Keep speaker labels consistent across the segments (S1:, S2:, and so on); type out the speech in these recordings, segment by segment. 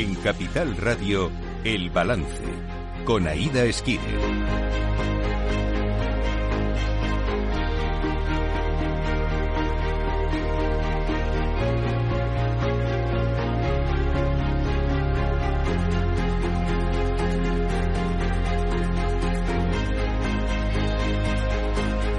S1: En Capital Radio, El Balance, con Aida Esquire.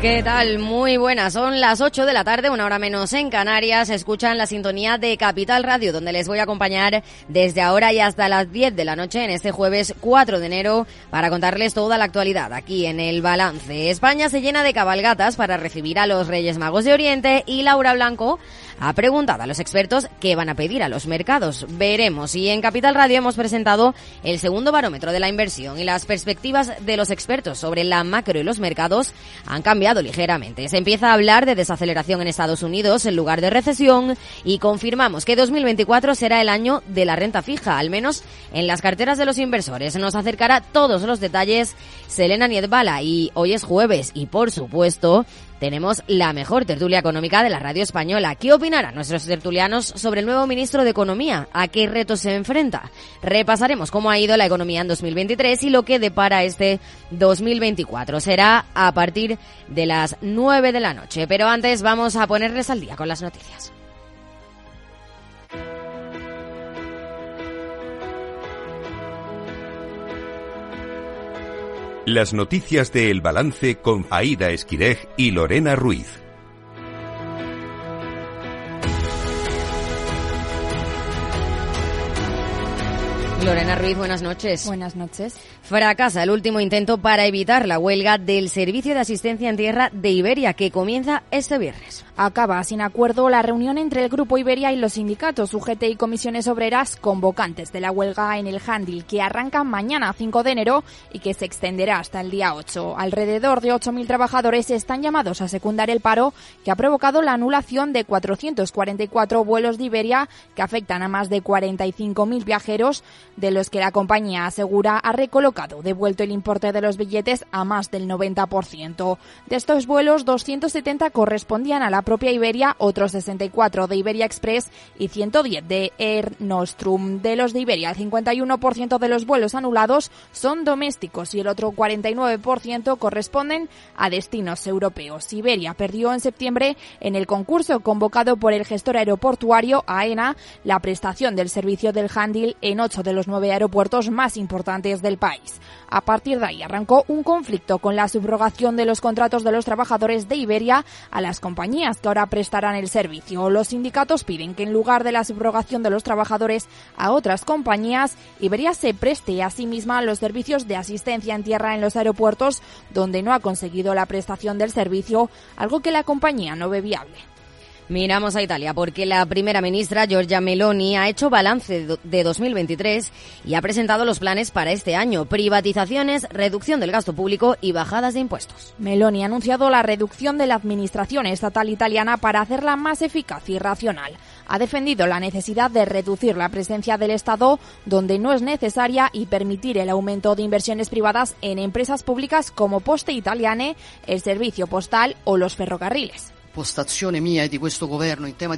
S2: ¿Qué tal? Muy buenas. Son las 8 de la tarde, una hora menos en Canarias. Escuchan la sintonía de Capital Radio, donde les voy a acompañar desde ahora y hasta las 10 de la noche en este jueves 4 de enero para contarles toda la actualidad aquí en el balance. España se llena de cabalgatas para recibir a los Reyes Magos de Oriente y Laura Blanco ha preguntado a los expertos qué van a pedir a los mercados. Veremos. Y en Capital Radio hemos presentado el segundo barómetro de la inversión y las perspectivas de los expertos sobre la macro y los mercados han cambiado ligeramente. Se empieza a hablar de desaceleración en Estados Unidos en lugar de recesión y confirmamos que 2024 será el año de la renta fija, al menos en las carteras de los inversores. Nos acercará todos los detalles Selena Niedbala y hoy es jueves y por supuesto tenemos la mejor tertulia económica de la radio española. ¿Qué opinarán nuestros tertulianos sobre el nuevo ministro de Economía? ¿A qué retos se enfrenta? Repasaremos cómo ha ido la economía en 2023 y lo que depara este 2024. Será a partir de las 9 de la noche. Pero antes vamos a ponerles al día con las noticias.
S1: Las noticias de El Balance con Aida Esquirej y Lorena Ruiz.
S2: Lorena Ruiz, buenas noches.
S3: Buenas noches.
S2: Fracasa el último intento para evitar la huelga del Servicio de Asistencia en Tierra de Iberia, que comienza este viernes.
S3: Acaba sin acuerdo la reunión entre el Grupo Iberia y los sindicatos UGT y comisiones obreras convocantes de la huelga en el Handil, que arranca mañana 5 de enero y que se extenderá hasta el día 8. Alrededor de 8.000 trabajadores están llamados a secundar el paro que ha provocado la anulación de 444 vuelos de Iberia que afectan a más de 45.000 viajeros, de los que la compañía asegura ha recolocado devuelto el importe de los billetes a más del 90%. De estos vuelos, 270 correspondían a la propia Iberia, otros 64 de Iberia Express y 110 de Air Nostrum. De los de Iberia, el 51% de los vuelos anulados son domésticos y el otro 49% corresponden a destinos europeos. Iberia perdió en septiembre en el concurso convocado por el gestor aeroportuario AENA la prestación del servicio del handle en ocho de los nueve aeropuertos más importantes del país. A partir de ahí arrancó un conflicto con la subrogación de los contratos de los trabajadores de Iberia a las compañías que ahora prestarán el servicio. Los sindicatos piden que en lugar de la subrogación de los trabajadores a otras compañías, Iberia se preste a sí misma los servicios de asistencia en tierra en los aeropuertos donde no ha conseguido la prestación del servicio, algo que la compañía no ve viable.
S2: Miramos a Italia porque la primera ministra Giorgia Meloni ha hecho balance de 2023 y ha presentado los planes para este año, privatizaciones, reducción del gasto público y bajadas de impuestos.
S3: Meloni ha anunciado la reducción de la administración estatal italiana para hacerla más eficaz y racional. Ha defendido la necesidad de reducir la presencia del Estado donde no es necesaria y permitir el aumento de inversiones privadas en empresas públicas como Poste Italiane, el servicio postal o los ferrocarriles
S4: postazione mia e di questo governo tema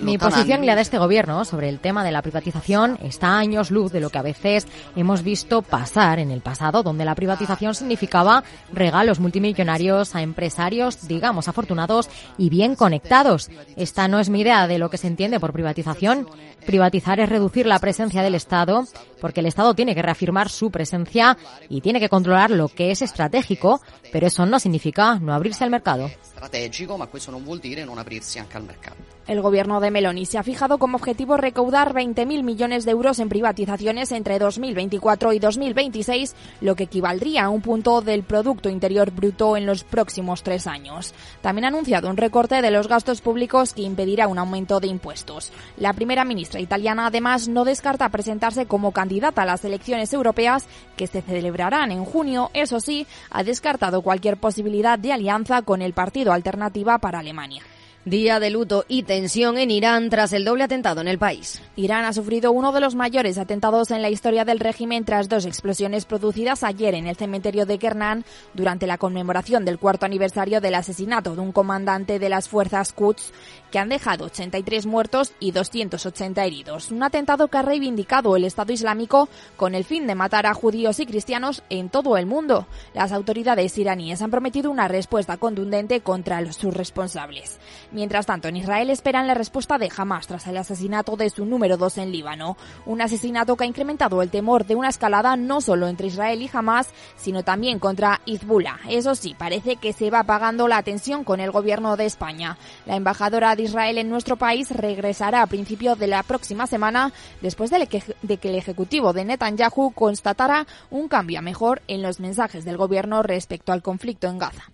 S5: Mi posición y la de este gobierno sobre el tema de la privatización está a años luz de lo que a veces hemos visto pasar en el pasado, donde la privatización significaba regalos multimillonarios a empresarios, digamos, afortunados y bien conectados. Esta no es mi idea de lo que se entiende por privatización. Privatizar es reducir la presencia del Estado, porque el Estado tiene que reafirmar su presencia y tiene que controlar lo que es estratégico, pero eso no significa no abrirse al mercado.
S4: Strategico, ma questo non vuol dire non aprirsi anche al mercato.
S3: El gobierno de Meloni se ha fijado como objetivo recaudar 20.000 millones de euros en privatizaciones entre 2024 y 2026, lo que equivaldría a un punto del Producto Interior Bruto en los próximos tres años. También ha anunciado un recorte de los gastos públicos que impedirá un aumento de impuestos. La primera ministra italiana además no descarta presentarse como candidata a las elecciones europeas que se celebrarán en junio. Eso sí, ha descartado cualquier posibilidad de alianza con el partido Alternativa para Alemania.
S2: Día de luto y tensión en Irán tras el doble atentado en el país.
S3: Irán ha sufrido uno de los mayores atentados en la historia del régimen tras dos explosiones producidas ayer en el cementerio de Kernan durante la conmemoración del cuarto aniversario del asesinato de un comandante de las fuerzas Quds que han dejado 83 muertos y 280 heridos. Un atentado que ha reivindicado el Estado Islámico con el fin de matar a judíos y cristianos en todo el mundo. Las autoridades iraníes han prometido una respuesta contundente contra sus responsables. Mientras tanto, en Israel esperan la respuesta de Hamas tras el asesinato de su número dos en Líbano. Un asesinato que ha incrementado el temor de una escalada no solo entre Israel y Hamas, sino también contra Hezbollah. Eso sí, parece que se va apagando la tensión con el gobierno de España. La embajadora de Israel en nuestro país regresará a principios de la próxima semana después de que el ejecutivo de Netanyahu constatara un cambio a mejor en los mensajes del gobierno respecto al conflicto en Gaza.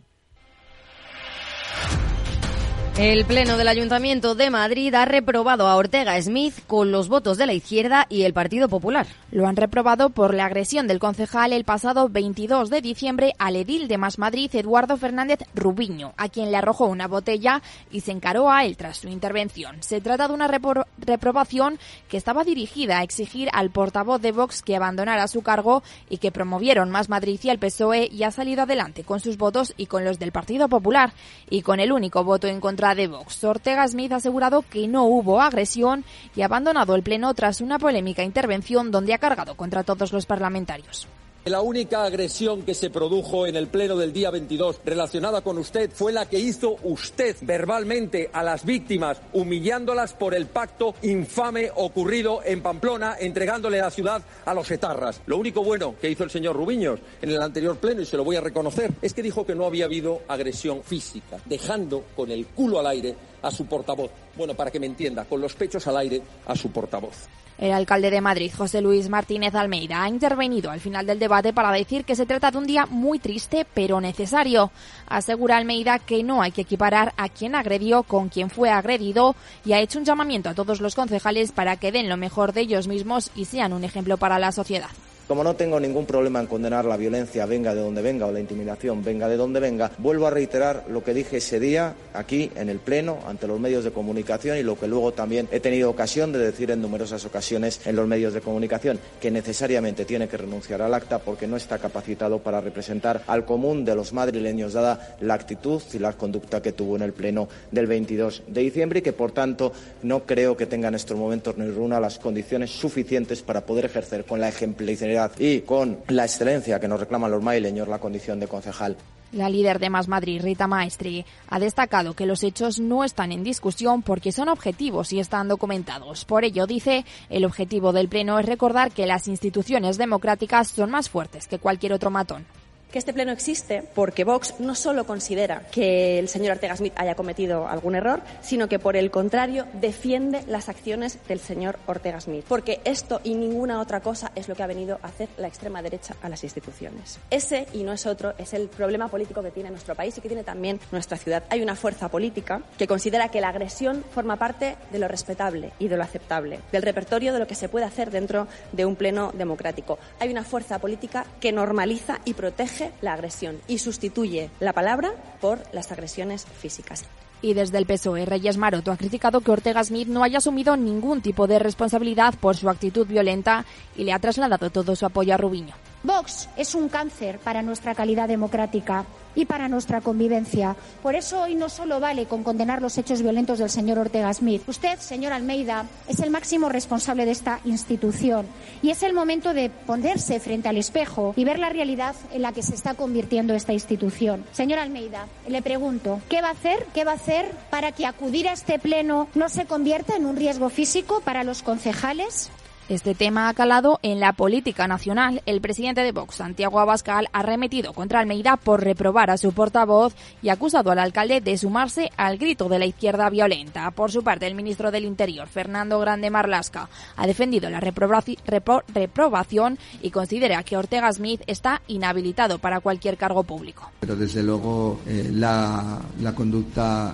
S2: El Pleno del Ayuntamiento de Madrid ha reprobado a Ortega Smith con los votos de la izquierda y el Partido Popular.
S3: Lo han reprobado por la agresión del concejal el pasado 22 de diciembre al edil de Más Madrid, Eduardo Fernández Rubiño, a quien le arrojó una botella y se encaró a él tras su intervención. Se trata de una reprobación que estaba dirigida a exigir al portavoz de Vox que abandonara su cargo y que promovieron Más Madrid y el PSOE y ha salido adelante con sus votos y con los del Partido Popular y con el único voto en contra de Vox. Ortega Smith ha asegurado que no hubo agresión y ha abandonado el Pleno tras una polémica intervención donde ha cargado contra todos los parlamentarios.
S6: La única agresión que se produjo en el pleno del día 22 relacionada con usted fue la que hizo usted verbalmente a las víctimas, humillándolas por el pacto infame ocurrido en Pamplona, entregándole la ciudad a los etarras. Lo único bueno que hizo el señor Rubiños en el anterior pleno, y se lo voy a reconocer, es que dijo que no había habido agresión física, dejando con el culo al aire a su portavoz. Bueno, para que me entienda, con los pechos al aire a su portavoz.
S3: El alcalde de Madrid, José Luis Martínez Almeida, ha intervenido al final del debate para decir que se trata de un día muy triste pero necesario. Asegura Almeida que no hay que equiparar a quien agredió con quien fue agredido y ha hecho un llamamiento a todos los concejales para que den lo mejor de ellos mismos y sean un ejemplo para la sociedad.
S7: Como no tengo ningún problema en condenar la violencia, venga de donde venga, o la intimidación, venga de donde venga, vuelvo a reiterar lo que dije ese día aquí en el Pleno, ante los medios de comunicación y lo que luego también he tenido ocasión de decir en numerosas ocasiones en los medios de comunicación, que necesariamente tiene que renunciar al acta porque no está capacitado para representar al común de los madrileños, dada la actitud y la conducta que tuvo en el Pleno del 22 de diciembre y que, por tanto, no creo que tenga en estos momentos ni una las condiciones suficientes para poder ejercer con la ejemplaridad y con la excelencia que nos reclaman los maileños la condición de concejal.
S3: La líder de Más Madrid, Rita Maestri, ha destacado que los hechos no están en discusión porque son objetivos y están documentados. Por ello, dice, el objetivo del Pleno es recordar que las instituciones democráticas son más fuertes que cualquier otro matón
S8: que este pleno existe porque Vox no solo considera que el señor Ortega Smith haya cometido algún error, sino que por el contrario defiende las acciones del señor Ortega Smith. Porque esto y ninguna otra cosa es lo que ha venido a hacer la extrema derecha a las instituciones. Ese y no es otro es el problema político que tiene nuestro país y que tiene también nuestra ciudad. Hay una fuerza política que considera que la agresión forma parte de lo respetable y de lo aceptable, del repertorio de lo que se puede hacer dentro de un pleno democrático. Hay una fuerza política que normaliza y protege la agresión y sustituye la palabra por las agresiones físicas.
S3: Y desde el PSOE, Reyes Maroto ha criticado que Ortega Smith no haya asumido ningún tipo de responsabilidad por su actitud violenta y le ha trasladado todo su apoyo a Rubiño.
S9: Vox es un cáncer para nuestra calidad democrática y para nuestra convivencia. Por eso hoy no solo vale con condenar los hechos violentos del señor Ortega Smith. Usted, señor Almeida, es el máximo responsable de esta institución y es el momento de ponerse frente al espejo y ver la realidad en la que se está convirtiendo esta institución. Señor Almeida, le pregunto, ¿qué va a hacer? ¿Qué va a hacer para que acudir a este pleno no se convierta en un riesgo físico para los concejales?
S3: Este tema ha calado en la política nacional. El presidente de Vox, Santiago Abascal, ha remetido contra Almeida por reprobar a su portavoz y ha acusado al alcalde de sumarse al grito de la izquierda violenta. Por su parte, el ministro del Interior, Fernando Grande Marlasca, ha defendido la reprobación y considera que Ortega Smith está inhabilitado para cualquier cargo público.
S10: Pero desde luego eh, la, la conducta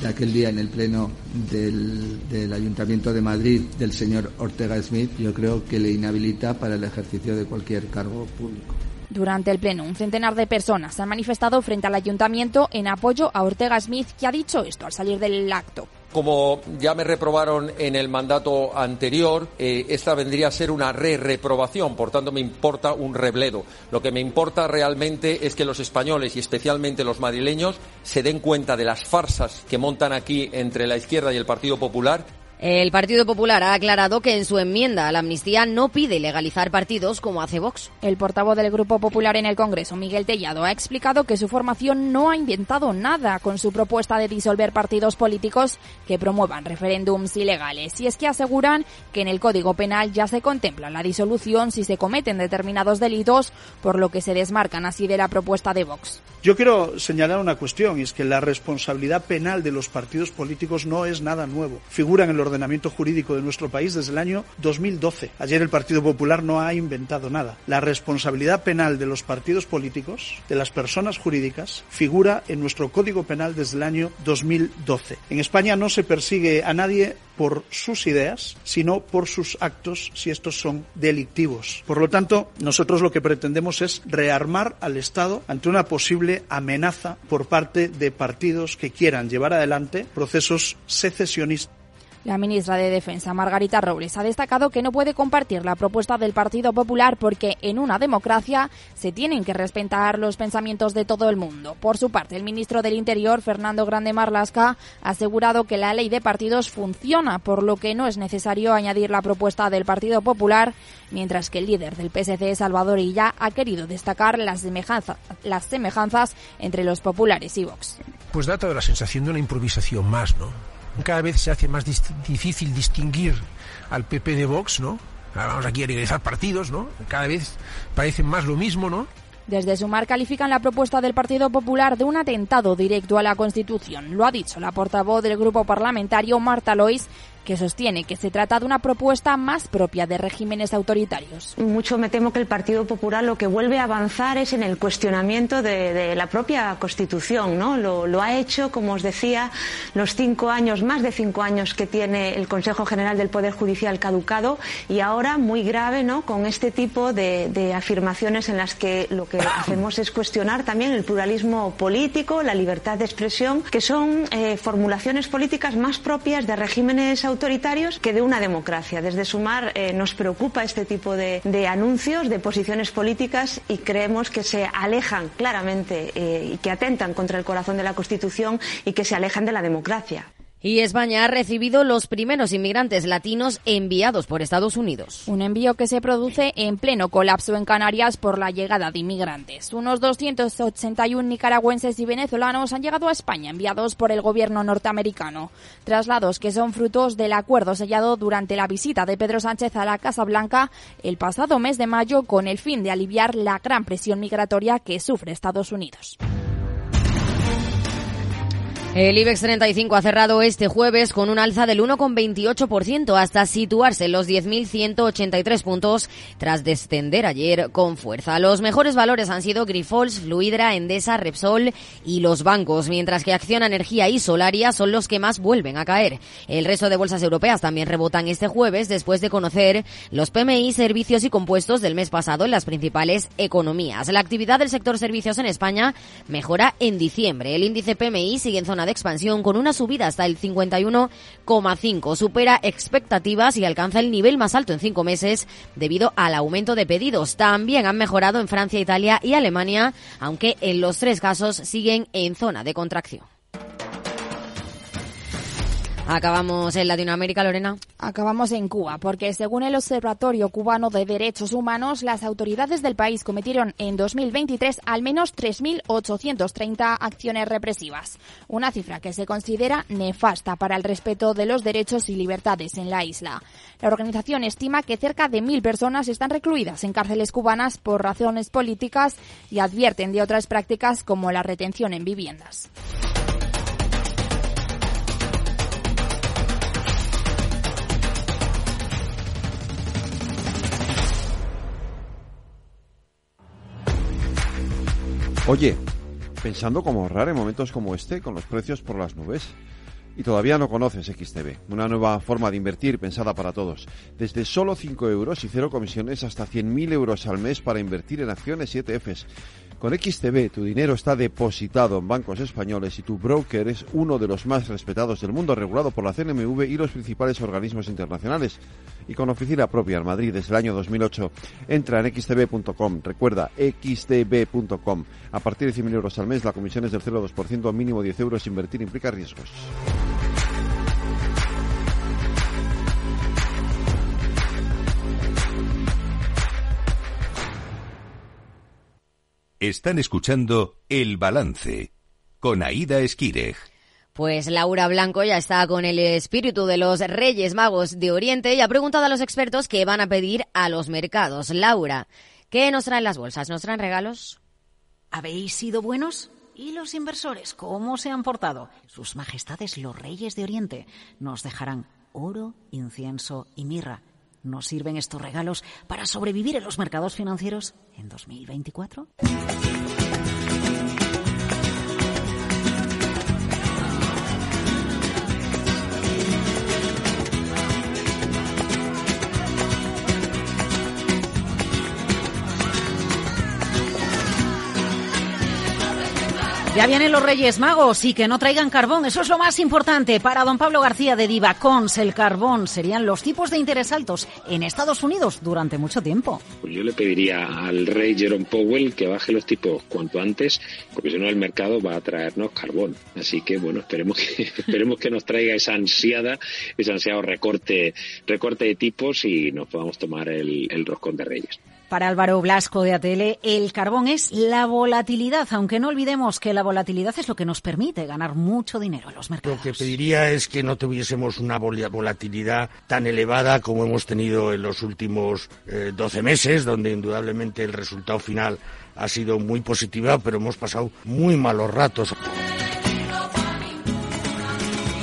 S10: de aquel día en el Pleno del, del, Ayuntamiento de Madrid del señor Ortega Smith, yo creo que le inhabilita para el ejercicio de cualquier cargo público.
S3: Durante el pleno, un centenar de personas se han manifestado frente al ayuntamiento en apoyo a Ortega Smith, que ha dicho esto al salir del acto.
S6: Como ya me reprobaron en el mandato anterior, eh, esta vendría a ser una re-reprobación, por tanto me importa un rebledo. Lo que me importa realmente es que los españoles y especialmente los madrileños se den cuenta de las farsas que montan aquí entre la izquierda y el Partido Popular
S2: el Partido Popular ha aclarado que en su enmienda a la amnistía no pide legalizar partidos como hace Vox.
S3: El portavoz del Grupo Popular en el Congreso, Miguel Tellado, ha explicado que su formación no ha inventado nada con su propuesta de disolver partidos políticos que promuevan referéndums ilegales. Y es que aseguran que en el Código Penal ya se contempla la disolución si se cometen determinados delitos, por lo que se desmarcan así de la propuesta de Vox.
S11: Yo quiero señalar una cuestión, y es que la responsabilidad penal de los partidos políticos no es nada nuevo. Figura en el ordenamiento jurídico de nuestro país desde el año 2012. Ayer el Partido Popular no ha inventado nada. La responsabilidad penal de los partidos políticos, de las personas jurídicas, figura en nuestro Código Penal desde el año 2012. En España no se persigue a nadie por sus ideas, sino por sus actos si estos son delictivos. Por lo tanto, nosotros lo que pretendemos es rearmar al Estado ante una posible amenaza por parte de partidos que quieran llevar adelante procesos secesionistas.
S3: La ministra de Defensa, Margarita Robles, ha destacado que no puede compartir la propuesta del Partido Popular porque en una democracia se tienen que respetar los pensamientos de todo el mundo. Por su parte, el ministro del Interior, Fernando Grande Marlasca, ha asegurado que la ley de partidos funciona, por lo que no es necesario añadir la propuesta del Partido Popular, mientras que el líder del PSC, Salvador Illa, ha querido destacar las, las semejanzas entre los populares y Vox.
S12: Pues da toda la sensación de una improvisación más, ¿no? Cada vez se hace más difícil distinguir al PP de Vox, ¿no? Vamos aquí a legalizar partidos, ¿no? Cada vez parecen más lo mismo, ¿no?
S3: Desde Sumar califican la propuesta del Partido Popular de un atentado directo a la Constitución. Lo ha dicho la portavoz del grupo parlamentario Marta Lois que sostiene que se trata de una propuesta más propia de regímenes autoritarios.
S13: Mucho me temo que el Partido Popular lo que vuelve a avanzar es en el cuestionamiento de, la propia Constitución. ¿no? Lo, ha hecho, como os decía, los cinco años, más de cinco años que tiene el Consejo General del Poder Judicial caducado y ahora muy grave ¿no? con este tipo de, afirmaciones en las que lo que hacemos es cuestionar también el pluralismo político, la libertad de expresión, que son eh, formulaciones políticas más propias de regímenes autoritarios que de una democracia. Desde Sumar eh, nos preocupa este tipo de, anuncios, de posiciones políticas y creemos que se alejan claramente eh, y que atentan contra el corazón de la Constitución y que se alejan de la democracia.
S2: Y España ha recibido los primeros inmigrantes latinos enviados por Estados Unidos.
S3: Un envío que se produce en pleno colapso en Canarias por la llegada de inmigrantes. Unos 281 nicaragüenses y venezolanos han llegado a España enviados por el gobierno norteamericano. Traslados que son frutos del acuerdo sellado durante la visita de Pedro Sánchez a la Casa Blanca el pasado mes de mayo con el fin de aliviar la gran presión migratoria que sufre Estados Unidos.
S2: El IBEX 35 ha cerrado este jueves con un alza del 1,28% hasta situarse en los 10.183 puntos tras descender ayer con fuerza. Los mejores valores han sido Grifols, Fluidra, Endesa, Repsol y los bancos, mientras que Acción Energía y Solaria son los que más vuelven a caer. El resto de bolsas europeas también rebotan este jueves después de conocer los PMI, servicios y compuestos del mes pasado en las principales economías. La actividad del sector servicios en España mejora en diciembre. El índice PMI sigue en zona de expansión con una subida hasta el 51,5. Supera expectativas y alcanza el nivel más alto en cinco meses debido al aumento de pedidos. También han mejorado en Francia, Italia y Alemania, aunque en los tres casos siguen en zona de contracción. Acabamos en Latinoamérica, Lorena.
S3: Acabamos en Cuba, porque según el Observatorio Cubano de Derechos Humanos, las autoridades del país cometieron en 2023 al menos 3.830 acciones represivas, una cifra que se considera nefasta para el respeto de los derechos y libertades en la isla. La organización estima que cerca de mil personas están recluidas en cárceles cubanas por razones políticas y advierten de otras prácticas como la retención en viviendas.
S14: Oye, pensando cómo ahorrar en momentos como este, con los precios por las nubes. y todavía no conoces XTB, una nueva forma de invertir pensada para todos. Desde solo 5 euros y cero comisiones hasta 100.000 euros al mes para invertir en acciones y ETFs. Con XTB tu dinero está depositado en bancos españoles y tu broker es uno de los más respetados del mundo, regulado por la CNMV y los principales organismos internacionales. Y con oficina propia en Madrid desde el año 2008. Entra en xtb.com. Recuerda, xtb.com. A partir de 100.000 euros al mes, la comisión es del 0,2%, mínimo 10 euros. Invertir implica riesgos.
S1: Están escuchando El Balance con Aida Esquireg.
S2: Pues Laura Blanco ya está con el espíritu de los Reyes Magos de Oriente y ha preguntado a los expertos qué van a pedir a los mercados. Laura, ¿qué nos traen las bolsas? ¿Nos traen regalos?
S15: ¿Habéis sido buenos? ¿Y los inversores cómo se han portado? Sus majestades los Reyes de Oriente nos dejarán oro, incienso y mirra. ¿Nos sirven estos regalos para sobrevivir en los mercados financieros en 2024? Ya vienen los Reyes Magos y que no traigan carbón, eso es lo más importante. Para don Pablo García de Divacons, el carbón serían los tipos de interés altos en Estados Unidos durante mucho tiempo.
S16: Pues yo le pediría al rey Jerome Powell que baje los tipos cuanto antes, porque si no el mercado va a traernos carbón. Así que bueno, esperemos que esperemos que nos traiga esa ansiada, ese ansiado recorte, recorte de tipos y nos podamos tomar el, el roscón de Reyes.
S15: Para Álvaro Blasco de Atl, el carbón es la volatilidad, aunque no olvidemos que la volatilidad es lo que nos permite ganar mucho dinero en los mercados.
S17: Lo que pediría es que no tuviésemos una volatilidad tan elevada como hemos tenido en los últimos eh, 12 meses, donde indudablemente el resultado final ha sido muy positivo, pero hemos pasado muy malos ratos.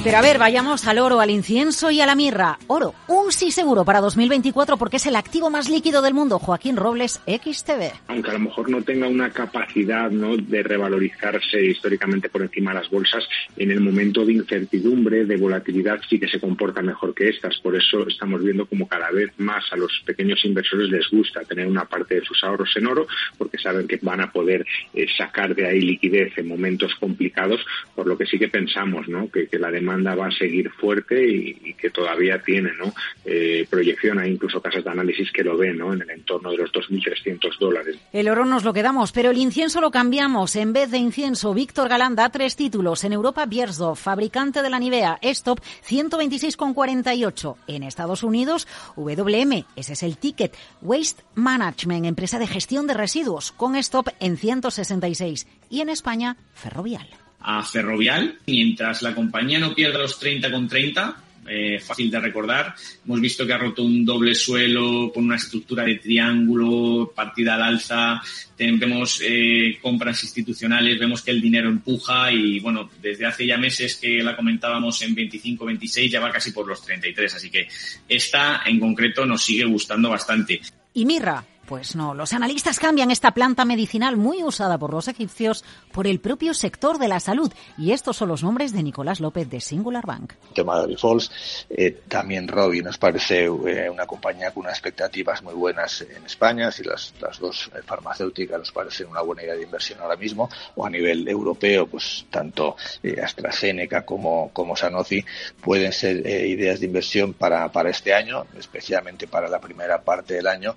S15: Pero a ver, vayamos al oro, al incienso y a la mirra. Oro, un sí seguro para 2024 porque es el activo más líquido del mundo. Joaquín Robles, XTV.
S18: Aunque a lo mejor no tenga una capacidad ¿no? de revalorizarse históricamente por encima de las bolsas, en el momento de incertidumbre, de volatilidad, sí que se comporta mejor que estas. Por eso estamos viendo como cada vez más a los pequeños inversores les gusta tener una parte de sus ahorros en oro porque saben que van a poder eh, sacar de ahí liquidez en momentos complicados, por lo que sí que pensamos ¿no? que, que la demanda va a seguir fuerte y, que todavía tiene ¿no? Eh, proyección. Hay incluso casas de análisis que lo ven ¿no? en el entorno de los 2.300 dólares.
S15: El oro nos lo quedamos, pero el incienso lo cambiamos. En vez de incienso, Víctor Galán da tres títulos. En Europa, Biersdorf, fabricante de la Nivea, Stop, 126,48. En Estados Unidos, WM, ese es el ticket. Waste Management, empresa de gestión de residuos, con Stop en 166. Y en España, Ferrovial
S19: a Ferrovial, mientras la compañía no pierda los 30 con 30, eh, fácil de recordar. Hemos visto que ha roto un doble suelo con una estructura de triángulo, partida al alza, vemos eh, compras institucionales, vemos que el dinero empuja y bueno, desde hace ya meses que la comentábamos en 25, 26, ya va casi por los 33, así que esta en concreto nos sigue gustando bastante.
S15: Y Mirra, pues no, los analistas cambian esta planta medicinal muy usada por los egipcios por el propio sector de la salud. Y estos son los nombres de Nicolás López de Singular Bank.
S20: El tema de Falls, eh, también Robbie nos parece eh, una compañía con unas expectativas muy buenas en España. Si las, las dos eh, farmacéuticas nos parecen una buena idea de inversión ahora mismo, o a nivel europeo, pues tanto eh, AstraZeneca como, como Sanofi pueden ser eh, ideas de inversión para, para este año, especialmente para la primera parte del año,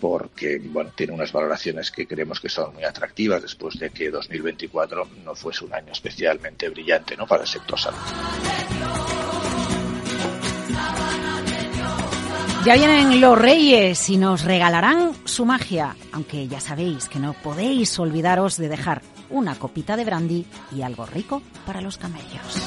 S20: por que bueno, tiene unas valoraciones que creemos que son muy atractivas después de que 2024 no fuese un año especialmente brillante ¿no? para el sector salud.
S15: Ya vienen los reyes y nos regalarán su magia, aunque ya sabéis que no podéis olvidaros de dejar una copita de brandy y algo rico para los camellos.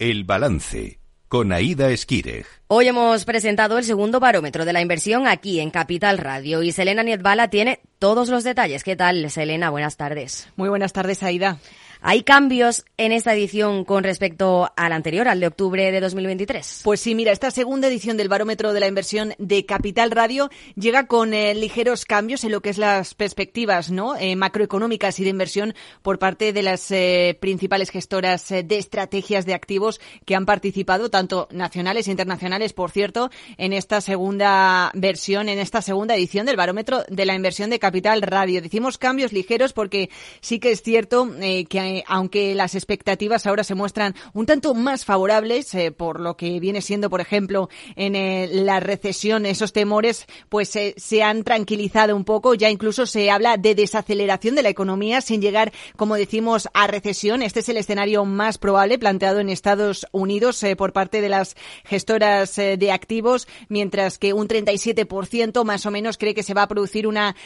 S1: El balance con Aida Esquireg.
S2: Hoy hemos presentado el segundo barómetro de la inversión aquí en Capital Radio y Selena Nietbala tiene todos los detalles. ¿Qué tal, Selena? Buenas tardes.
S21: Muy buenas tardes, Aida.
S2: ¿Hay cambios en esta edición con respecto al anterior, al de octubre de 2023?
S21: Pues sí, mira, esta segunda edición del barómetro de la inversión de Capital Radio llega con eh, ligeros cambios en lo que es las perspectivas ¿no? Eh, macroeconómicas y de inversión por parte de las eh, principales gestoras de estrategias de activos que han participado, tanto nacionales e internacionales, por cierto, en esta segunda versión, en esta segunda edición del barómetro de la inversión de Capital Radio. Decimos cambios ligeros porque sí que es cierto que aunque las expectativas ahora se muestran un tanto más favorables eh, por lo que viene siendo, por ejemplo, en eh, la recesión, esos temores, pues eh, se han tranquilizado un poco. Ya incluso se habla de desaceleración de la economía sin llegar, como decimos, a recesión. Este es el escenario más probable planteado en Estados Unidos por parte de las gestoras de activos, mientras que un 37% más o menos cree que se va a producir una,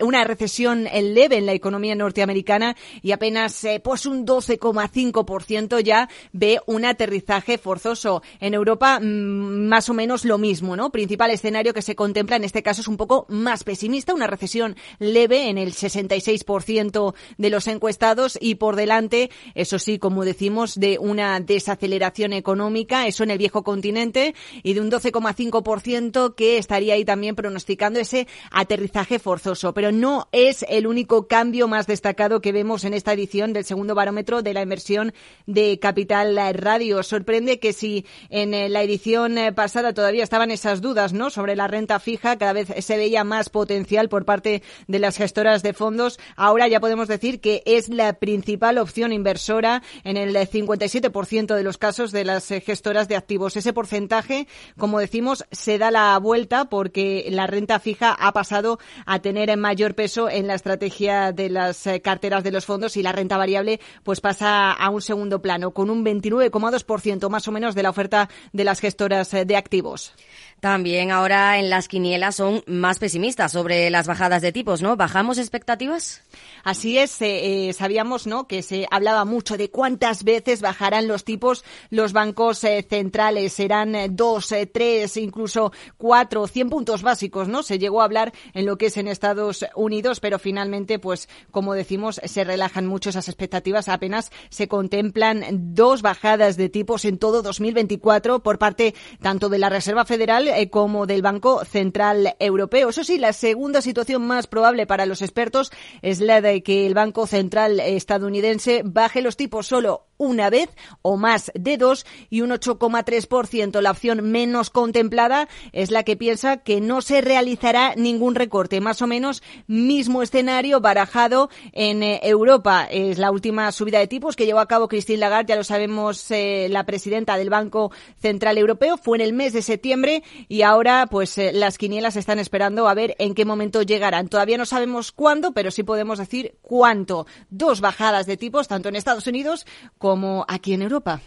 S21: una recesión leve en la economía norteamericana y apenas pues un 12,5% ya ve un aterrizaje forzoso. En Europa, mm, más o menos lo mismo, ¿no? Principal escenario que se contempla en este caso es un poco más pesimista, una recesión leve en el 66% de los encuestados y por delante, eso sí, como decimos, de una desaceleración económica, eso en el viejo continente, y de un 12,5% que estaría ahí también pronosticando ese aterrizaje forzoso. Pero no es el único cambio más destacado que vemos en esta edición del segundo barómetro de la inversión de Capital Radio. Sorprende que si en eh, la edición eh, pasada todavía estaban esas dudas, ¿no? Sobre la renta fija, cada vez se veía más potencial por parte de las gestoras de fondos. Ahora ya podemos decir que es la principal opción inversora en el 57% de los casos de las eh, gestoras de activos. Ese porcentaje, como decimos, se da la vuelta porque la renta fija ha pasado a tener mayor peso en la estrategia de las carteras de los fondos y la renta variable pues pasa a un segundo plano, con un 29,2% más o menos de la oferta de las gestoras eh, de activos.
S2: También ahora en las quinielas son más pesimistas sobre las bajadas de tipos, ¿no? ¿Bajamos expectativas?
S21: Así es, eh, eh, sabíamos, ¿no? Que se hablaba mucho de cuántas veces bajarán los tipos los bancos centrales. Serán dos, tres, incluso cuatro, cien puntos básicos, ¿no? Se llegó a hablar en lo que es en Estados Unidos, pero finalmente, pues, como decimos, se relajan mucho esas expectativas. Apenas se contemplan dos bajadas de tipos en todo 2024 por parte tanto de la Reserva Federal eh, como del Banco Central Europeo. Eso sí, la segunda situación más probable para los expertos es la de que el Banco Central estadounidense baje los tipos solo una vez o más de dos y un 8,3%. La opción menos contemplada es la que piensa que no se realizará ningún recorte. Más o menos mismo escenario barajado en eh, Europa. Es la última subida de tipos que llevó a cabo Christine Lagarde, ya lo sabemos, eh, la presidenta del Banco Central Europeo, fue en el mes de septiembre y ahora pues eh, las quinielas están esperando a ver en qué momento llegarán. Todavía no sabemos cuándo, pero sí podemos decir cuánto. Dos bajadas de tipos, tanto en Estados Unidos como aquí en Europa.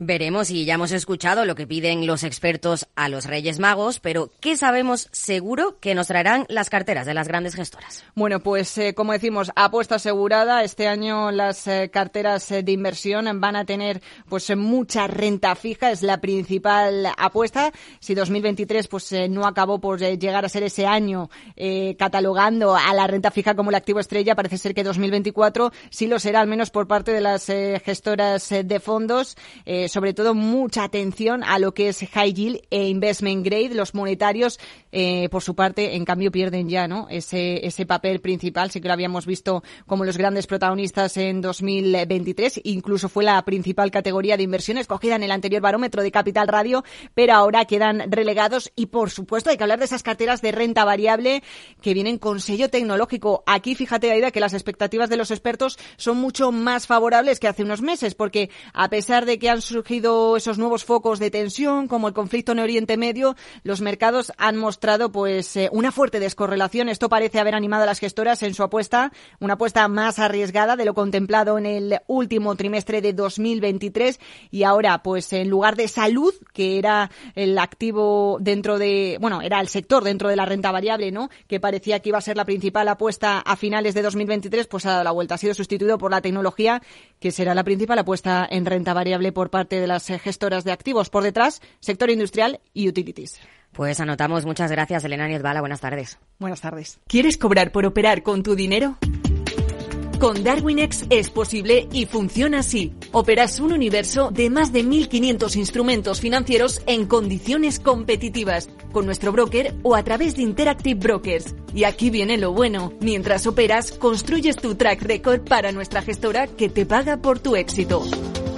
S2: Veremos y ya hemos escuchado lo que piden los expertos a los Reyes Magos, pero ¿qué sabemos seguro que nos traerán las carteras de las grandes gestoras?
S21: Bueno, pues eh, como decimos, apuesta asegurada. Este año las eh, carteras eh, de inversión van a tener pues mucha renta fija, es la principal apuesta. Si 2023 pues no acabó por llegar a ser ese año catalogando a la renta fija como el activo estrella, parece ser que 2024 sí lo será, al menos por parte de las gestoras de fondos sobre todo mucha atención a lo que es high yield e investment grade. Los monetarios, eh, por su parte, en cambio pierden ya ¿no? ese, ese papel principal. Sí que lo habíamos visto como los grandes protagonistas en 2023. Incluso fue la principal categoría de inversión escogida en el anterior barómetro de Capital Radio, pero ahora quedan relegados y, por supuesto, hay que hablar de esas carteras de renta variable que vienen con sello tecnológico. Aquí, fíjate, Aida, que las expectativas de los expertos son mucho más favorables que hace unos meses, porque a pesar de que han surgido esos nuevos focos de tensión, como el conflicto en Oriente Medio, los mercados han mostrado pues eh, una fuerte descorrelación. Esto parece haber animado a las gestoras en su apuesta, una apuesta más arriesgada de lo contemplado en el último trimestre de 2023 y ahora pues en lugar de salud, que era el activo dentro de, bueno, era el sector dentro de la renta variable, ¿no? Que parecía que iba a ser la principal apuesta a finales de 2023, pues ha dado la vuelta, ha sido sustituido por la tecnología, que será la principal apuesta en renta variable por parte de las gestoras de activos. Por detrás, sector industrial y utilities.
S2: Pues anotamos. Muchas gracias, Elena Niezbala. Buenas tardes.
S21: Buenas tardes.
S22: ¿Quieres cobrar por operar con tu dinero?
S23: Con Darwinex es posible y funciona así. Operas un universo de más de 1.500 instrumentos financieros en condiciones competitivas, con nuestro broker o a través de Interactive Brokers. Y aquí viene lo bueno. Mientras operas, construyes tu track record para nuestra gestora que te paga por tu éxito.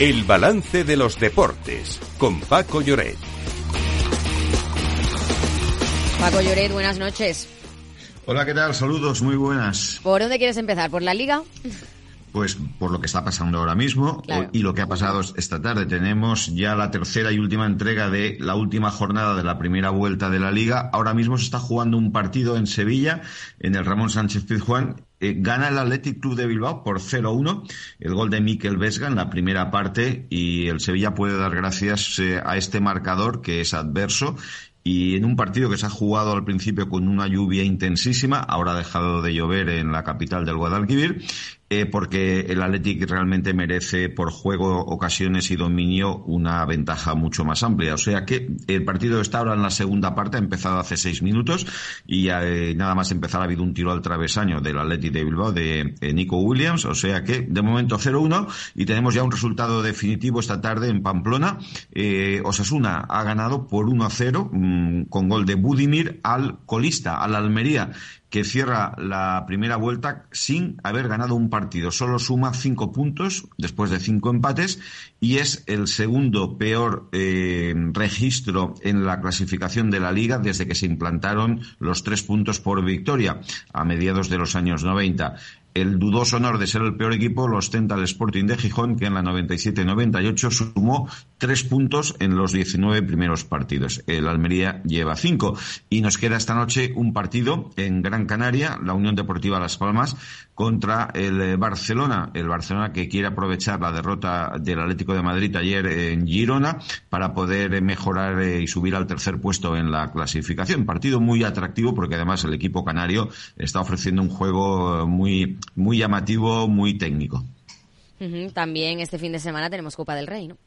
S1: El balance de los deportes con Paco Lloret.
S2: Paco Lloret, buenas noches.
S22: Hola, ¿qué tal? Saludos, muy buenas.
S2: ¿Por dónde quieres empezar? ¿Por la liga?
S22: Pues por lo que está pasando ahora mismo y lo que ha pasado esta tarde. Tenemos ya la tercera y última entrega de la última jornada de la primera vuelta de la liga. Ahora mismo se está jugando un partido en Sevilla, en el Ramón Sánchez Pizjuán, eh, gana el Athletic Club de Bilbao por 0-1, el gol de Mikel Vesga en la primera parte y el Sevilla puede dar gracias eh, a este marcador que es adverso. Y en un partido que se ha jugado al principio con una lluvia intensísima, ahora ha dejado de llover en la capital del Guadalquivir, eh, porque el Athletic realmente merece por juego, ocasiones y dominio una ventaja mucho más amplia. O sea que el partido está ahora en la segunda parte, ha empezado hace seis minutos y eh, nada más empezar ha habido un tiro al travesaño del Athletic de Bilbao de eh, Nico Williams. O sea que de momento 0-1 y tenemos ya un resultado definitivo esta tarde en Pamplona. Osasuna ha ganado por 1-0 mm, con gol de Budimir al colista, al Almería que cierra la primera vuelta sin haber ganado un partido. Solo suma cinco puntos después de cinco empates y es el segundo peor eh, registro en la clasificación de la liga desde que se implantaron los tres puntos por victoria a mediados de los años 90. El dudoso honor de ser el peor equipo lo ostenta el Sporting de Gijón, que en la 97-98 sumó tres puntos en los 19 primeros partidos. El Almería lleva cinco. Y nos queda esta noche un partido en Gran Canaria, la Unión Deportiva Las Palmas, contra el eh, Barcelona. El Barcelona que quiere aprovechar la derrota del Atlético de Madrid ayer en Girona para poder mejorar eh, y subir al tercer puesto en la clasificación. Partido muy atractivo porque además el equipo canario está ofreciendo un juego muy muy llamativo, muy técnico.
S2: También este fin de semana tenemos Copa del Rey, ¿no?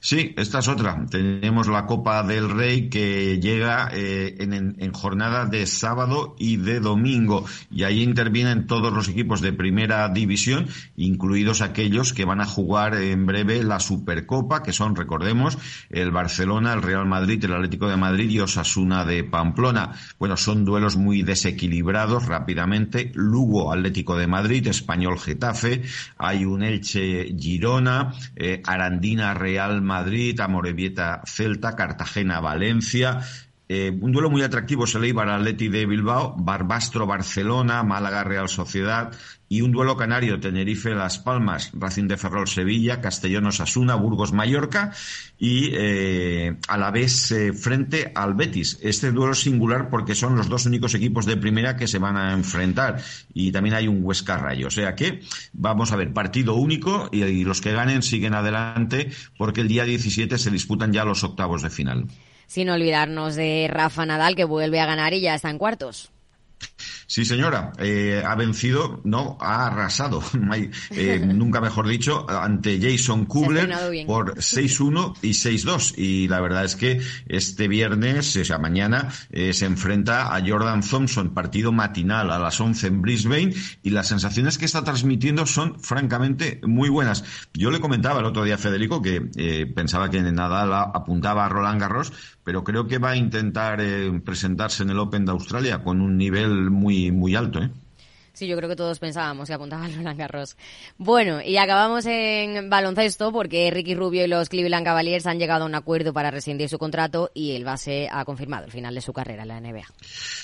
S22: Sí, esta es otra. Tenemos la Copa del Rey que llega eh, en, jornada de sábado y de domingo. Y ahí intervienen todos los equipos de primera división, incluidos aquellos que van a jugar en breve la Supercopa, que son, recordemos, el Barcelona, el Real Madrid, el Atlético de Madrid y Osasuna de Pamplona. Bueno, son duelos muy desequilibrados rápidamente. Lugo, Atlético de Madrid, Español Getafe, hay un Elche Girona, eh, Arandina Real Madrid, Amorebieta Celta, Cartagena Valencia. Eh, un duelo muy atractivo se le iba de Bilbao, Barbastro Barcelona, Málaga Real Sociedad y un duelo canario Tenerife Las Palmas, Racing de Ferrol Sevilla, Castellón Osasuna, Burgos Mallorca y eh, a la vez eh, frente al Betis. Este duelo es singular porque son los dos únicos equipos de primera que se van a enfrentar y también hay un Huesca Rayo. O sea que vamos a ver partido único y, y los que ganen siguen adelante porque el día 17 se disputan ya los octavos de final
S2: sin olvidarnos de Rafa Nadal, que vuelve a ganar y ya está en cuartos.
S22: Sí, señora, eh, ha vencido, no, ha arrasado, eh, nunca mejor dicho, ante Jason Kubler por 6-1 y 6-2. Y la verdad es que este viernes, o sea, mañana, eh, se enfrenta a Jordan Thompson, partido matinal a las 11 en Brisbane, y las sensaciones que está transmitiendo son francamente muy buenas. Yo le comentaba el otro día a Federico que pensaba que Nadal apuntaba a Roland Garros, pero creo que va a intentar presentarse en el Open de Australia con un nivel muy muy, alto, ¿eh?
S2: Sí, yo creo que todos pensábamos que apuntaba a Roland Garros. Bueno, y acabamos en baloncesto porque Ricky Rubio y los Cleveland Cavaliers han llegado a un acuerdo para rescindir su contrato y el base ha confirmado el final de su carrera en la NBA.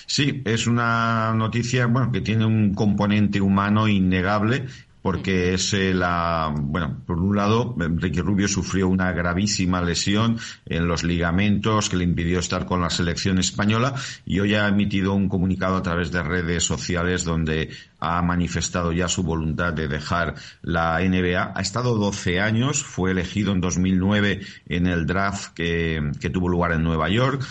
S22: Sí, es una noticia bueno, que tiene un componente humano innegable porque es eh, la, bueno, por un lado, Ricky Rubio sufrió una gravísima lesión en los ligamentos que le impidió estar con la selección española y hoy ha emitido un comunicado a través de redes sociales donde ha manifestado ya su voluntad de dejar la NBA. Ha estado 12 años, fue elegido en 2009 en el draft que, que tuvo lugar en Nueva York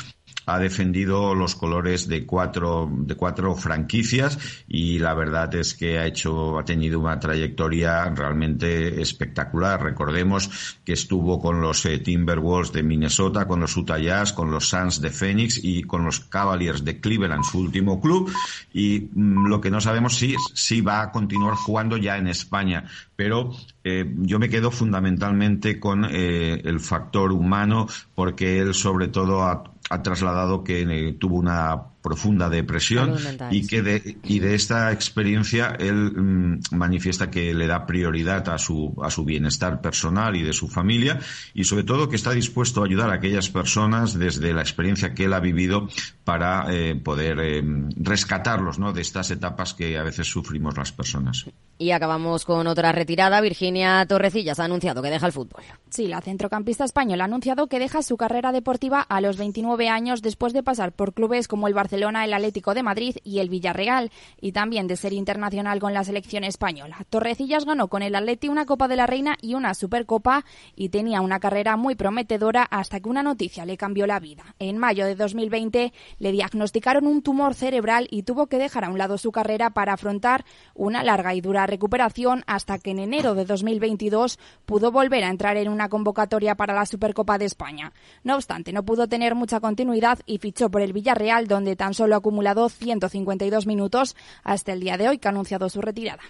S22: ha defendido los colores de cuatro, de cuatro franquicias y la verdad es que ha hecho, ha tenido una trayectoria realmente espectacular. Recordemos que estuvo con los eh, Timberwolves de Minnesota, con los Utah Jazz, con los Suns de Phoenix y con los Cavaliers de Cleveland, su último club. Y mm, lo que no sabemos si, si va a continuar jugando ya en España. Pero eh, yo me quedo fundamentalmente con eh, el factor humano porque él sobre todo ha ha trasladado que eh, tuvo una profunda depresión y que de, y de esta experiencia él mm, manifiesta que le da prioridad a su, a su bienestar personal y de su familia y sobre todo que está dispuesto a ayudar a aquellas personas desde la experiencia que él ha vivido para eh, poder eh, rescatarlos ¿no? de estas etapas que a veces sufrimos las personas.
S2: Y acabamos con otra retirada. Virginia Torrecillas ha anunciado que deja el fútbol.
S3: Sí, la centrocampista española ha anunciado que deja su carrera deportiva a los 29 años después de pasar por clubes como el Barcelona El Atlético de Madrid y el Villarreal, y también de ser internacional con la selección española. Torrecillas ganó con el Atleti una Copa de la Reina y una Supercopa y tenía una carrera muy prometedora hasta que una noticia le cambió la vida. En mayo de 2020 le diagnosticaron un tumor cerebral y tuvo que dejar a un lado su carrera para afrontar una larga y dura recuperación hasta que en enero de 2022 pudo volver a entrar en una convocatoria para la Supercopa de España. No obstante, no pudo tener mucha continuidad y fichó por el Villarreal, donde tan solo ha acumulado 152 minutos hasta el día de hoy que ha anunciado su retirada.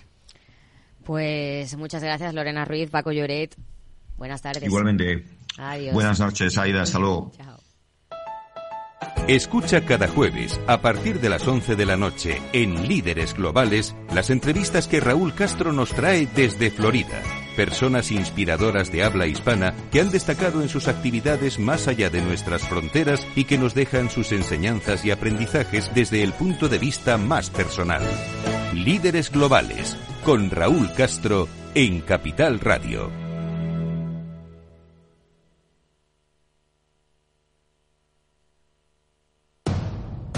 S2: Pues muchas gracias Lorena Ruiz, Paco Lloret. Buenas tardes.
S22: Igualmente.
S2: Adiós.
S22: Buenas noches, Aida. Hasta luego.
S1: Escucha cada jueves, a partir de las 11 de la noche, en Líderes Globales, las entrevistas que Raúl Castro nos trae desde Florida personas inspiradoras de habla hispana que han destacado en sus actividades más allá de nuestras fronteras y que nos dejan sus enseñanzas y aprendizajes desde el punto de vista más personal. Líderes Globales, con Raúl Castro, en Capital Radio.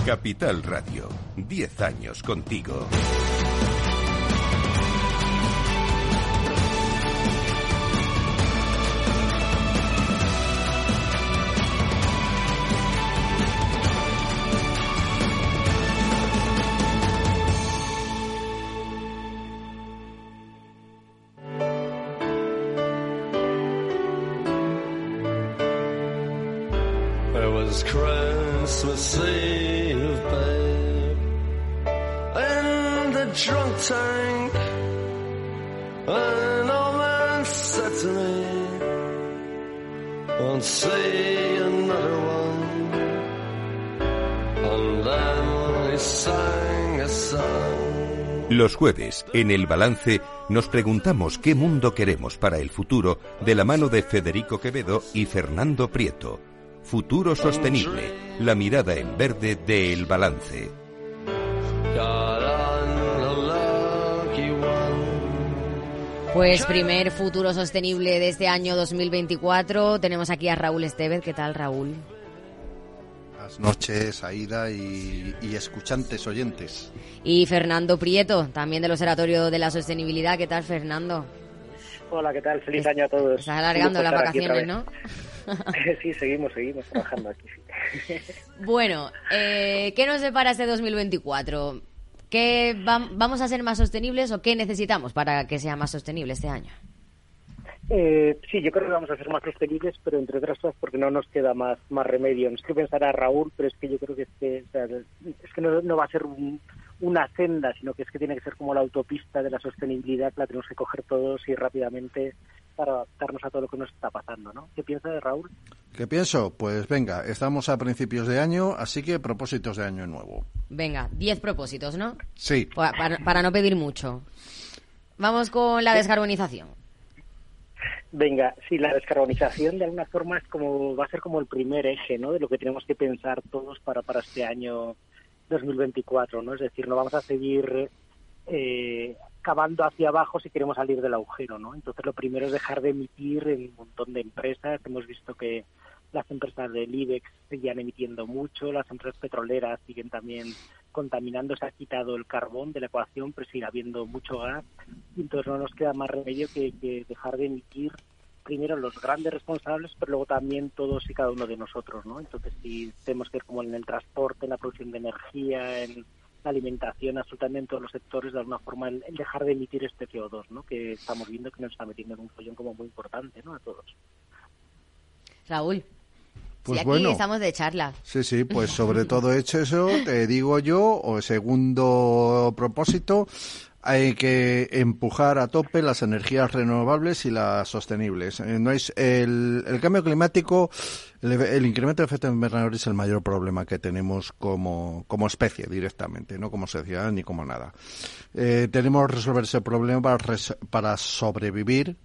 S1: Capital Radio, 10 años contigo. Jueves, en el balance, nos preguntamos qué mundo queremos para el futuro de la mano de Federico Quevedo y Fernando Prieto. Futuro Sostenible, la mirada en verde de El Balance.
S2: Pues primer futuro sostenible de este año 2024. Tenemos aquí a Raúl Estevez. ¿Qué tal, Raúl?
S24: Buenas noches, Aida y, y, escuchantes oyentes.
S2: Y Fernando Prieto, también del Observatorio de la Sostenibilidad. ¿Qué tal, Fernando?
S25: Hola, ¿qué tal? Feliz año a todos.
S2: Estás alargando las vacaciones, ¿no?
S25: sí, seguimos, seguimos trabajando aquí.
S2: bueno, eh, ¿qué nos depara este 2024? ¿Qué vamos a ser más sostenibles o qué necesitamos para que sea más sostenible este año?
S25: Eh, sí, yo creo que vamos a ser más sostenibles, pero entre otras cosas porque no nos queda más más remedio. No es que pensar a Raúl, pero es que yo creo que es que, es que no, va a ser una senda, sino que es que tiene que ser como la autopista de la sostenibilidad la tenemos que coger todos y rápidamente para adaptarnos a todo lo que nos está pasando, ¿no? ¿Qué piensa de Raúl?
S24: ¿Qué pienso? Pues venga, estamos a principios de año, así que propósitos de año nuevo.
S2: Venga, diez propósitos, ¿no?
S24: Sí.
S2: Para, para no pedir mucho. Vamos con la descarbonización.
S25: Venga, sí, la descarbonización de alguna forma es como va a ser como el primer eje, ¿no? De lo que tenemos que pensar todos para para este año 2024, ¿no? Es decir, no vamos a seguir eh, cavando hacia abajo si queremos salir del agujero, ¿no? Entonces lo primero es dejar de emitir en un montón de empresas. Hemos visto que las empresas del IBEX seguían emitiendo mucho, las empresas petroleras siguen también contaminando, se ha quitado el carbón de la ecuación, pero sigue habiendo mucho gas, y entonces no nos queda más remedio que, dejar de emitir primero los grandes responsables, pero luego también todos y cada uno de nosotros, ¿no? Entonces, si tenemos que ir como en el transporte, en la producción de energía, en la alimentación, absolutamente todos los sectores, de alguna forma, el, dejar de emitir este CO2, ¿no? Que estamos viendo que nos está metiendo en un follón como muy importante, ¿no? A todos.
S2: Raúl.
S24: Pues
S2: aquí
S24: bueno.
S2: estamos de charla.
S24: Sí, sí, pues sobre todo hecho eso, te digo yo, o segundo propósito, hay que empujar a tope las energías renovables y las sostenibles. Eh, no es el, el cambio climático, el, el, incremento de efecto invernadero es el mayor problema que tenemos como, como especie directamente, no como sociedad ni como nada. Eh, tenemos que resolver ese problema para, para sobrevivir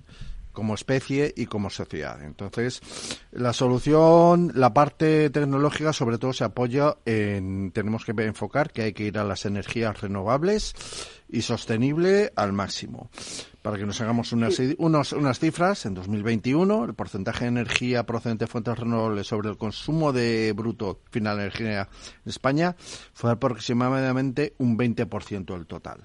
S24: como especie y como sociedad. Entonces, la solución, la parte tecnológica sobre todo se apoya en, tenemos que enfocar que hay que ir a las energías renovables y sostenible al máximo. Para que nos hagamos unas, unos, unas cifras, en 2021 el porcentaje de energía procedente de fuentes renovables sobre el consumo de bruto final de energía en España fue aproximadamente un 20% del total.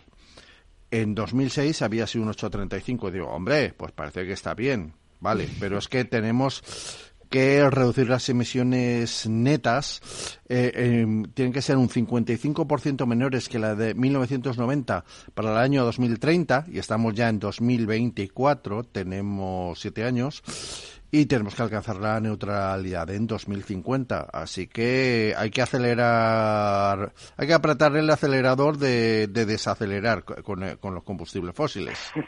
S24: En 2006 había sido un 8,35. Digo, hombre, pues parece que está bien, vale, pero es que tenemos que reducir las emisiones netas eh, eh, tienen que ser un 55% menores que la de 1990 para el año 2030 y estamos ya en 2024, tenemos siete años y tenemos que alcanzar la neutralidad en 2050. Así que hay que acelerar, hay que apretar el acelerador de, de desacelerar con, con, los combustibles fósiles.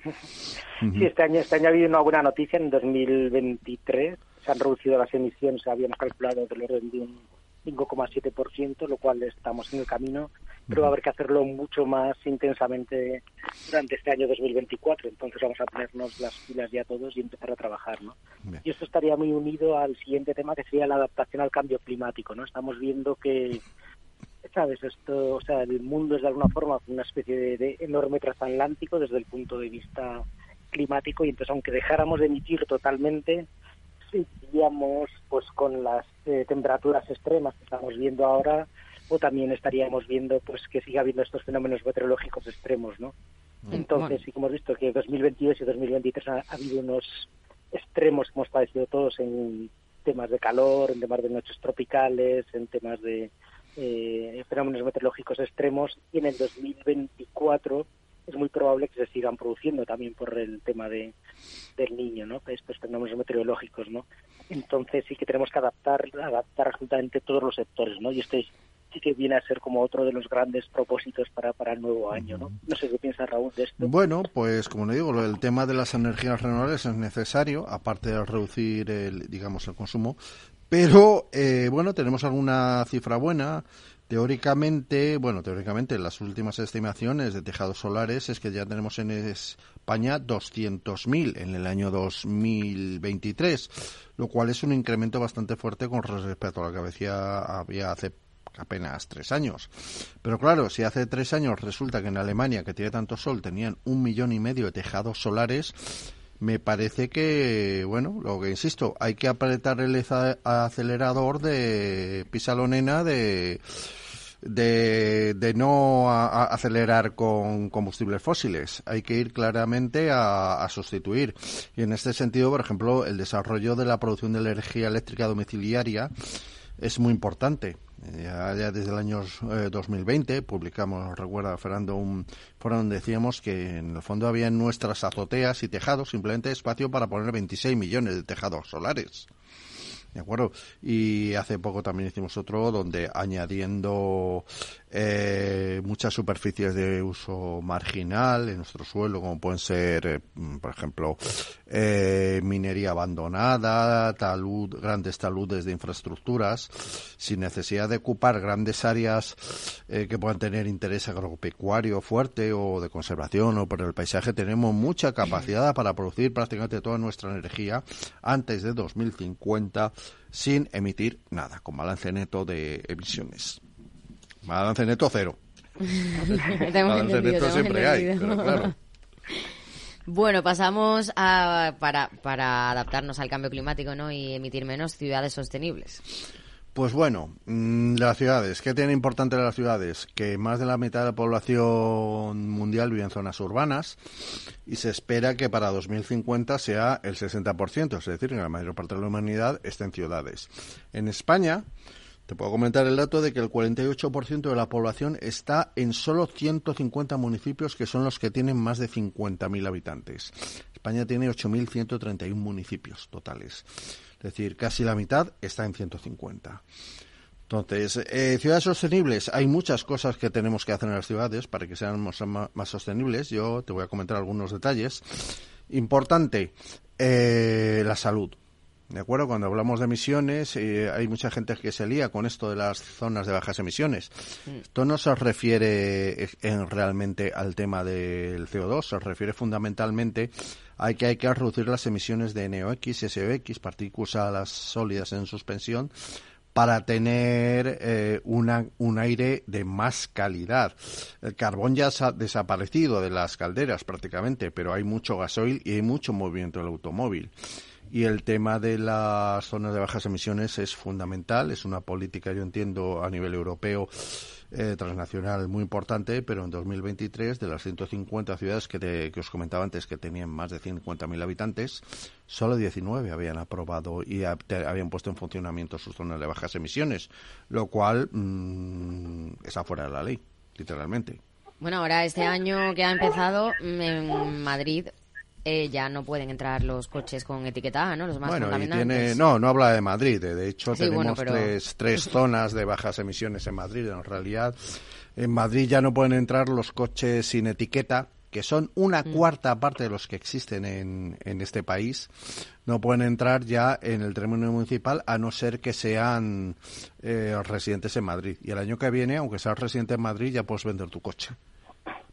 S25: Sí, este año, este año ha habido una buena noticia. En 2023 se han reducido las emisiones, habíamos calculado del orden de un 5,7%, lo cual estamos en el camino, pero va a haber que hacerlo mucho más intensamente durante este año 2024. Entonces vamos a ponernos las pilas ya todos y empezar a trabajar, ¿no? Y esto estaría muy unido al siguiente tema que sería la adaptación al cambio climático, ¿no? Estamos viendo que sabes esto, o sea, el mundo es de alguna forma una especie de, de enorme transatlántico desde el punto de vista climático y entonces aunque dejáramos de emitir totalmente seguiríamos pues con las eh, temperaturas extremas que estamos viendo ahora o también estaríamos viendo pues que siga habiendo estos fenómenos meteorológicos extremos, ¿no? Entonces, sí como hemos visto que 2022 y 2023 ha, ha habido unos extremos que hemos padecido todos en temas de calor, en temas de noches tropicales, en temas de eh, fenómenos meteorológicos extremos y en el 2024 es muy probable que se sigan produciendo también por el tema de, del niño, ¿no? Estos fenómenos meteorológicos, ¿no? Entonces sí que tenemos que adaptar, adaptar absolutamente todos los sectores, ¿no? Y este que viene a ser como otro de los grandes propósitos para, para el nuevo año, ¿no? No sé qué piensa Raúl de esto.
S24: Bueno, pues como le digo, el tema de las energías renovables es necesario, aparte de reducir el, digamos, el consumo, pero eh, bueno, tenemos alguna cifra buena. Teóricamente, bueno, teóricamente las últimas estimaciones de tejados solares es que ya tenemos en España 200.000 en el año 2023, lo cual es un incremento bastante fuerte con respecto a lo que había hace apenas tres años. Pero claro, si hace tres años resulta que en Alemania, que tiene tanto sol, tenían un millón y medio de tejados solares, me parece que, bueno, lo que insisto, hay que apretar el acelerador de pisalonena de de, de no a, acelerar con combustibles fósiles. Hay que ir claramente a, a, sustituir. Y en este sentido, por ejemplo, el desarrollo de la producción de energía eléctrica domiciliaria es muy importante. Ya, desde el año eh, 2020 publicamos, recuerda Fernando, un foro donde decíamos que en el fondo había nuestras azoteas y tejados simplemente espacio para poner 26 millones de tejados solares. ¿De acuerdo? Y hace poco también hicimos otro donde añadiendo eh, muchas superficies de uso marginal en nuestro suelo, como pueden ser, eh, por ejemplo, eh, minería abandonada, talud, grandes taludes de infraestructuras, sin necesidad de ocupar grandes áreas eh, que puedan tener interés agropecuario fuerte o de conservación o por el paisaje, tenemos mucha capacidad para producir prácticamente toda nuestra energía antes de 2050 sin emitir nada, con balance neto de emisiones. Balance neto cero. balance neto siempre hay, pero claro.
S2: Bueno, pasamos a, para, para adaptarnos al cambio climático ¿no? y emitir menos ciudades sostenibles.
S24: Pues bueno, mm, las ciudades. ¿Qué tiene importante las ciudades? Que más de la mitad de la población mundial vive en zonas urbanas y se espera que para 2050 sea el 60%, es decir, que la mayor parte de la humanidad esté en ciudades. En España, te puedo comentar el dato de que el 48% de la población está en solo 150 municipios que son los que tienen más de 50.000 habitantes. España tiene 8.131 municipios totales. Es decir, casi la mitad está en 150. Entonces, eh, ciudades sostenibles. Hay muchas cosas que tenemos que hacer en las ciudades para que sean más, más sostenibles. Yo te voy a comentar algunos detalles. Importante, eh, la salud. ¿De acuerdo? Cuando hablamos de emisiones, eh, hay mucha gente que se lía con esto de las zonas de bajas emisiones. Mm. Esto no se refiere en, realmente al tema del CO2, se refiere fundamentalmente a que hay que reducir las emisiones de NOx, SOx, partículas sólidas en suspensión, para tener eh, un aire de más calidad. El carbón ya ha desaparecido de las calderas prácticamente, pero hay mucho gasoil y hay mucho movimiento del automóvil y el tema de las zonas de bajas emisiones es fundamental, es una política, yo entiendo, a nivel europeo eh, transnacional muy importante, pero en 2023 de las 150 ciudades que, que os comentaba antes que tenían más de 50.000 habitantes, solo 19 habían aprobado y habían puesto en funcionamiento sus zonas de bajas emisiones, lo cual mm, está fuera de la ley, literalmente.
S2: Bueno, ahora este año que ha empezado en Madrid eh, ya no pueden entrar los coches con etiqueta ¿no? Los más bueno,
S24: tiene, no, no habla de Madrid. De hecho, tenemos tres, tres zonas de bajas emisiones en Madrid. En realidad, en Madrid ya no pueden entrar los coches sin etiqueta, que son una mm. cuarta parte de los que existen en, en este país, no pueden entrar ya en el término municipal a no ser que sean eh, residentes en Madrid. Y el año que viene, aunque seas residente en Madrid, ya puedes vender tu coche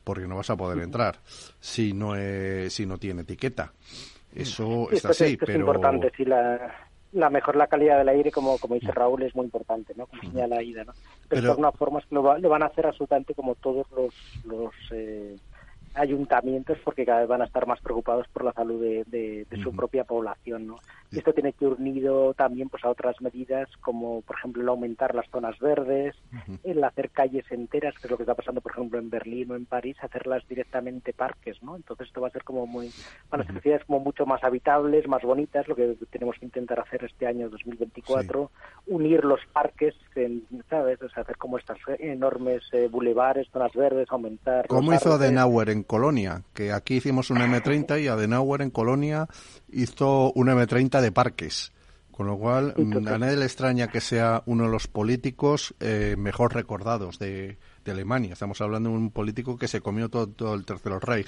S24: porque no vas a poder entrar si no si no tiene etiqueta. Eso está así, pero...
S25: Es importante, la, la mejor la calidad del aire, como, como dice Raúl, es muy importante, ¿no? Como señala Ida, ¿no? Pero, de alguna forma es que lo, lo, van a hacer absolutamente como todos los, los eh, ayuntamientos porque cada vez van a estar más preocupados por la salud de, de, su propia población, ¿no? Y esto tiene que ir unido también pues a otras medidas como por ejemplo el aumentar las zonas verdes, el hacer calles enteras, que es lo que está pasando por ejemplo en Berlín o en París, hacerlas directamente parques, ¿no? Entonces esto va a ser como muy para las ciudades como mucho más habitables, más bonitas, lo que tenemos que intentar hacer este año 2024, unir los parques, ¿sabes? O sea, hacer como estas enormes eh, bulevares, zonas verdes, aumentar
S24: ¿Cómo hizo Adenauer en Colonia? Que aquí hicimos un M30 y Adenauer en Colonia hizo un M30 de parques. Con lo cual, mm, a nadie le extraña que sea uno de los políticos eh, mejor recordados de, Alemania. Estamos hablando de un político que se comió todo, el Tercer Reich.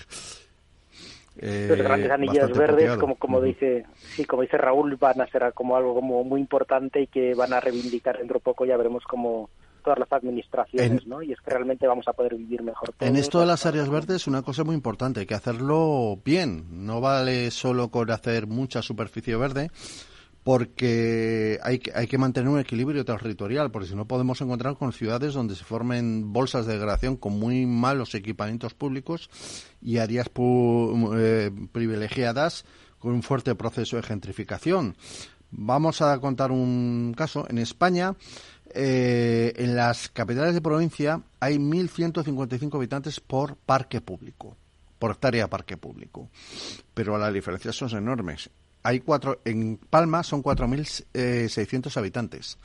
S25: Eh, los grandes anillas verdes, como, como dice, sí, como dice Raúl, van a ser como algo como muy importante y que van a reivindicar dentro de poco. Ya veremos cómo, todas las administraciones, ¿no? Y es que realmente vamos a poder vivir mejor.
S24: en esto de las áreas verdes, una cosa muy importante, hay que hacerlo bien. No vale solo con hacer mucha superficie verde, porque hay que, hay que mantener un equilibrio territorial, porque si no podemos encontrar con ciudades donde se formen bolsas de degradación con muy malos equipamientos públicos y áreas eh, privilegiadas con un fuerte proceso de gentrificación. Vamos a contar un caso. En España, eh, en las capitales de provincia hay 1.155 habitantes por parque público, por hectárea de parque público. Pero las diferencias son enormes. Hay cuatro, en Palma son 4.600 habitantes.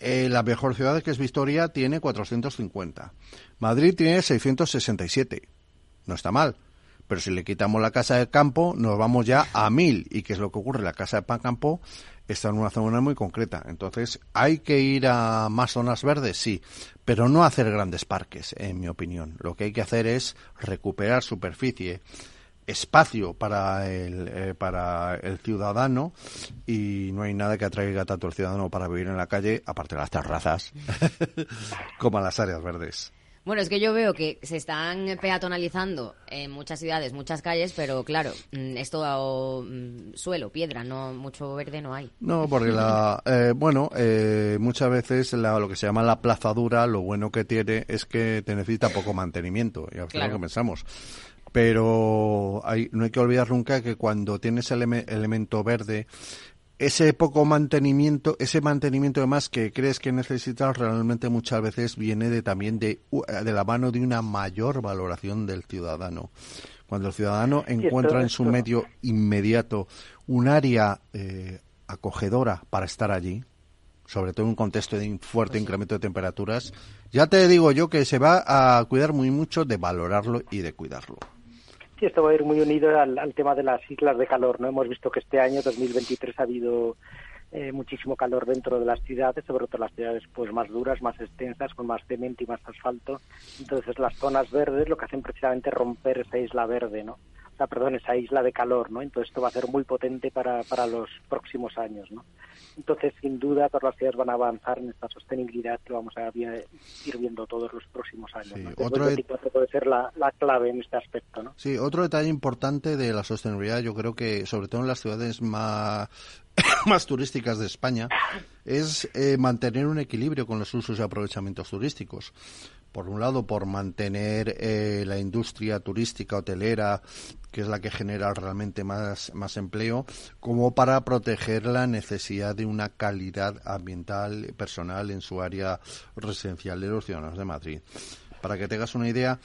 S24: Eh, la mejor ciudad que es Victoria tiene 450. Madrid tiene 667. No está mal. Pero si le quitamos la casa del campo, nos vamos ya a 1000. ¿Y qué es lo que ocurre? La casa del campo está en una zona muy concreta. Entonces, ¿hay que ir a más zonas verdes? Sí, pero no hacer grandes parques, en mi opinión. Lo que hay que hacer es recuperar superficie, espacio para el, eh, para el ciudadano y no hay nada que atraiga tanto al ciudadano para vivir en la calle, aparte de las terrazas, como a las áreas verdes.
S2: Bueno, es que yo veo que se están peatonalizando en muchas ciudades, muchas calles, pero claro, mm, es todo mm, suelo, piedra, no mucho verde no hay.
S24: No, porque la, eh, bueno, eh, muchas veces lo que se llama la plazadura, lo bueno que tiene es que te necesita poco mantenimiento y al final que pensamos pero hay, no hay que olvidar nunca que cuando tienes el elemento verde, ese poco mantenimiento, ese mantenimiento además que crees que necesitas realmente muchas veces viene de también de, de la mano de una mayor valoración del ciudadano. Cuando el ciudadano encuentra en su medio inmediato un área eh, acogedora para estar allí, sobre todo en un contexto de fuerte pues incremento de temperaturas, ya te digo yo que se va a cuidar muy mucho de valorarlo y de cuidarlo.
S25: Sí, esto va a ir muy unido al, tema de las islas de calor. no Hemos visto que este año, 2023, ha habido eh, muchísimo calor dentro de las ciudades, sobre todo las ciudades pues más duras, más extensas, con más cemento y más asfalto. Entonces, las zonas verdes lo que hacen precisamente romper esa isla verde, ¿no? Perdón, esa isla de calor, ¿no? Entonces, esto va a ser muy potente para, para los próximos años, ¿no? Entonces, sin duda, todas las ciudades van a avanzar en esta sostenibilidad que vamos a ir viendo todos los próximos años. Otro puede ser la, clave en este aspecto. ¿no?
S24: Sí, otro detalle importante de la sostenibilidad, yo creo que sobre todo en las ciudades más, más turísticas de España, es eh, mantener un equilibrio con los usos y aprovechamientos turísticos por un lado, por mantener eh, la industria turística, hotelera, que es la que genera realmente más, más empleo, como para proteger la necesidad de una calidad ambiental personal en su área residencial de los ciudadanos de Madrid. Para que tengas una idea,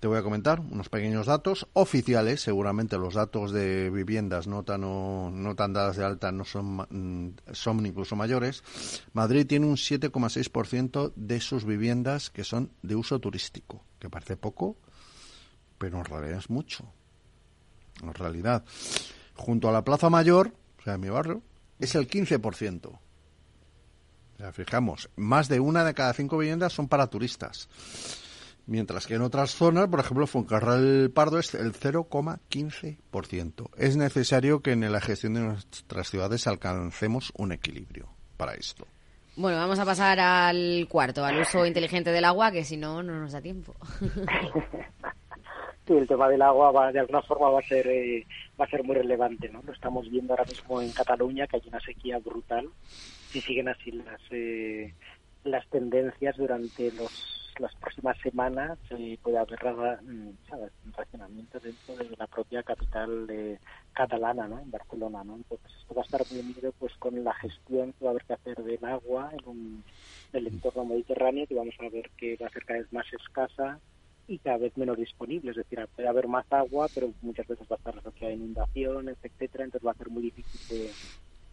S24: te voy a comentar unos pequeños datos oficiales. Seguramente los datos de viviendas no tan, no, tan dadas de alta no son, mm, son incluso mayores. Madrid tiene un 7,6% de sus viviendas que son de uso turístico, que parece poco, pero en realidad es mucho. En realidad, junto a la Plaza Mayor, o sea, en mi barrio, es el 15%. O fijamos, más de una de cada cinco viviendas son para turistas. Mientras que en otras zonas, por ejemplo, Foncarral Pardo es el 0,15%. Es necesario que en la gestión de nuestras ciudades alcancemos un equilibrio para esto.
S2: Bueno, vamos a pasar al cuarto, al uso inteligente del agua, que si no, no nos da tiempo.
S25: Sí, el tema del agua va, de alguna forma va a ser eh, va a ser muy relevante, ¿no? Lo estamos viendo ahora mismo en Cataluña, que hay una sequía brutal. Si siguen así las eh, las tendencias durante los las próximas semanas eh, puede haber un racionamiento dentro de la propia capital eh, catalana, ¿no? En Barcelona, ¿no? Entonces esto va a estar muy unido pues con la gestión que va a haber que hacer del agua en un, el entorno mediterráneo que vamos a ver que va a ser cada vez más escasa y cada vez menos disponible, es decir, puede haber más agua, pero muchas veces va a estar asociada a inundaciones, etcétera, entonces va a ser muy difícil de,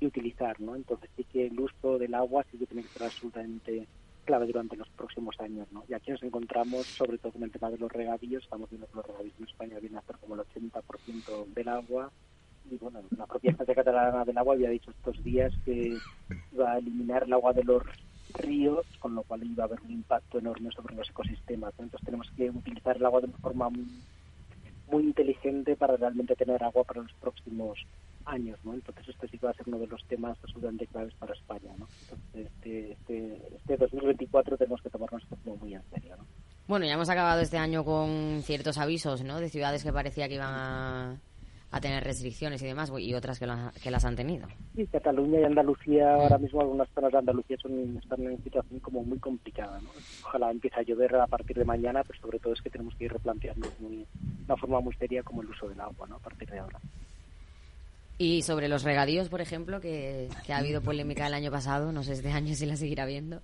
S25: de utilizar, ¿no? Entonces sí que el uso del agua sí que tiene que ser absolutamente clave durante los próximos años. ¿no? Y aquí nos encontramos sobre todo con el tema de los regadíos. Estamos viendo que los regadíos en España vienen a ser como el 80% del agua. Y bueno, la propia Agencia Catalana del Agua había dicho estos días que iba a eliminar el agua de los ríos, con lo cual iba a haber un impacto enorme sobre los ecosistemas. Entonces tenemos que utilizar el agua de una forma muy, muy inteligente para realmente tener agua para los próximos años, ¿no? Entonces este sí va a ser uno de los temas absolutamente claves para España, ¿no? Entonces este, este, este 2024 tenemos que tomarnos esto muy en serio, ¿no?
S2: Bueno, ya hemos acabado este año con ciertos avisos, ¿no? De ciudades que parecía que iban a, tener restricciones y demás, y otras que, que las han tenido.
S25: Sí, Cataluña y Andalucía, ahora mismo algunas zonas de Andalucía son, están en una situación como muy complicada, ¿no? Ojalá empiece a llover a partir de mañana, pero sobre todo es que tenemos que ir replanteando de una forma muy seria como el uso del agua, ¿no? A partir de ahora.
S2: Y sobre los regadíos, por ejemplo, que, ha habido polémica el año pasado, no sé este año si la seguirá habiendo.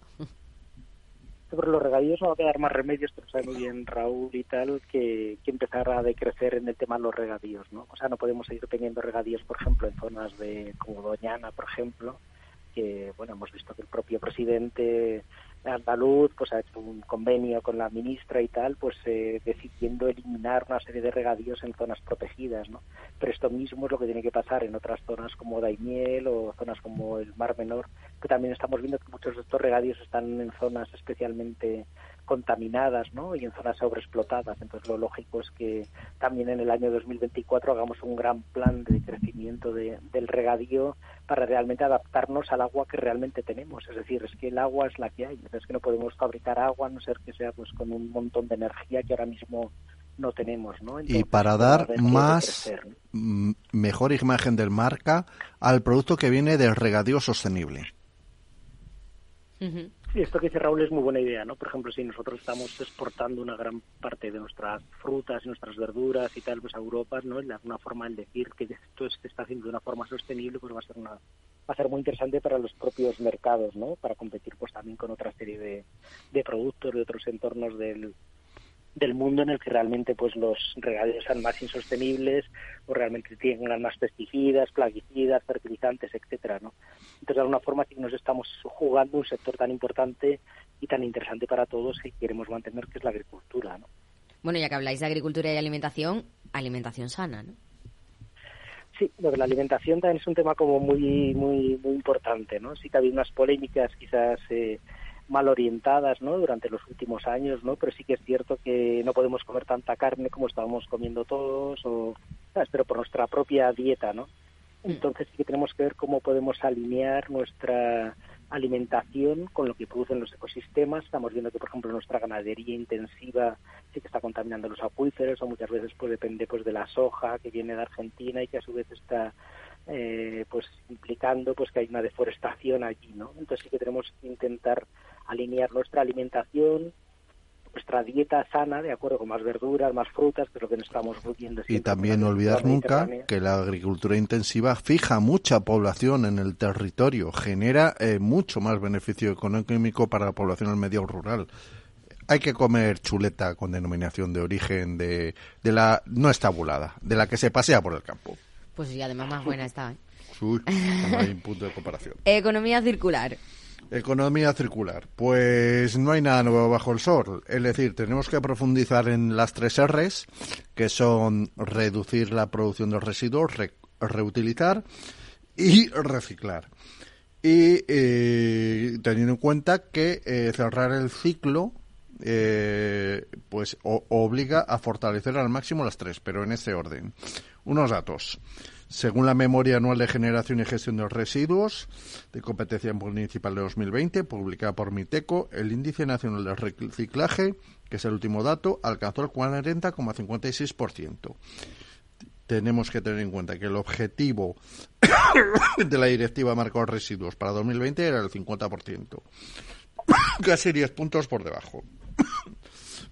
S25: Sobre los regadíos no va a quedar más remedios, pero sabe muy bien Raúl y tal, que, que empezar a decrecer en el tema de los regadíos, ¿no? O sea, no podemos seguir teniendo regadíos, por ejemplo, en zonas de como Doñana, por ejemplo, que, bueno, hemos visto que el propio presidente andaluz pues ha hecho un convenio con la ministra y tal pues eh, decidiendo eliminar una serie de regadíos en zonas protegidas no pero esto mismo es lo que tiene que pasar en otras zonas como Daimiel o zonas como el Mar Menor que también estamos viendo que muchos de estos regadíos están en zonas especialmente contaminadas ¿no? y en zonas sobreexplotadas. Entonces lo lógico es que también en el año 2024 hagamos un gran plan de crecimiento de, del regadío para realmente adaptarnos al agua que realmente tenemos. Es decir, es que el agua es la que hay. Es que no podemos fabricar agua a no ser que sea pues con un montón de energía que ahora mismo no tenemos. ¿no?
S24: y para dar más, mejor imagen del marca al producto que viene del regadío sostenible.
S25: Sí, esto que dice Raúl es muy buena idea, ¿no? Por ejemplo, si nosotros estamos exportando una gran parte de nuestras frutas y nuestras verduras y tal, pues a Europa, ¿no? De alguna forma el decir que esto se está haciendo de una forma sostenible, pues va a ser una va a ser muy interesante para los propios mercados, ¿no? Para competir pues también con otra serie de, de productos de otros entornos del, del mundo en el que realmente pues los regadíos sean más insostenibles o realmente tengan más pesticidas, plaguicidas, fertilizantes, etcétera, ¿no? Entonces de alguna forma sí nos estamos jugando un sector tan importante y tan interesante para todos que queremos mantener que es la agricultura, ¿no?
S2: Bueno, ya que habláis de agricultura y alimentación, alimentación sana, ¿no?
S25: Sí, lo de la alimentación también es un tema como muy muy muy importante, ¿no? Sí que ha habido unas polémicas quizás eh, mal orientadas ¿no? durante los últimos años, ¿no? pero sí que es cierto que no podemos comer tanta carne como estábamos comiendo todos, o, pero por nuestra propia dieta. ¿no? Mm. Entonces sí que tenemos que ver cómo podemos alinear nuestra alimentación con lo que producen los ecosistemas. Estamos viendo que, por ejemplo, nuestra ganadería intensiva sí que está contaminando los acuíferos o muchas veces pues depende pues de la soja que viene de Argentina y que a su vez está eh, pues implicando pues que hay una deforestación allí, ¿no? Entonces sí que tenemos que intentar alinear nuestra alimentación, nuestra dieta sana, de acuerdo con más verduras, más frutas, que es lo que nos estamos viendo.
S24: Y también no olvidar nunca que la agricultura intensiva fija mucha población en el territorio, genera eh, mucho más beneficio económico para la población del medio rural. Hay que comer chuleta con denominación de origen de, de la no estabulada, de la que se pasea por el campo.
S2: Pues sí, además más buena está. ¿eh?
S24: hay un punto de comparación.
S2: Economía circular.
S24: Economía circular. Pues no hay nada nuevo bajo el sol. Es decir, tenemos que profundizar en las tres R's, que son reducir la producción de residuos, reutilizar y reciclar. Y eh, teniendo en cuenta que eh, cerrar el ciclo eh, pues obliga a fortalecer al máximo las tres, pero en ese orden. Unos datos. Según la Memoria Anual de Generación y Gestión de los Residuos de Competencia Municipal de 2020, publicada por MITECO, el Índice Nacional de Reciclaje, que es el último dato, alcanzó el 40,56%. Tenemos que tener en cuenta que el objetivo de la Directiva Marco de Residuos para 2020 era el 50%. Casi 10 puntos por debajo.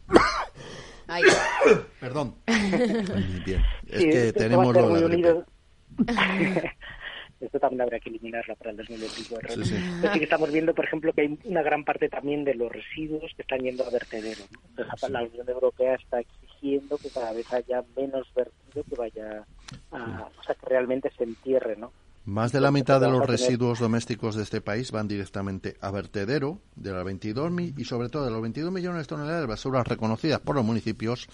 S24: Perdón. Bien. Es que tenemos lo
S25: Esto también habrá que eliminarlo para el 2025. Sí, sí. que estamos viendo, por ejemplo, que hay una gran parte también de los residuos que están yendo a vertedero. Entonces, la Unión Europea está exigiendo que cada vez haya menos vertido que vaya a, o sea, que realmente se entierre, ¿no?
S24: Más de la mitad de los residuos domésticos de este país van directamente a vertedero, de las 22 y sobre todo de los 22 millones de toneladas de basuras reconocidas por los municipios,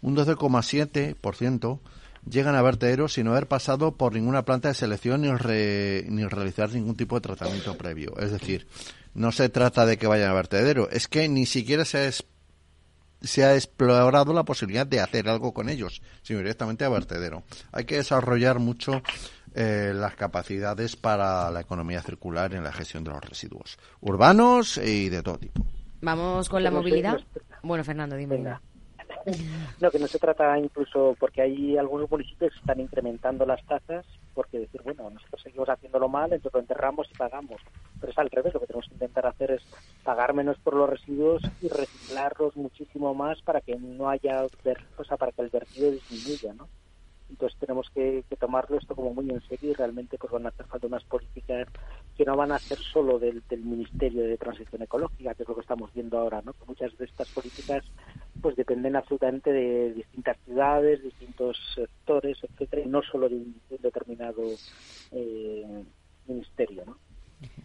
S24: un 12,7% llegan a vertedero sin haber pasado por ninguna planta de selección ni, ni realizar ningún tipo de tratamiento previo. Es decir, no se trata de que vayan a vertedero, es que ni siquiera se ha, se ha explorado la posibilidad de hacer algo con ellos, sino directamente a vertedero. Hay que desarrollar mucho eh, las capacidades para la economía circular en la gestión de los residuos urbanos y de todo tipo.
S2: Vamos con la movilidad. Bueno, Fernando, dime.
S25: No, que no se trata incluso porque hay algunos municipios que están incrementando las tasas porque decir, bueno, nosotros seguimos haciéndolo mal, entonces lo enterramos y pagamos. Pero es al revés, lo que tenemos que intentar hacer es pagar menos por los residuos y reciclarlos muchísimo más para que no haya, o sea, para que el vertido disminuya, ¿no? Entonces tenemos que, tomarlo esto como muy en serio y realmente pues van a hacer falta unas políticas que no van a ser solo del, Ministerio de Transición Ecológica, que es lo que estamos viendo ahora, ¿no? Que muchas de estas políticas pues dependen absolutamente de distintas ciudades, distintos sectores, etcétera, y no solo de un, determinado eh, ministerio, ¿no?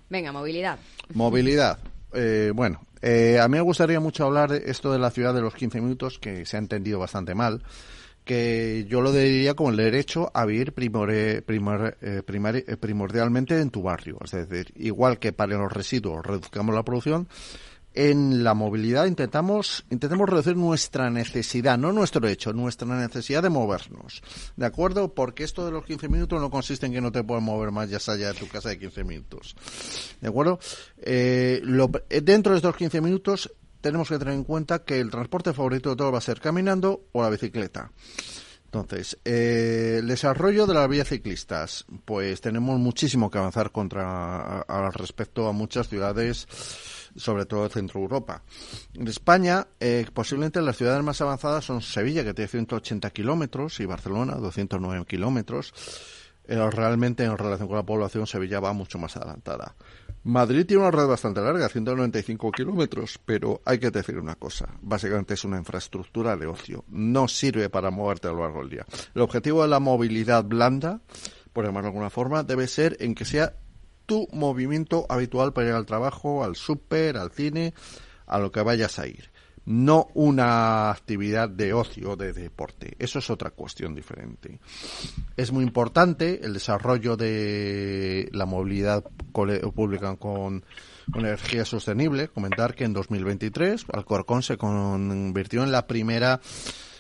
S2: Venga, movilidad.
S24: Movilidad. Eh, bueno, eh, a mí me gustaría mucho hablar de esto de la ciudad de los 15 minutos, que se ha entendido bastante mal que yo lo diría como el derecho a vivir eh, eh, primordialmente en tu barrio. Es decir, igual que para los residuos reduzcamos la producción, en la movilidad intentamos, intentemos reducir nuestra necesidad, no nuestro hecho, nuestra necesidad de movernos. ¿De acuerdo? Porque esto de los 15 minutos no consiste en que no te puedas mover más ya allá de tu casa de 15 minutos. ¿De acuerdo? Eh, dentro de estos 15 minutos tenemos que tener en cuenta que el transporte favorito de todos va a ser caminando o la bicicleta. Entonces, eh, el desarrollo de las vías ciclistas, pues tenemos muchísimo que avanzar contra al respecto a muchas ciudades sobre todo Centro Europa. En España, eh, posiblemente las ciudades más avanzadas son Sevilla, que tiene 180 kilómetros, y Barcelona, 209 kilómetros. Eh, realmente, en relación con la población, Sevilla va mucho más adelantada. Madrid tiene una red bastante larga, 195 kilómetros, pero hay que decir una cosa. Básicamente es una infraestructura de ocio. No sirve para moverte a lo largo del día. El objetivo de la movilidad blanda, por llamarlo de alguna forma, debe ser en que sea tu movimiento habitual para ir al trabajo, al súper, al cine, a lo que vayas a ir no una actividad de ocio, de deporte. Eso es otra cuestión diferente. Es muy importante el desarrollo de la movilidad pública con, energía sostenible. Comentar que en 2023 Alcorcón se convirtió en la primera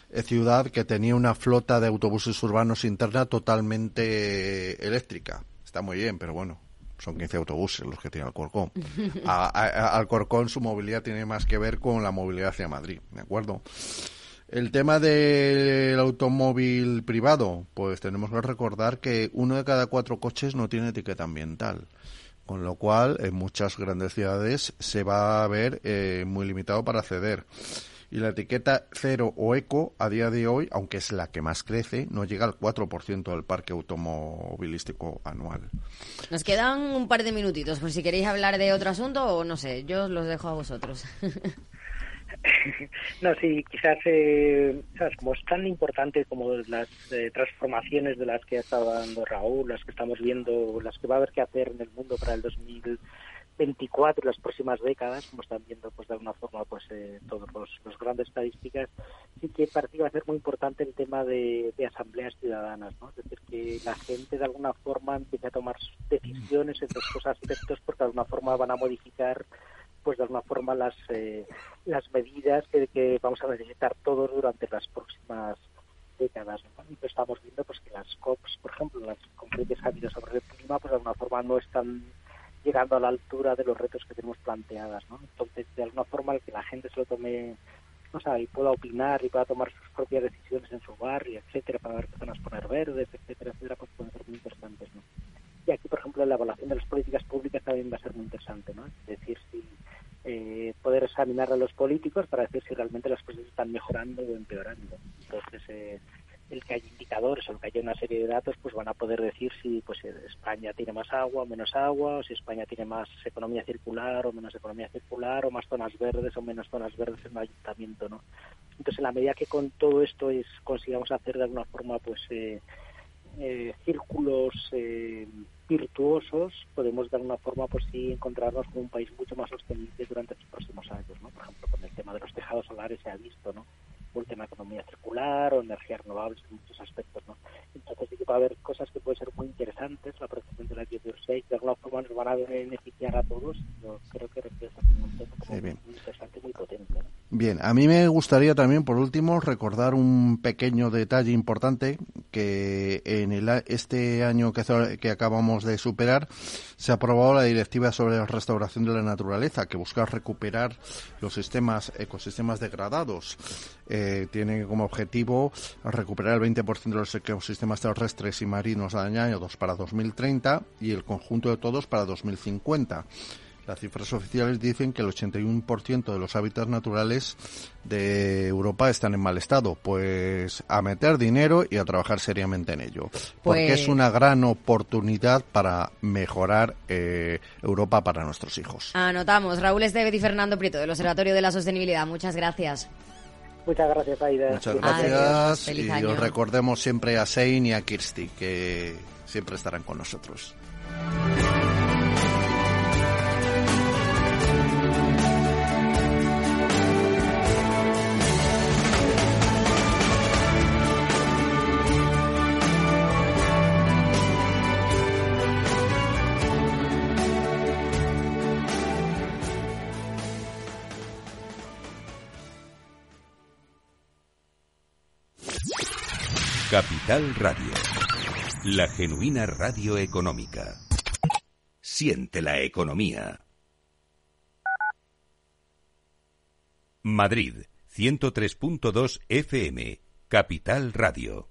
S24: eh, ciudad que tenía una flota de autobuses urbanos interna totalmente eléctrica. Está muy bien, pero bueno, son 15 autobuses los que tiene Alcorcón. A, Alcorcón su movilidad tiene más que ver con la movilidad hacia Madrid, ¿de acuerdo? El tema del automóvil privado, pues tenemos que recordar que uno de cada cuatro coches no tiene etiqueta ambiental, con lo cual en muchas grandes ciudades se va a ver eh, muy limitado para acceder y la etiqueta cero o eco a día de hoy, aunque es la que más crece, no llega al 4% del parque automovilístico anual.
S2: Nos quedan un par de minutitos, por si queréis hablar de otro asunto o no sé, yo os los dejo a vosotros.
S25: no, sí, quizás, eh, como es tan importante como las eh, transformaciones de las que ha estado dando Raúl, las que estamos viendo, las que va a haber que hacer en el mundo para el 2000 24 las próximas décadas, como están viendo pues de alguna forma pues eh, todos los, grandes estadísticas, sí que parece que va a ser muy importante el tema de, asambleas ciudadanas, ¿no? Es decir, que la gente de alguna forma empiece a tomar decisiones en los aspectos porque de alguna forma van a modificar pues de alguna forma las eh, las medidas que, vamos a necesitar todos durante las próximas décadas. estamos viendo pues que las COPs, por ejemplo, las conferencias habidas sobre el clima, pues de alguna forma no están llegando a la altura de los retos que tenemos planteadas, ¿no? Entonces, de alguna forma, el que la gente se lo tome, o sea, y pueda opinar y pueda tomar sus propias decisiones en su barrio, etcétera, para ver qué zonas poner verdes, etcétera, etcétera, pues pueden ser muy interesantes, ¿no? Y aquí, por ejemplo, la evaluación de las políticas públicas también va a ser muy interesante, ¿no? Es decir, si eh, poder examinar a los políticos para decir si realmente las cosas están mejorando o empeorando. Entonces, eh, el que haya indicadores o el que haya una serie de datos, pues van a poder decir si pues España tiene más agua o menos agua, o si España tiene más economía circular o menos economía circular, o más zonas verdes o menos zonas verdes en el ayuntamiento, ¿no? Entonces, en la medida que con todo esto es consigamos hacer de alguna forma, pues eh, eh, círculos eh, virtuosos, podemos de alguna forma, pues sí, encontrarnos con un país mucho más sostenible durante los próximos años, ¿no? Por ejemplo, con el tema de los tejados solares se ha visto, ¿no? El tema de economía circular o energías renovables en muchos aspectos. ¿no? Entonces sí que va a haber cosas que pueden ser muy interesantes, la protección de la biodiversidad y de alguna forma nos van a beneficiar a todos. Yo creo que representa un tema muy interesante, muy potente.
S24: Bien, a mí me gustaría también, por último, recordar un pequeño detalle importante que en el, este año que, que acabamos de superar se ha aprobado la directiva sobre la restauración de la naturaleza, que busca recuperar los sistemas, ecosistemas degradados. Eh, tiene como objetivo recuperar el 20% de los ecosistemas terrestres y marinos dañados para 2030 y el conjunto de todos para 2050. Las cifras oficiales dicen que el 81% de los hábitats naturales de Europa están en mal estado. Pues a meter dinero y a trabajar seriamente en ello. Porque es pues una gran oportunidad para mejorar eh, Europa para nuestros hijos.
S2: Anotamos. Raúl Esteves y Fernando Prieto del Observatorio de la Sostenibilidad. Muchas gracias.
S25: Muchas gracias, Aida.
S24: Muchas gracias. y os recordemos siempre a Sein y a Kirsty, que siempre estarán con nosotros.
S1: Capital Radio. La genuina radio económica. Siente la economía. Madrid, 103.2 FM. Capital Radio.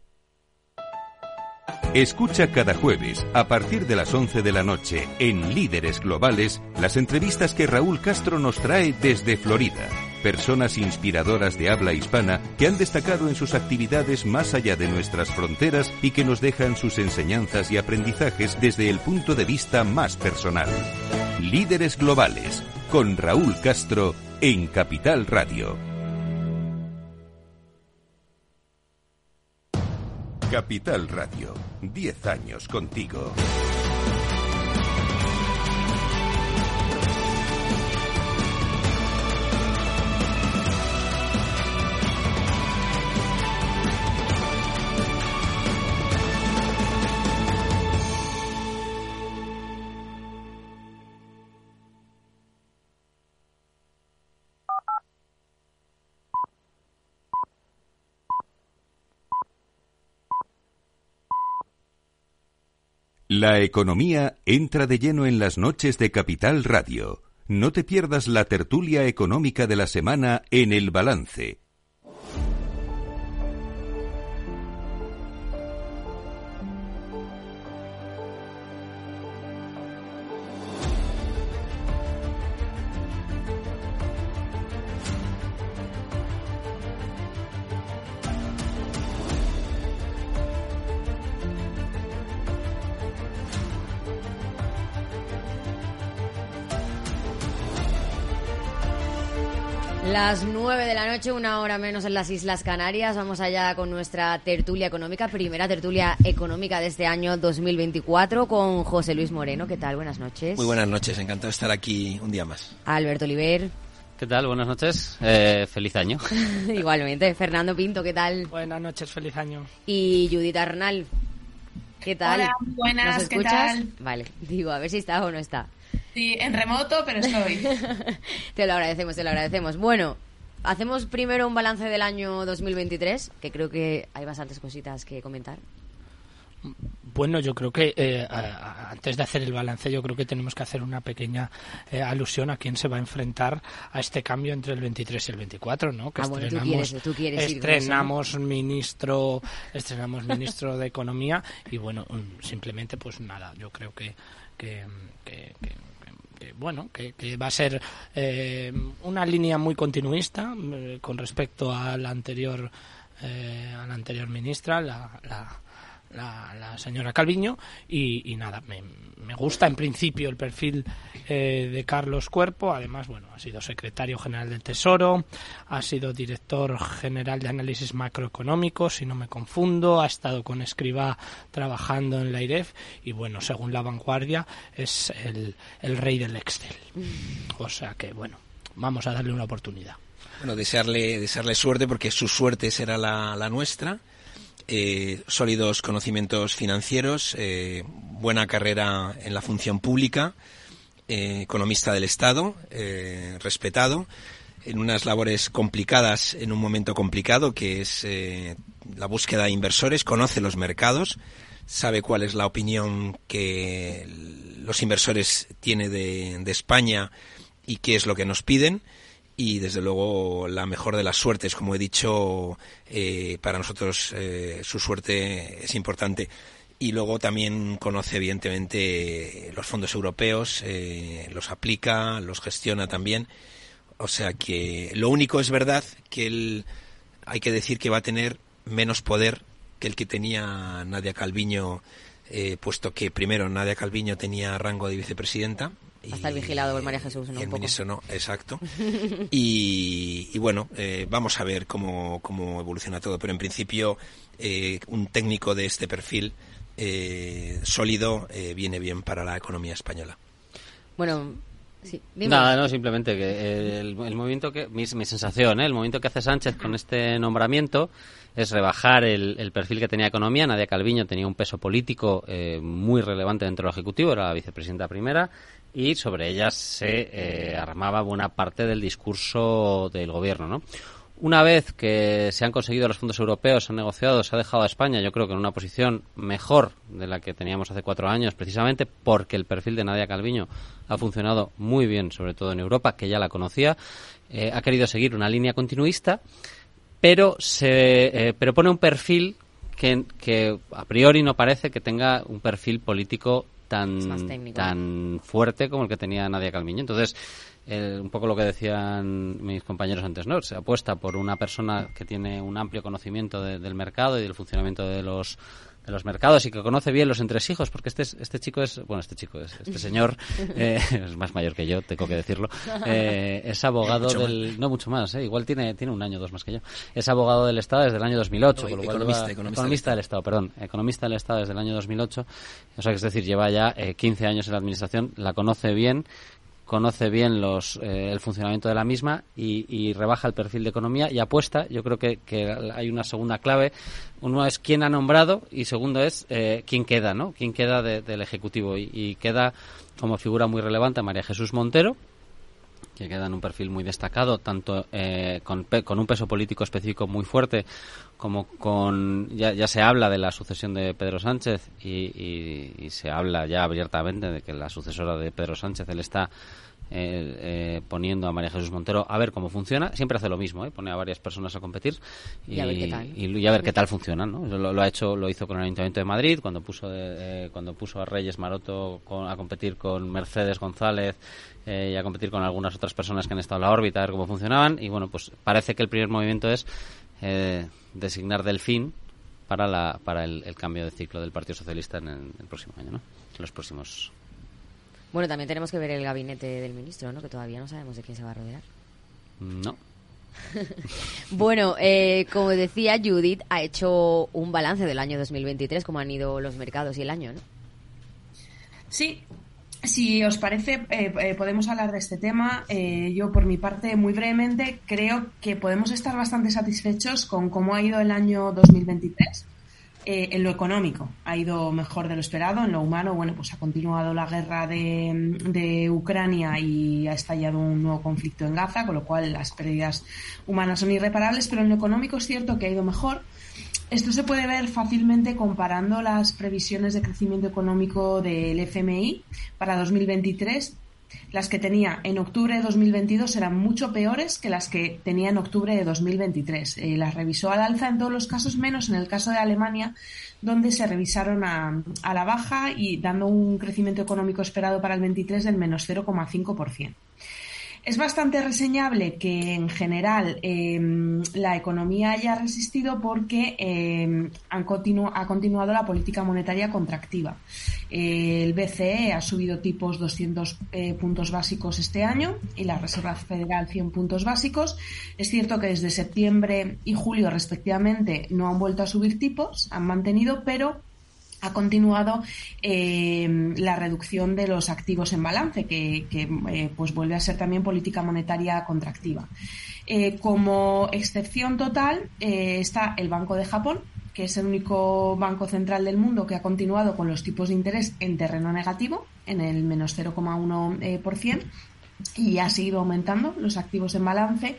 S1: Escucha cada jueves, a partir de las 11 de la noche, en Líderes Globales, las entrevistas que Raúl Castro nos trae desde Florida. Personas inspiradoras de habla hispana que han destacado en sus actividades más allá de nuestras fronteras y que nos dejan sus enseñanzas y aprendizajes desde el punto de vista más personal. Líderes Globales, con Raúl Castro, en Capital Radio. Capital Radio, 10 años contigo. La economía entra de lleno en las noches de Capital Radio. No te pierdas la tertulia económica de la semana en el balance
S2: Las nueve de la noche, una hora menos en las Islas Canarias. Vamos allá con nuestra tertulia económica, primera tertulia económica de este año 2024 con José Luis Moreno. ¿Qué tal? Buenas noches.
S26: Muy buenas noches, encantado de estar aquí un día más.
S2: Alberto Oliver.
S27: ¿Qué tal? Buenas noches. Eh, feliz año.
S2: Igualmente. Fernando Pinto, ¿qué tal?
S28: Buenas noches, feliz año.
S2: Y Judith Arnal. ¿Qué tal?
S29: Hola, buenas,
S2: ¿Nos
S29: ¿qué
S2: escuchas?
S29: tal?
S2: Vale, digo, a ver si está o no está.
S29: Sí, en remoto, pero estoy.
S2: Te lo agradecemos, te lo agradecemos. Bueno, hacemos primero un balance del año 2023, que creo que hay bastantes cositas que comentar.
S28: Bueno, yo creo que eh, a- a- antes de hacer el balance, yo creo que tenemos que hacer una pequeña eh, alusión a quién se va a enfrentar a este cambio entre el 23 y el 24, ¿no? Que
S2: Ah, bueno, tú
S28: estrenamos,
S2: quieres- tú quieres ir con eso, ¿no?
S28: estrenamos ministro, estrenamos ministro de economía y bueno, mm, simplemente pues nada, yo creo que que, que- que- bueno, que, que va a ser eh, una línea muy continuista eh, con respecto a la anterior eh, a la anterior ministra, la, la, la, la señora Calviño, y, y nada, me, me gusta en principio el perfil eh, de Carlos Cuerpo, además, bueno, ha sido secretario general del Tesoro, ha sido director general de análisis macroeconómico, si no me confundo, ha estado con Escribá trabajando en la IREF, y bueno, según la vanguardia, es el, el rey del Excel. O sea que, bueno, vamos a darle una oportunidad.
S26: Bueno, desearle, desearle suerte porque su suerte será la, la nuestra. Eh, sólidos conocimientos financieros, eh, buena carrera en la función pública, eh, economista del Estado, eh, respetado, en unas labores complicadas en un momento complicado que es la búsqueda de inversores, conoce los mercados, sabe cuál es la opinión que los inversores tiene de, de España y qué es lo que nos piden y desde luego la mejor de las suertes, como he dicho, eh, para nosotros eh, su suerte es importante. Y luego también conoce evidentemente los fondos europeos, eh, los aplica, los gestiona también. O sea que lo único es verdad que él, hay que decir que va a tener menos poder que el que tenía Nadia Calviño, puesto que primero Nadia Calviño tenía rango de vicepresidenta.
S2: Va a estar vigilado por María Jesús, ¿no?
S26: Y
S2: Un
S26: el
S2: poco.
S26: ministro no, exacto. Y, y bueno, eh, vamos a ver cómo, cómo evoluciona todo, pero en principio eh, un técnico de este perfil eh, sólido eh, viene bien para la economía española.
S2: Bueno, sí. dime.
S27: Nada, no, simplemente que el, el movimiento que, mi, mi sensación, ¿eh? el movimiento que hace Sánchez con este nombramiento es rebajar el, el perfil que tenía economía. Nadia Calviño tenía un peso político eh, muy relevante dentro del Ejecutivo, era la vicepresidenta primera, y sobre ella se eh, armaba buena parte del discurso del gobierno, ¿no? Una vez que se han conseguido los fondos europeos, se han negociado, se ha dejado a España, yo creo que en una posición mejor de la que teníamos hace cuatro años, precisamente porque el perfil de Nadia Calviño ha funcionado muy bien, sobre todo en Europa, que ya la conocía. Eh, ha querido seguir una línea continuista, pero se eh, pero pone un perfil que a priori no parece que tenga un perfil político tan, tan fuerte como el que tenía Nadia Calmiño. Entonces, un poco lo que decían mis compañeros antes, ¿no? Se apuesta por una persona que tiene un amplio conocimiento del mercado y del funcionamiento de los de los mercados y que conoce bien los entresijos, porque este, este chico es, bueno, este chico es, este señor eh, es más mayor que yo, tengo que decirlo, eh, es abogado del, no mucho más, eh, igual tiene, tiene un año o dos más que yo, es abogado del Estado desde el año 2008, economista, economista, del Estado, perdón, economista del Estado desde el año 2008, o sea que es decir, lleva ya 15 años en la administración, la conoce bien, conoce bien los, eh, el funcionamiento de la misma y, rebaja el perfil de economía y apuesta. Yo creo que, hay una segunda clave. Uno es quién ha nombrado y segundo es eh, quién queda, ¿no? Quién queda del Ejecutivo. Y, queda como figura muy relevante María Jesús Montero, que queda en un perfil muy destacado, tanto eh, con, con, un peso político específico muy fuerte, como con. Ya, ya se habla de la sucesión de Pedro Sánchez y, y, se habla ya abiertamente de que la sucesora de Pedro Sánchez, él está eh, eh, poniendo a María Jesús Montero a ver cómo funciona. Siempre hace lo mismo, ¿eh? pone a varias personas a competir y, a ver qué tal, y, a ver qué tal funciona. ¿no? Lo, ha hecho, lo hizo con el Ayuntamiento de Madrid cuando puso eh, cuando puso a Reyes Maroto a competir con Mercedes González y a competir con algunas otras personas que han estado en la órbita a ver cómo funcionaban. Y bueno, pues parece que el primer movimiento es designar Delfín para la para el, cambio de ciclo del Partido Socialista en el, el próximo año, ¿no? En los próximos
S2: bueno, también tenemos que ver el gabinete del ministro, ¿no? Que todavía no sabemos de quién se va a rodear.
S27: No.
S2: bueno, eh, como decía Judith, ha hecho un balance del año 2023, cómo han ido los mercados y el año, ¿no?
S29: Sí, si os parece, eh, eh, podemos hablar de este tema. yo, por mi parte, muy brevemente, creo que podemos estar bastante satisfechos con cómo ha ido el año 2023. Eh, en lo económico ha ido mejor de lo esperado, en lo humano, bueno, pues ha continuado la guerra de, Ucrania y ha estallado un nuevo conflicto en Gaza, con lo cual las pérdidas humanas son irreparables, pero en lo económico es cierto que ha ido mejor. Esto se puede ver fácilmente comparando las previsiones de crecimiento económico del FMI para 2023 las que tenía en octubre de 2022 eran mucho peores que las que tenía en octubre de 2023. Eh, las revisó al alza en todos los casos, menos en el caso de Alemania, donde se revisaron a, a la baja y dando un crecimiento económico esperado para el 23 del menos 0,5%. Es bastante reseñable que en general em, la economía haya resistido porque em, ha continuado la política monetaria contractiva. el BCE ha subido tipos 200 eh, puntos básicos este año y la Reserva Federal 100 puntos básicos. Es cierto que desde septiembre y julio respectivamente no han vuelto a subir tipos, han mantenido, pero ha continuado eh, la reducción de los activos en balance, que, eh, pues vuelve a ser también política monetaria contractiva. Eh, como excepción total está el Banco de Japón, que es el único banco central del mundo que ha continuado con los tipos de interés en terreno negativo, en el menos 0,1%, y ha seguido aumentando los activos en balance.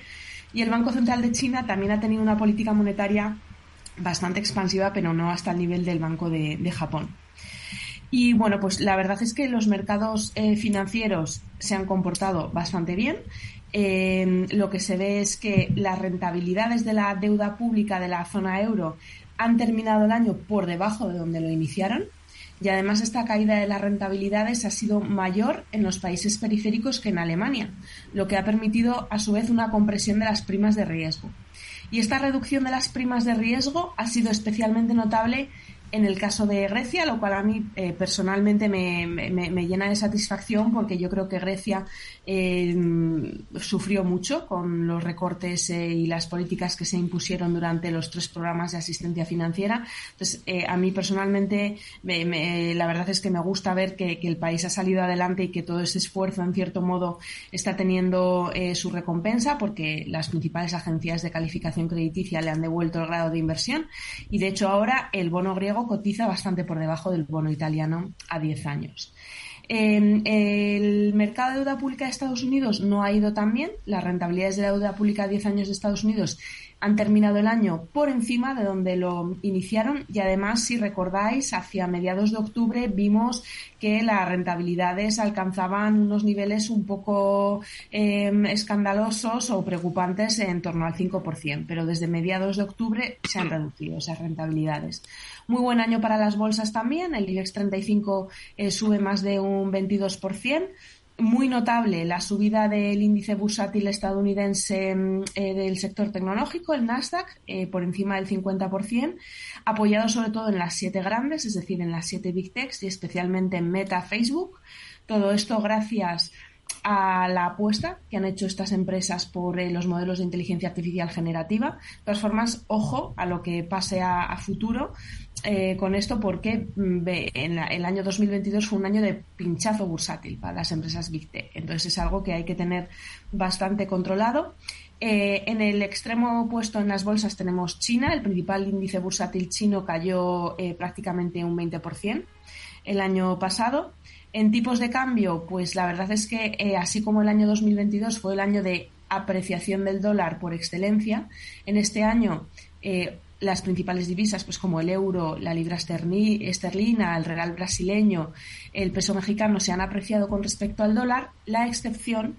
S29: Y el Banco Central de China también ha tenido una política monetaria bastante expansiva, pero no hasta el nivel del Banco de, Japón. Y bueno, pues la verdad es que los mercados eh, financieros se han comportado bastante bien. Eh, lo que se ve es que las rentabilidades de la deuda pública de la zona euro han terminado el año por debajo de donde lo iniciaron. Y además esta caída de las rentabilidades ha sido mayor en los países periféricos que en Alemania, lo que ha permitido a su vez una compresión de las primas de riesgo. Y esta reducción de las primas de riesgo ha sido especialmente notable en el caso de Grecia, lo cual a mí eh, personalmente me, me, llena de satisfacción porque yo creo que Grecia eh, sufrió mucho con los recortes eh, y las políticas que se impusieron durante los tres programas de asistencia financiera. Entonces, a mí personalmente la verdad es que me gusta ver que, el país ha salido adelante y que todo ese esfuerzo, en cierto modo, está teniendo su recompensa porque las principales agencias de calificación crediticia le han devuelto el grado de inversión y, de hecho, ahora el bono griego cotiza bastante por debajo del bono italiano a 10 años. El mercado de deuda pública de Estados Unidos no ha ido tan bien. Las rentabilidades de la deuda pública a 10 años de Estados Unidos han terminado el año por encima de donde lo iniciaron y además, si recordáis, hacia mediados de octubre vimos que las rentabilidades alcanzaban unos niveles un poco em, escandalosos o preocupantes en torno al 5%, pero desde mediados de octubre se han reducido esas rentabilidades. Muy buen año para las bolsas también, el IBEX 35 eh, sube más de un 22% muy notable la subida del índice bursátil estadounidense mm, eh, del sector tecnológico, el Nasdaq, eh, por encima del 50%, apoyado sobre todo en las siete grandes, es decir, en las siete big techs y especialmente en Meta, Facebook. Todo esto gracias a la apuesta que han hecho estas empresas por eh, los modelos de inteligencia artificial generativa. De todas formas, ojo a lo que pase a, futuro eh, con esto porque mm, en el año 2022 fue un año de pinchazo bursátil para las empresas Big Tech. Entonces es algo que hay que tener bastante controlado. Eh, en el extremo opuesto en las bolsas tenemos China. El principal índice bursátil chino cayó prácticamente un 20% el año pasado. En tipos de cambio, pues la verdad es que eh, así como el año 2022 fue el año de apreciación del dólar por excelencia, en este año eh, las principales divisas, pues como el euro, la libra esterlina, el real brasileño, el peso mexicano, se han apreciado con respecto al dólar. La excepción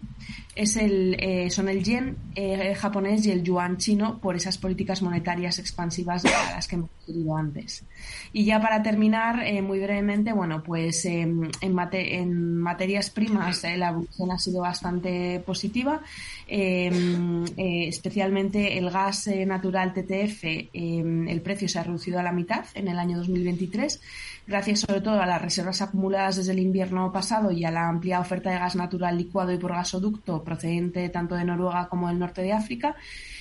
S29: es el, eh, son el yen eh, japonés y el yuan chino por esas políticas monetarias expansivas a las que hemos referido antes. Y ya para terminar, eh, muy brevemente, bueno, pues em, en, en, materias primas la evolución ha sido bastante positiva, em, especialmente el gas natural TTF, em, el precio se ha reducido a la mitad en el año 2023 gracias sobre todo a las reservas acumuladas desde el invierno pasado y a la amplia oferta de gas natural licuado y por gasoducto procedente tanto de Noruega como del norte de África.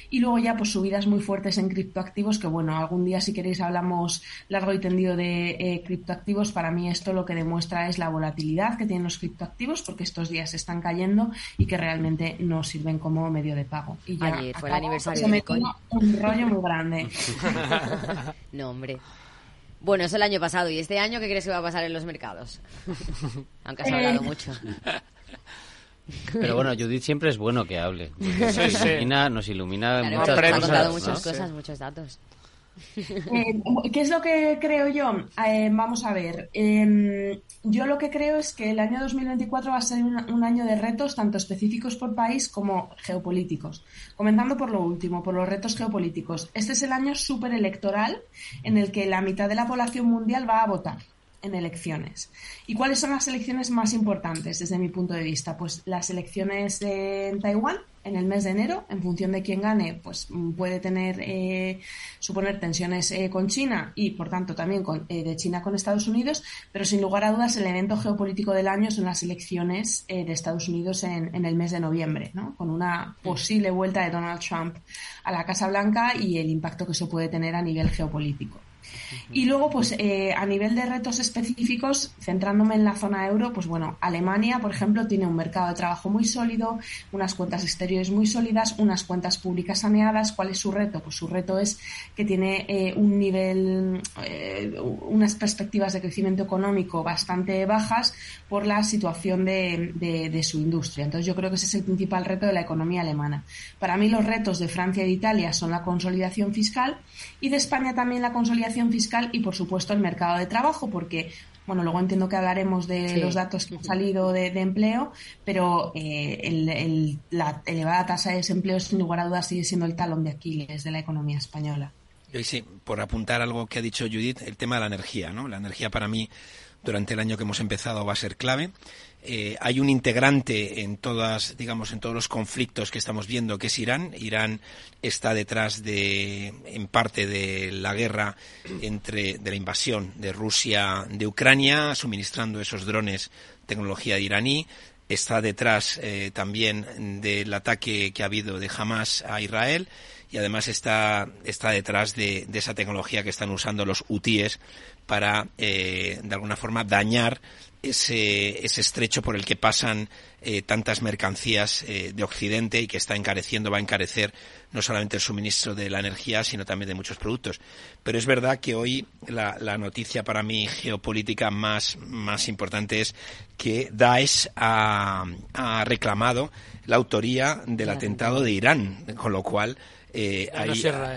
S29: Y luego ya pues subidas muy fuertes en criptoactivos, que bueno, algún día si queréis hablamos largo y tendido de eh, criptoactivos. Para mí esto lo que demuestra es la volatilidad que tienen los criptoactivos, porque estos días están cayendo y que realmente no sirven como medio de pago. Y ya
S2: Ayer fue el aniversario
S29: de un rollo muy grande.
S2: no, hombre. Bueno, es el año pasado. ¿Y este año qué crees que va a pasar en los mercados? Aunque has hablado eh. mucho.
S27: Pero bueno, Judith siempre es bueno que hable. Nos ilumina, nos ilumina muchas
S2: cosas. Ha contado muchas cosas, muchos datos.
S29: Eh, ¿Qué es lo que creo yo? Eh, vamos a ver. Em, yo lo que creo es que el año 2024 va a ser un, año de retos tanto específicos por país como geopolíticos. Comenzando por lo último, por los retos geopolíticos. Este es el año súper electoral en el que la mitad de la población mundial va a votar en elecciones. ¿Y cuáles son las elecciones más importantes desde mi punto de vista? Pues las elecciones en Taiwán en el mes de enero, en función de quién gane, pues mm, puede tener, eh, suponer tensiones eh, con China y, por tanto, también con, eh, de China con Estados Unidos, pero sin lugar a dudas el evento geopolítico del año son las elecciones de Estados Unidos en, en, el mes de noviembre, ¿no? con una posible vuelta de Donald Trump a la Casa Blanca y el impacto que eso puede tener a nivel geopolítico. Y luego, pues eh, a nivel de retos específicos, centrándome en la zona euro, pues bueno, Alemania, por ejemplo, tiene un mercado de trabajo muy sólido, unas cuentas exteriores muy sólidas, unas cuentas públicas saneadas. ¿Cuál es su reto? Pues su reto es que tiene eh, un nivel, eh, unas perspectivas de crecimiento económico bastante bajas por la situación de, de su industria. Entonces, yo creo que ese es el principal reto de la economía alemana. Para mí, los retos de Francia y de Italia son la consolidación fiscal y de España también la consolidación fiscal y, por supuesto, el mercado de trabajo, porque bueno, luego entiendo que hablaremos de los datos que han salido de, empleo, pero eh, la elevada tasa de desempleo, sin lugar a dudas, sigue siendo el talón de Aquiles de la economía española.
S26: Y sí, por apuntar algo que ha dicho Judith, el tema de la energía, ¿no? La energía para mí durante el año que hemos empezado va a ser clave. Eh, hay un integrante en todas, digamos, en todos los conflictos que estamos viendo, que es Irán. Irán está detrás de, en parte, de la guerra entre, de la invasión de Rusia de Ucrania, suministrando esos drones tecnología iraní. Está detrás eh, también del ataque que ha habido de Hamas a Israel y además está, está detrás de, de esa tecnología que están usando los UTIs para, eh, de alguna forma, dañar ese, ese estrecho por el que pasan eh, tantas mercancías eh, de Occidente y que está encareciendo, va a encarecer no solamente el suministro de la energía, sino también de muchos productos. Pero es verdad que hoy la, la noticia para mí geopolítica más, más importante es que Daesh ha, ha reclamado la autoría del atentado de Irán, con lo cual eh, hay,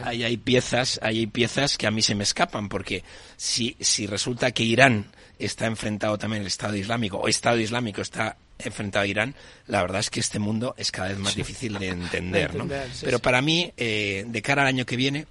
S26: hay, hay, piezas, hay piezas que a mí se me escapan, porque si, si resulta que Irán está enfrentado también al Estado Islámico, o Estado Islámico está enfrentado a Irán, la verdad es que este mundo es cada vez más difícil de entender, ¿no? Pero para mí, eh, de cara al año que viene,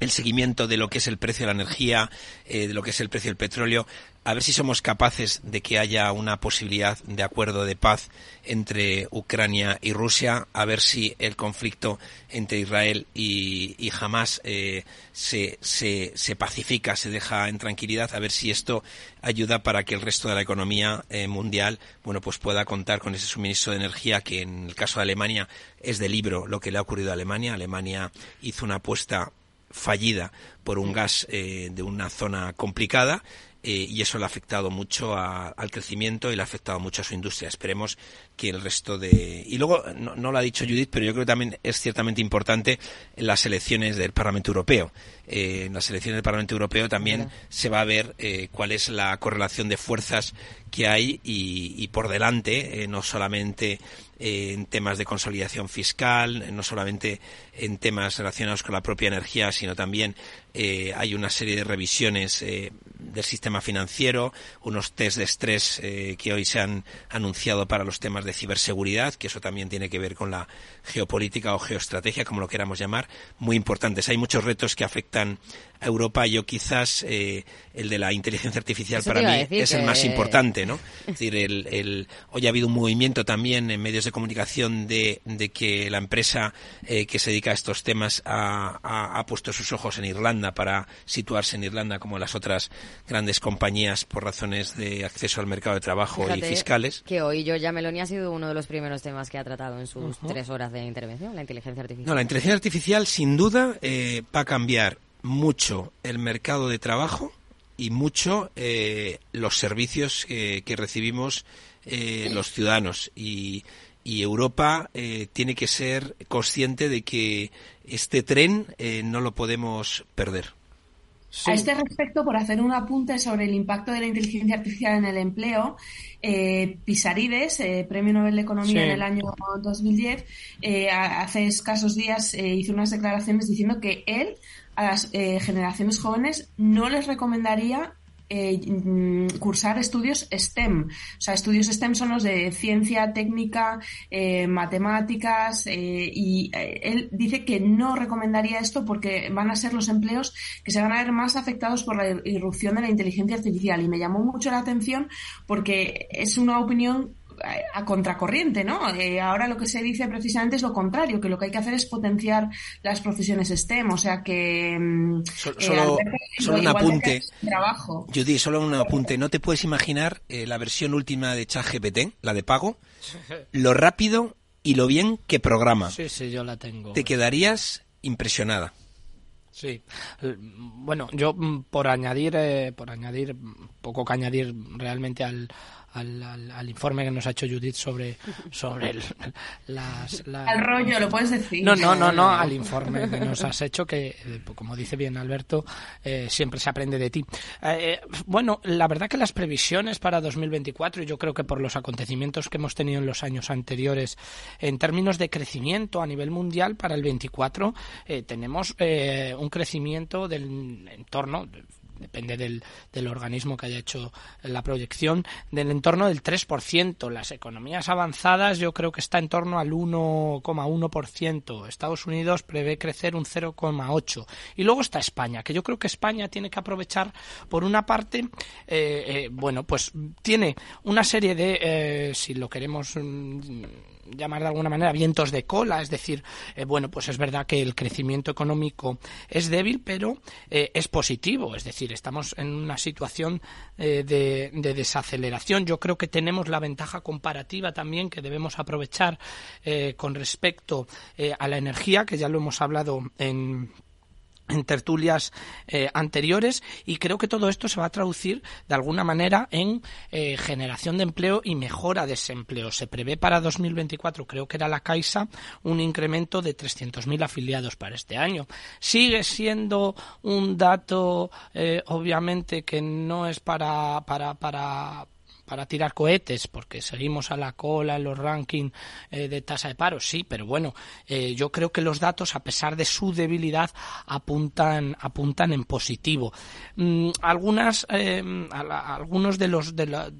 S26: el seguimiento de lo que es el precio de la energía, eh, de lo que es el precio del petróleo, a ver si somos capaces de que haya una posibilidad de acuerdo de paz entre Ucrania y Rusia, a ver si el conflicto entre Israel y, y Hamas eh, se, se, se, pacifica, se deja en tranquilidad, a ver si esto ayuda para que el resto de la economía eh, mundial, bueno, pues pueda contar con ese suministro de energía que en el caso de Alemania es de libro lo que le ha ocurrido a Alemania. Alemania hizo una apuesta fallida por un gas eh, de una zona complicada eh, y eso le ha afectado mucho a, al crecimiento y le ha afectado mucho a su industria. Esperemos que el resto de... Y luego, no, no, lo ha dicho Judith, pero yo creo que también es ciertamente importante en las elecciones del Parlamento Europeo. Eh, en las elecciones del Parlamento Europeo también Mira. se va a ver eh, cuál es la correlación de fuerzas que hay y, y por delante, no solamente en temas de consolidación fiscal, no solamente en temas relacionados con la propia energía, sino también eh, hay una serie de revisiones eh, del sistema financiero, unos test de estrés eh, que hoy se han anunciado para los temas de ciberseguridad, que eso también tiene que ver con la geopolítica o geoestrategia, como lo queramos llamar, muy importantes. Hay muchos retos que afectan a Europa. Yo quizás eh, el de la inteligencia artificial
S2: Eso
S26: para mí es el más importante, ¿no? Es decir, el, el- hoy ha habido un movimiento también en medios de comunicación de, de que la empresa que se dedica a estos temas ha, ha- ha puesto sus ojos en Irlanda para situarse en Irlanda como las otras grandes compañías por razones de acceso al mercado de trabajo y fiscales.
S2: Que hoy Giorgia Meloni ha sido uno de los primeros temas que ha tratado en sus tres horas de intervención, la inteligencia artificial.
S26: No, la inteligencia artificial sin duda eh, va a cambiar mucho el mercado de trabajo y mucho eh, los servicios que, que recibimos eh, los ciudadanos y, y Europa eh, tiene que ser consciente de que este tren eh, no lo podemos perder.
S29: A este respecto, por hacer un apunte sobre el impacto de la inteligencia artificial en el empleo, eh, Pisarides, eh, Premio Nobel de Economía
S28: Sí.
S29: en el año 2010, eh, hace escasos días eh, hizo unas declaraciones diciendo que él a las eh, generaciones jóvenes no les recomendaría eh, mm, cursar estudios STEM. O sea, estudios STEM son los de ciencia, técnica, eh, matemáticas, eh, y eh, él dice que no recomendaría esto porque van a ser los empleos que se van a ver más afectados por la irrupción de la inteligencia artificial. Y me llamó mucho la atención porque es una opinión a contracorriente, ¿no? Eh, ahora lo que se dice precisamente es lo contrario, que lo que hay que hacer es potenciar las profesiones STEM, o sea que mm,
S26: So-
S29: eh,
S26: solo- un apunte.
S29: trabajo.
S26: Judy, solo un apunte. ¿No te puedes imaginar eh, la versión última de ChatGPT, la de pago? Lo rápido y lo bien que programa.
S28: Sí, sí, yo la tengo.
S26: Te quedarías impresionada.
S28: Sí. Bueno, yo mm, por añadir, eh, por añadir, mm, poco que añadir realmente al, al, al- al informe que nos ha hecho Judith sobre, sobre el- las, la-
S29: Al rollo, lo puedes decir.
S28: No, no, no, no, al informe que nos has hecho, que eh, como dice bien Alberto, eh, siempre se aprende de ti. Eh, bueno, la verdad que las previsiones para 2024, y yo creo que por los acontecimientos que hemos tenido en los años anteriores, en términos de crecimiento a nivel mundial para el 24, eh, tenemos eh, un crecimiento del entorno depende del, del organismo que haya hecho la proyección, del entorno del 3%. Las economías avanzadas yo creo que está en torno al 1,1%. Estados Unidos prevé crecer un 0,8%. Y luego está España, que yo creo que España tiene que aprovechar, por una parte, eh, eh, bueno, pues tiene una serie de, eh, si lo queremos... llamar de alguna manera vientos de cola, es decir, eh, bueno, pues es verdad que el crecimiento económico es débil, pero eh, es positivo, es decir, estamos en una situación eh, de, de, desaceleración. Yo creo que tenemos la ventaja comparativa también que debemos aprovechar con respecto a la energía, que ya lo hemos hablado en en tertulias eh, anteriores y creo que todo esto se va a traducir de alguna manera en eh, generación de empleo y mejora de ese empleo. Se prevé para 2024, creo que era la Caixa, un incremento de 300.000 afiliados para este año. Sigue siendo un dato, eh, obviamente, que no es para, para, para para tirar cohetes, porque seguimos a la cola en los rankings eh, de tasa de paro, sí, pero bueno, eh, yo creo que los datos, a pesar de su debilidad, apuntan, apuntan en positivo. Mm, algunas, eh, algunos de los de la,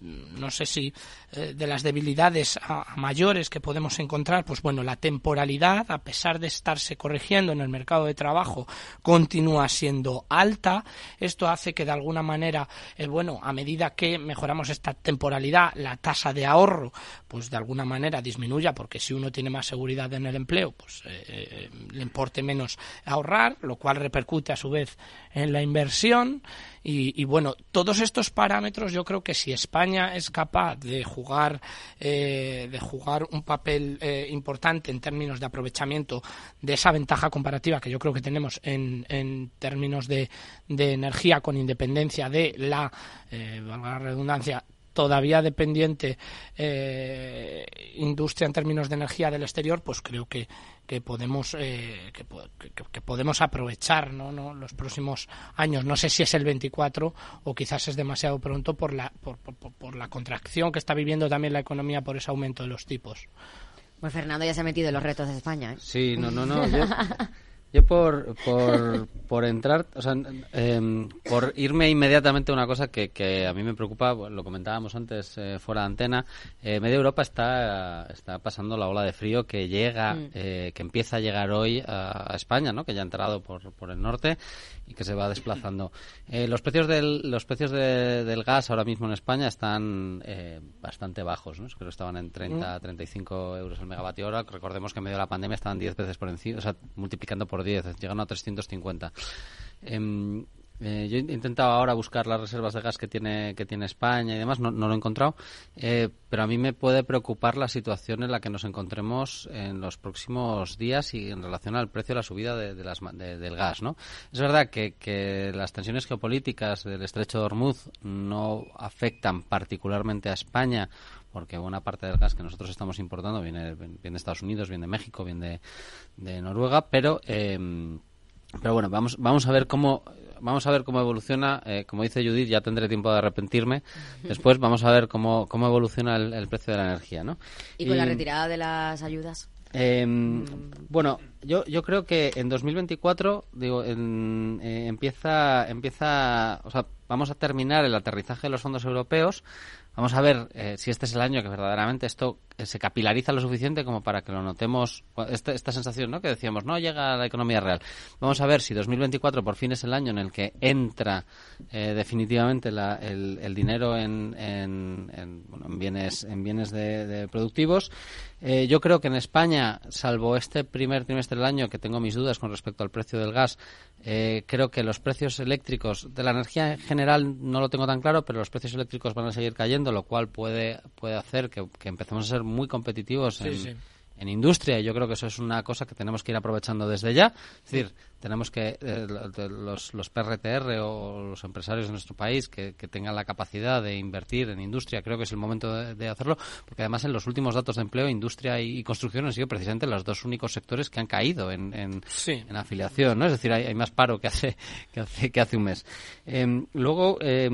S28: no sé si eh, de las debilidades mayores que podemos encontrar, pues bueno, la temporalidad, a pesar de estarse corrigiendo en el mercado de trabajo, continúa siendo alta. Esto hace que de alguna manera, eh, bueno, a medida que mejoramos esta temporalidad, la tasa de ahorro, pues de alguna manera disminuya, porque si uno tiene más seguridad en el empleo, pues eh, le importe menos ahorrar, lo cual repercute a su vez en la inversión. Y, y, bueno, todos estos parámetros yo creo que si España es capaz de jugar, eh, de jugar un papel eh, importante en términos de aprovechamiento de esa ventaja comparativa que yo creo que tenemos en, en términos de, energía con independencia de la, eh, valga la redundancia, todavía dependiente eh, industria en términos de energía del exterior, pues creo que, que podemos eh, que, que, podemos aprovechar ¿no? ¿no? los próximos años. No sé si es el 24 o quizás es demasiado pronto por la por, por, por la contracción que está viviendo también la economía por ese aumento de los tipos.
S2: Pues Fernando ya se ha metido en los retos de España. ¿eh?
S27: Sí, no, no, no. Yo... Yo por, por, por entrar, o sea, eh, por irme inmediatamente a una cosa que, que a mí me preocupa, lo comentábamos antes eh, fuera de antena, eh, media Europa está, está pasando la ola de frío que llega, mm. eh, que empieza a llegar hoy a, a, España, ¿no? que ya ha entrado por, por el norte y que se va desplazando. Eh, los precios del, los precios de, del gas ahora mismo en España están eh, bastante bajos, ¿no? creo que estaban en 30, mm. 35 euros el megavatio hora. Recordemos que en medio de la pandemia estaban 10 veces por encima, o sea, multiplicando por 10, llegando a 350. Eh, eh, yo he intentado ahora buscar las reservas de gas que tiene, que tiene España y demás, no, lo he encontrado, eh, pero a mí me puede preocupar la situación en la que nos encontremos en los próximos días y en relación al precio de la subida de, de las, de, del gas. ¿no? Es verdad que, las tensiones geopolíticas del estrecho de Hormuz no afectan particularmente a España porque buena parte del gas que nosotros estamos importando viene, viene de Estados Unidos, viene de México, viene de, de Noruega, pero... Eh, pero bueno, vamos, vamos a ver cómo vamos a ver cómo evoluciona. Eh, como dice Judith, ya tendré tiempo de arrepentirme. Después vamos a ver cómo, cómo evoluciona el, el precio de la energía, ¿no?
S2: ¿Y con y, la retirada de las ayudas?
S27: Eh, bueno, yo, yo creo que en 2024 digo, en, eh, empieza, empieza, o sea, vamos a terminar el aterrizaje de los fondos europeos. Vamos a ver eh, si este es el año que verdaderamente esto eh, se capilariza lo suficiente como para que lo notemos, esta, esta sensación ¿no? que decíamos, no llega a la economía real. Vamos a ver si 2024 por fin es el año en el que entra eh, definitivamente la, el, el, dinero en, en, en, bueno, en bienes, en bienes de, de productivos. Eh, yo creo que en España, salvo este primer trimestre del año, que tengo mis dudas con respecto al precio del gas, eh, creo que los precios eléctricos, de la energía en general no lo tengo tan claro, pero los precios eléctricos van a seguir cayendo, lo cual puede, puede hacer que, que empecemos a ser muy competitivos
S28: sí,
S27: en,
S28: sí.
S27: En, industria. Y yo creo que eso es una cosa que tenemos que ir aprovechando desde ya. Es decir, tenemos que eh, los, los PRTR o los empresarios de nuestro país que, que, tengan la capacidad de invertir en industria, creo que es el momento de, de hacerlo, porque además en los últimos datos de empleo, industria y, y, construcción han sido precisamente los dos únicos sectores que han caído en, en,
S28: sí.
S27: en afiliación, ¿no? Es decir, hay, hay, más paro que hace, que hace, que hace un mes. Eh, luego, eh,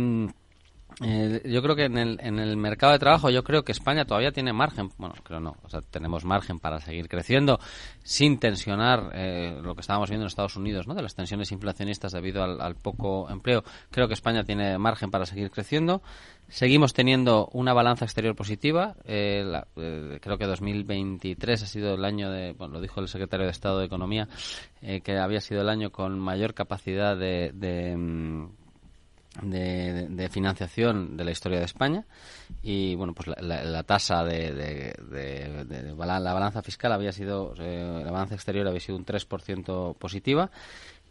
S27: eh, yo creo que en el, en el mercado de trabajo, yo creo que España todavía tiene margen, bueno, creo no, o sea, tenemos margen para seguir creciendo sin tensionar eh, lo que estábamos viendo en Estados Unidos, ¿no? De las tensiones inflacionistas debido al, poco empleo. Creo que España tiene margen para seguir creciendo. Seguimos teniendo una balanza exterior positiva. Eh, la, eh, creo que 2023 ha sido el año de, bueno, lo dijo el secretario de Estado de Economía, eh, que había sido el año con mayor capacidad de, de mm, de, financiación de la historia de España y bueno pues la, tasa de, de, de, la balanza fiscal había sido eh, la balanza exterior había sido un 3% positiva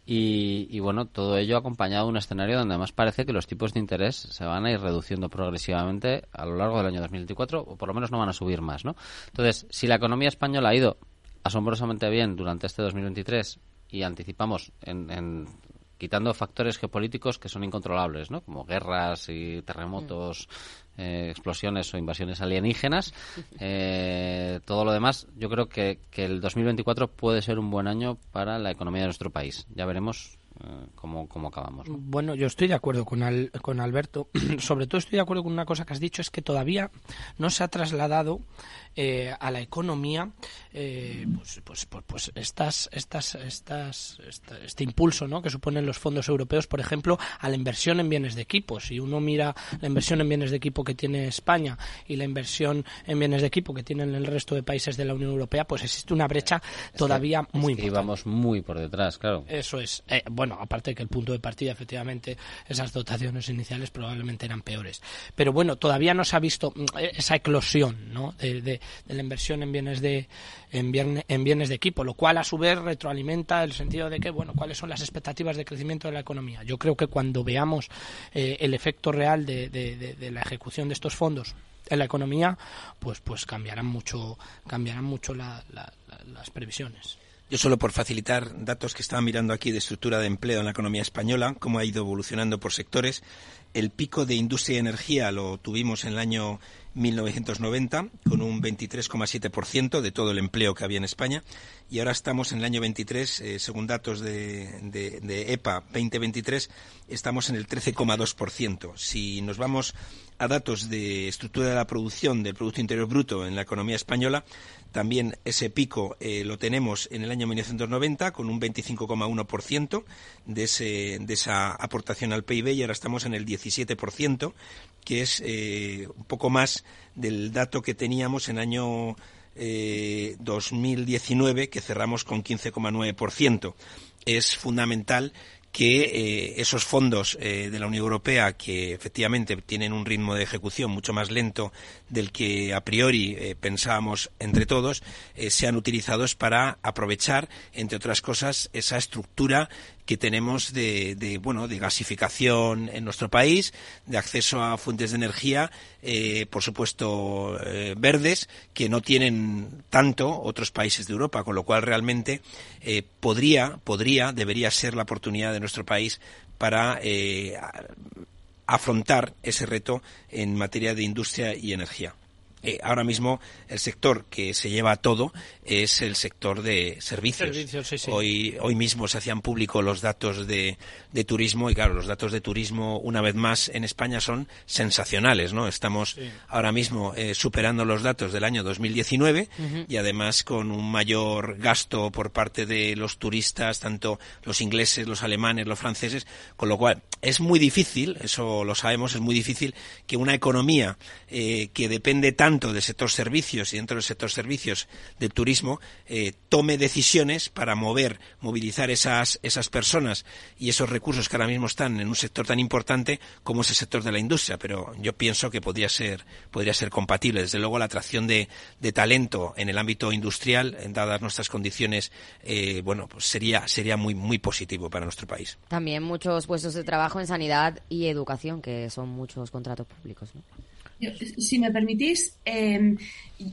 S27: Y, bueno, todo ello acompañado de un escenario donde además parece que los tipos de interés se van a ir reduciendo progresivamente a lo largo del año 2024, o por lo menos no van a subir más, ¿no? Entonces, si la economía española ha ido asombrosamente bien durante este 2023 y anticipamos en, quitando factores geopolíticos que son incontrolables, ¿no? Como guerras y terremotos, eh, explosiones o invasiones alienígenas. Eh, todo lo demás, yo creo que, que el 2024 puede ser un buen año para la economía de nuestro país. Ya veremos eh, cómo, cómo, acabamos.
S28: Bueno, yo estoy de acuerdo con, con Alberto. Sobre todo estoy de acuerdo con una cosa que has dicho, es que todavía no se ha trasladado eh, a la economía eh, pues, pues, pues, pues, estas, estas, estas, este impulso ¿no? que suponen los fondos europeos, por ejemplo, a la inversión en bienes de equipo. Si uno mira la inversión en bienes de equipo que tiene España y la inversión en bienes de equipo que tienen el resto de países de la Unión Europea, pues existe una brecha todavía muy
S27: es íbamos muy por detrás, claro.
S28: Eso es. Eh, bueno, aparte de que el punto de partida, efectivamente, esas dotaciones iniciales probablemente eran peores. Pero bueno, todavía no se ha visto mm, esa eclosión ¿no? de, de la inversión en bienes de en, en bienes de equipo, lo cual a su vez retroalimenta el sentido de que bueno, cuáles son las expectativas de crecimiento de la economía. Yo creo que cuando veamos eh, el efecto real de, de, la ejecución de estos fondos en la economía, pues pues cambiarán mucho cambiarán mucho las previsiones.
S26: Yo solo por facilitar datos que estaba mirando aquí de estructura de empleo en la economía española, cómo ha ido evolucionando por sectores. El pico de industria y energía lo tuvimos en el año 1990 con un 23,7% de todo el empleo que había en España y ahora estamos en el año 23, eh, según datos de, de, EPA 2023, estamos en el 13,2%. Si nos vamos a datos de estructura de la producción del Producto Interior Bruto en la economía española, también ese pico eh, lo tenemos en el año 1990 con un 25,1% de, de esa aportación al PIB y ahora estamos en el 17%, que es eh, un poco más del dato que teníamos en año 2019, eh, que cerramos con 15,9%. Es fundamental que eh, esos fondos eh, de la Unión Europea, que efectivamente tienen un ritmo de ejecución mucho más lento del que a priori pensábamos entre todos, sean utilizados para aprovechar, entre otras cosas, esa estructura que tenemos de, bueno de gasificación en nuestro país, de acceso a fuentes de energía, eh, por supuesto eh, verdes, que no tienen tanto otros países de Europa, con lo cual realmente eh, podría, podría, debería ser la oportunidad de nuestro país para afrontar ese reto en materia de industria y energía. Eh, ahora mismo el sector que se lleva todo es el sector de servicios. Hoy, hoy mismo se hacían público los datos de, de, turismo y claro, los datos de turismo una vez más en España son sensacionales, ¿no? Estamos ahora mismo eh, superando los datos del año 2019 y además con un mayor gasto por parte de los turistas, tanto los ingleses, los alemanes, los franceses, con lo cual es muy difícil, eso lo sabemos, es muy difícil que una economía eh, que depende tanto del sector servicios y dentro del sector servicios del turismo eh, tome decisiones para mover, movilizar esas, esas personas y esos recursos que ahora mismo están en un sector tan importante como es el sector de la industria. Pero yo pienso que podría ser, podría ser compatible. Desde luego, la atracción de, de talento en el ámbito industrial, dadas nuestras condiciones, eh, bueno, pues sería, sería muy, muy positivo para nuestro país.
S2: También muchos puestos de trabajo en sanidad y educación, que son muchos contratos públicos.
S29: Si me permitís, eh,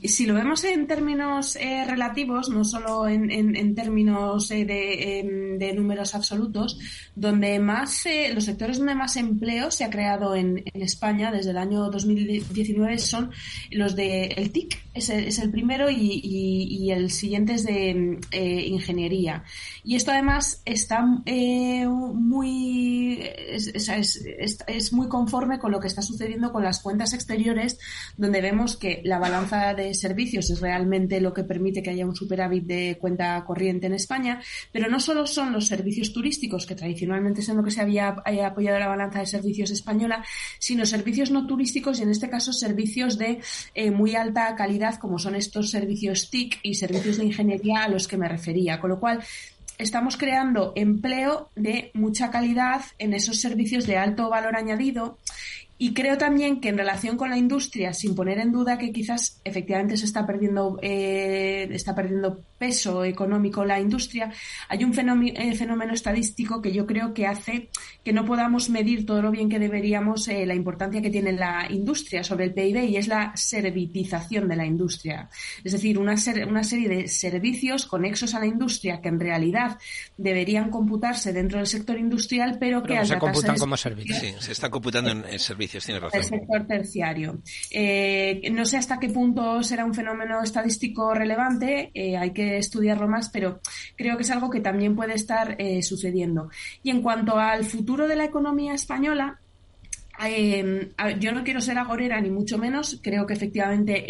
S29: si lo vemos en términos eh, relativos, no solo en, en, términos eh, em, de, números absolutos, donde más eh, los sectores donde más empleo se ha creado en, en España desde el año 2019 son los de el TIC, es el, es el primero y, el siguiente es de ingeniería. Y esto además está muy es, es, es muy conforme con lo que está sucediendo con las cuentas exteriores, donde vemos que la balanza de servicios es realmente lo que permite que haya un superávit de cuenta corriente en España, pero no solo son los servicios turísticos, que tradicionalmente son lo que se había apoyado la balanza de servicios española, sino servicios no turísticos y en este caso servicios de eh, muy alta calidad, como son estos servicios TIC y servicios de ingeniería a los que me refería. Con lo cual, estamos creando empleo de mucha calidad en esos servicios de alto valor añadido y creo también que en relación con la industria, sin poner en duda que quizás efectivamente se está perdiendo, eh, está perdiendo peso económico la industria, hay un eh, fenómeno, estadístico que yo creo que hace que no podamos medir todo lo bien que deberíamos eh, la importancia que tiene la industria sobre el PIB y es la servitización de la industria. Es decir, una, una serie de servicios conexos a la industria que en realidad deberían computarse dentro del sector industrial, pero, que
S28: al se computan como servicios.
S26: Sí, se está computando en, servicios, tiene razón.
S29: El sector terciario. Eh, no sé hasta qué punto será un fenómeno estadístico relevante, eh, hay que estudiarlo más, pero creo que es algo que también puede estar eh, sucediendo. Y en cuanto al futuro de la economía española, eh, yo no quiero ser agorera ni mucho menos. Creo que efectivamente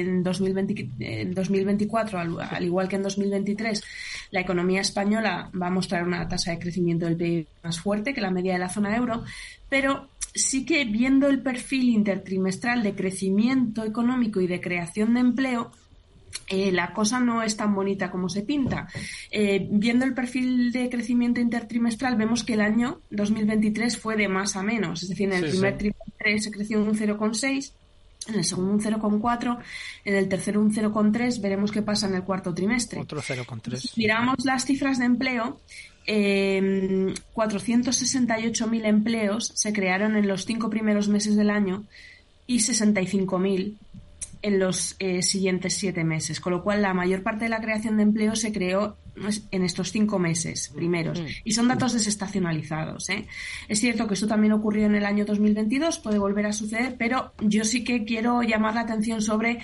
S29: en, 2024, al, igual que en 2023, la economía española va a mostrar una tasa de crecimiento del PIB más fuerte que la media de la zona euro, pero sí que viendo el perfil intertrimestral de crecimiento económico y de creación de empleo, eh, la cosa no es tan bonita como se pinta. Eh, viendo el perfil de crecimiento intertrimestral, vemos que el año 2023 fue de más a menos. Es decir, en el primer trimestre se creció un 0,6, en el segundo un 0,4, en el tercero un 0,3. Veremos qué pasa en el cuarto trimestre.
S28: Otro 0,3.
S29: Miramos las cifras de empleo. Eh, 468.000 empleos se crearon en los cinco primeros meses del año y 65.000 en los eh, siguientes siete meses, con lo cual la mayor parte de la creación de empleo se creó pues, en estos cinco meses primeros. Mm. Y son datos desestacionalizados. ¿eh? Es cierto que esto también ocurrió en el año 2022, puede volver a suceder, pero yo sí que quiero llamar la atención sobre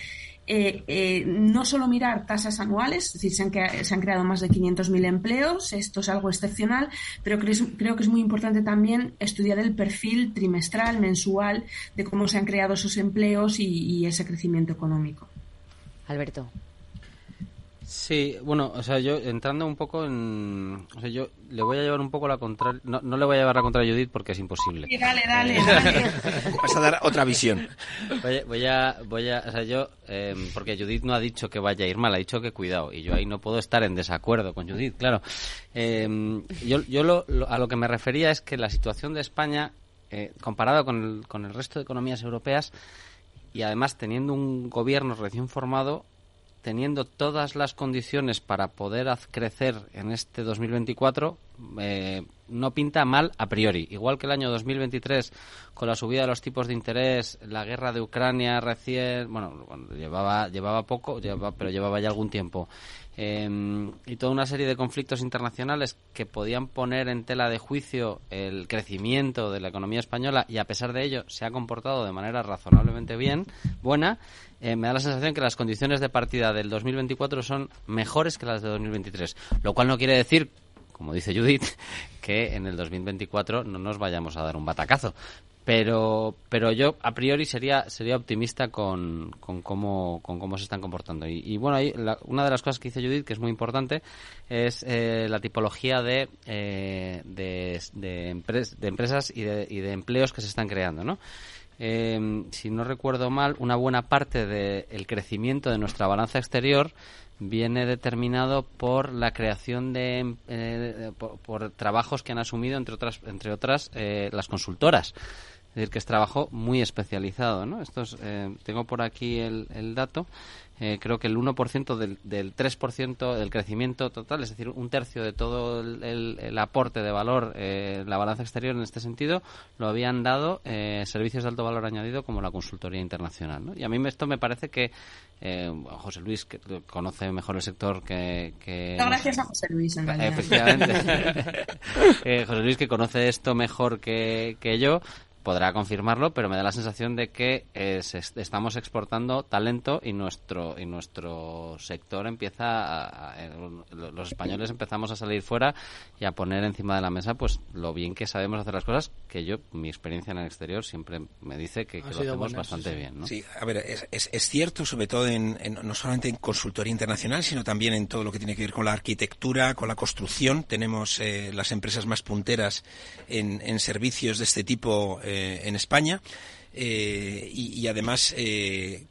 S29: eh, eh, no solo mirar tasas anuales, es decir, se han, se han creado más de 500.000 empleos, esto es algo excepcional, pero creo, que es muy importante también estudiar el perfil trimestral, mensual, de cómo se han creado esos empleos y ese crecimiento económico.
S2: Alberto.
S27: Sí, bueno, o sea, yo entrando un poco en... O sea, yo le voy a llevar un poco la contraria... No, no le voy a llevar la contraria a Judith porque es imposible.
S29: Sí, dale, dale, dale.
S26: Vas a dar otra visión.
S27: Voy, a... Voy a o sea, yo... Em, porque Judith no ha dicho que vaya a ir mal, ha dicho que cuidado. Y yo ahí no puedo estar en desacuerdo con Judith, claro. Eh, yo yo lo, a lo que me refería es que la situación de España, eh, comparado con el, con el resto de economías europeas, y además teniendo un gobierno recién formado, teniendo todas las condiciones para poder crecer en este 2024, eh, no pinta mal a priori. Igual que el año 2023, con la subida de los tipos de interés, la guerra de Ucrania recién, bueno, llevaba, llevaba poco, pero llevaba ya algún tiempo, Em, y toda una serie de conflictos internacionales que podían poner en tela de juicio el crecimiento de la economía española y a pesar de ello se ha comportado de manera razonablemente bien, buena, eh, me da la sensación que las condiciones de partida del 2024 son mejores que las de 2023, lo cual no quiere decir como dice Judith, que en el 2024 no nos vayamos a dar un batacazo pero pero yo a priori sería sería optimista con, con cómo con cómo se están comportando. Y, bueno ahí una de las cosas que dice Judith que es muy importante es eh, la tipología de eh, de, de, empresas y de, y de empleos que se están creando no eh, si no recuerdo mal una buena parte del crecimiento de nuestra balanza exterior viene determinado por la creación de, por, trabajos que han asumido entre otras entre otras las consultoras es decir, que es trabajo muy especializado, ¿no? Esto eh, tengo por aquí el, el dato. Eh, creo que el 1% del, del 3% del crecimiento total, es decir, un tercio de todo el, el, aporte de valor eh, la balanza exterior en este sentido, lo habían dado eh, servicios de alto valor añadido como la consultoría internacional. ¿no? Y a mí esto me parece que eh, José Luis que conoce mejor el sector que... que
S29: gracias a José Luis, en realidad.
S27: Efectivamente. José Luis que conoce esto mejor que, que yo, podrá confirmarlo, pero me da la sensación de que eh, estamos exportando talento y nuestro y nuestro sector empieza a, los españoles empezamos a salir fuera y a poner encima de la mesa pues lo bien que sabemos hacer las cosas que yo mi experiencia en el exterior siempre me dice que, lo hacemos bastante bien
S26: sí a ver es, es, cierto sobre todo en, no solamente en consultoría internacional sino también en todo lo que tiene que ver con la arquitectura con la construcción. Tenemos eh, las empresas más punteras en, en servicios de este tipo eh, en España eh, y, además eh,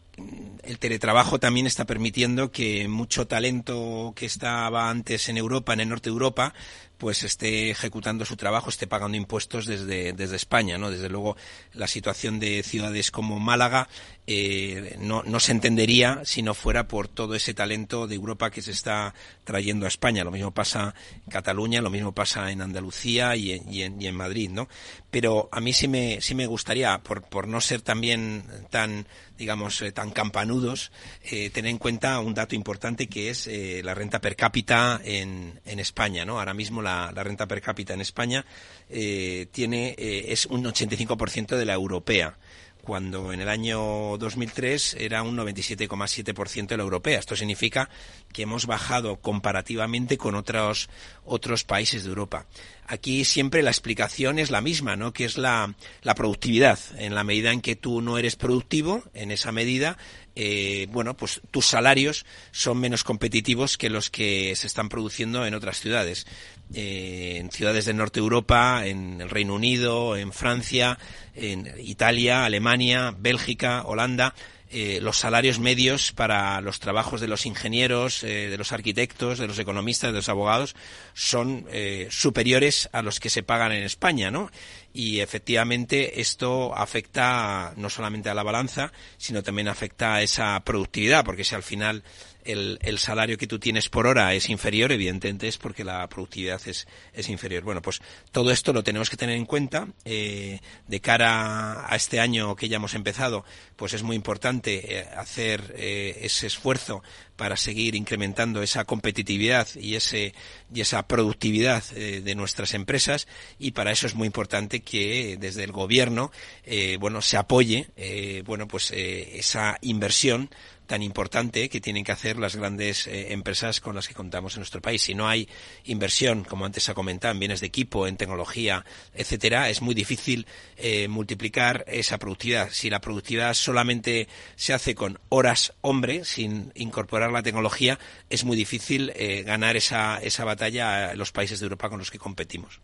S26: el teletrabajo también está permitiendo que mucho talento que estaba antes en Europa, en el norte de Europa, pues esté ejecutando su trabajo, esté pagando impuestos desde, desde España, ¿no? Desde luego, la situación de ciudades como Málaga eh, no, no se entendería si no fuera por todo ese talento de Europa que se está trayendo a España. Lo mismo pasa en Cataluña, lo mismo pasa en Andalucía y en, y en, Madrid, ¿no? Pero a mí sí me, sí me gustaría, por, por no ser también tan digamos, eh, tan campanudos, eh, tener en cuenta un dato importante que es eh, la renta per cápita en, en España, ¿no? Ahora mismo la, renta per cápita en España eh, tiene, eh, es un 85% de la europea cuando en el año 2003 era un 97,7% de la europea. Esto significa que hemos bajado comparativamente con otros, otros países de Europa. Aquí siempre la explicación es la misma, ¿no? Que es la, la productividad. En la medida en que tú no eres productivo, en esa medida, eh, bueno, pues tus salarios son menos competitivos que los que se están produciendo en otras ciudades. Eh, en ciudades del norte de Europa, en el Reino Unido, en Francia, en Italia, Alemania, Bélgica, Holanda, eh, los salarios medios para los trabajos de los ingenieros, eh, de los arquitectos, de los economistas, de los abogados, son superiores a los que se pagan en España, ¿no? Y efectivamente esto afecta no solamente a la balanza, sino también afecta a esa productividad, porque si al final el, el, salario que tú tienes por hora es inferior, evidentemente es porque la productividad es, es inferior. Bueno, pues todo esto lo tenemos que tener en cuenta. Eh, de cara a este año que ya hemos empezado, pues es muy importante eh, hacer eh, ese esfuerzo para seguir incrementando esa competitividad y ese y esa productividad eh, de nuestras empresas y para eso es muy importante que desde el gobierno eh, bueno se apoye eh, bueno pues esa inversión tan importante que tienen que hacer las grandes eh, empresas con las que contamos en nuestro país. Si no hay inversión, como antes ha comentado, en bienes de equipo, en tecnología, etcétera, es muy difícil eh, multiplicar esa productividad. Si la productividad solamente se hace con horas hombre, sin incorporar la tecnología, es muy difícil eh, ganar esa, esa batalla a los países de Europa con los que competimos.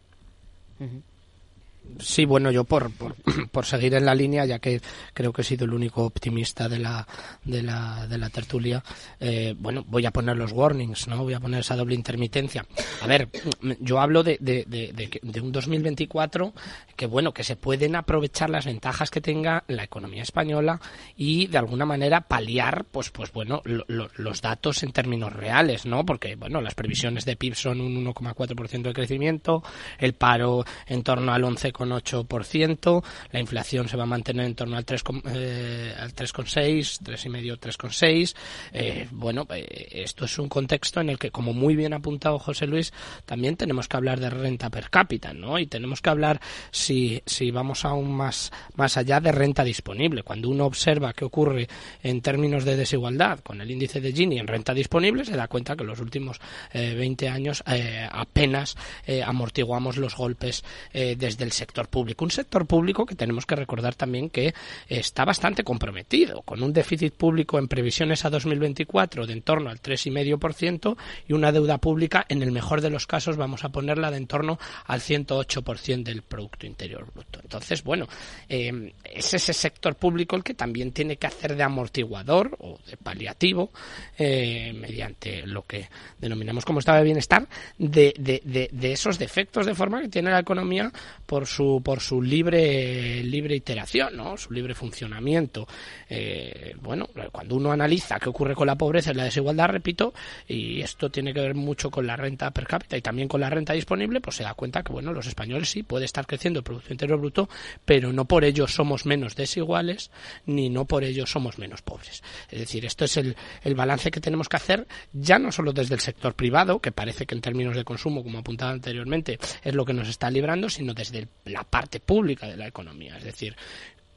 S28: Sí, bueno, yo por, por, por, seguir en la línea, ya que creo que he sido el único optimista de la, de la, de la tertulia, eh, bueno, voy a poner los warnings, ¿no? Voy a poner esa doble intermitencia. A ver, yo hablo de, de, de, de un 2024 que, bueno, que se pueden aprovechar las ventajas que tenga la economía española y, de alguna manera, paliar, pues, pues bueno, lo, lo, los datos en términos reales, ¿no? Porque, bueno, las previsiones de PIB son un 1,4% de crecimiento, el paro en torno al 11 con 8%, la inflación se va a mantener en torno al 3,6, eh, al 3,6, 3,5, 3,6. Eh, bueno, eh, esto es un contexto en el que, como muy bien ha apuntado José Luis, también tenemos que hablar de renta per cápita, ¿no? Y tenemos que hablar, si, si vamos aún más, más allá, de renta disponible. Cuando uno observa qué ocurre en términos de desigualdad con el índice de Gini en renta disponible, se da cuenta que en los últimos eh, 20 años eh, apenas eh, amortiguamos los golpes desde el sector público. Un sector público que tenemos que recordar también que está bastante comprometido, con un déficit público en previsiones a 2024 de en torno al 3,5% y una deuda pública, en el mejor de los casos, vamos a ponerla de en torno al 108% del Producto Interior Bruto. Entonces, bueno, eh, es ese sector público el que también tiene que hacer de amortiguador o de paliativo eh, mediante lo que denominamos como estado de bienestar de, de, de, de esos defectos de forma que tiene la economía por su por su libre libre iteración, ¿no? Su libre funcionamiento. Eh, bueno, cuando uno analiza qué ocurre con la pobreza y la desigualdad, repito, y esto tiene que ver mucho con la renta per cápita y también con la renta disponible, pues se da cuenta que bueno, los españoles sí puede estar creciendo el producto interior bruto, pero no por ello somos menos desiguales ni no por ello somos menos pobres. Es decir, esto es el, el balance que tenemos que hacer ya no solo desde el sector privado, que parece que en términos de consumo, como apuntaba anteriormente, es lo que nos está librando, sino desde la parte pública de la economía. Es decir,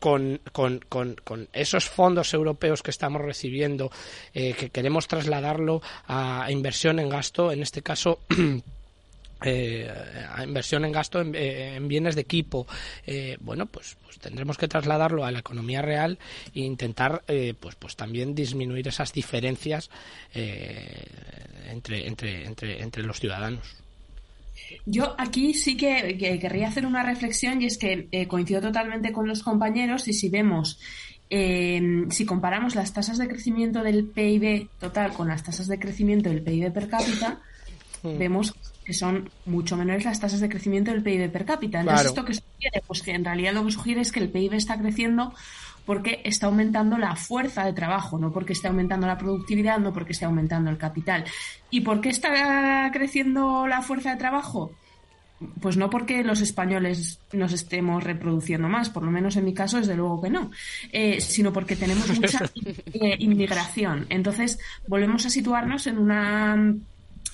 S28: con, con, con, esos fondos europeos que estamos recibiendo, eh, que queremos trasladarlo a inversión en gasto, en este caso. Eh, a inversión en gasto en, eh, en bienes de equipo bueno pues, pues, tendremos que trasladarlo a la economía real e intentar pues pues también disminuir esas diferencias entre, entre, entre, entre los ciudadanos
S29: yo aquí sí que, que, querría hacer una reflexión y es que eh, coincido totalmente con los compañeros y si vemos, eh, si comparamos las tasas de crecimiento del PIB total con las tasas de crecimiento del PIB per cápita, mm. vemos que son mucho menores las tasas de crecimiento del PIB per cápita. Entonces, ¿esto que sugiere? Pues que en realidad lo que sugiere es que el PIB está creciendo porque está aumentando la fuerza de trabajo, no porque esté aumentando la productividad, no porque esté aumentando el capital. ¿Y por qué está creciendo la fuerza de trabajo? Pues no porque los españoles nos estemos reproduciendo más, por lo menos en mi caso, desde luego que no, eh, sino porque tenemos mucha eh, inmigración. Entonces, volvemos a situarnos en una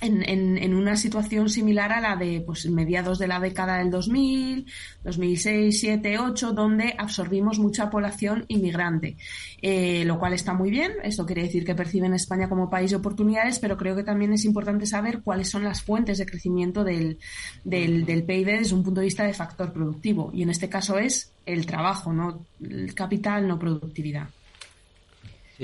S29: en, en, una situación similar a la de pues, mediados de la década del 2000, 2006, 7, 8, donde absorbimos mucha población inmigrante, eh, lo cual está muy bien. Esto quiere decir que perciben España como país de oportunidades, pero creo que también es importante saber cuáles son las fuentes de crecimiento del, del, del PIB desde un punto de vista de factor productivo. Y en este caso es el trabajo, no el capital, no productividad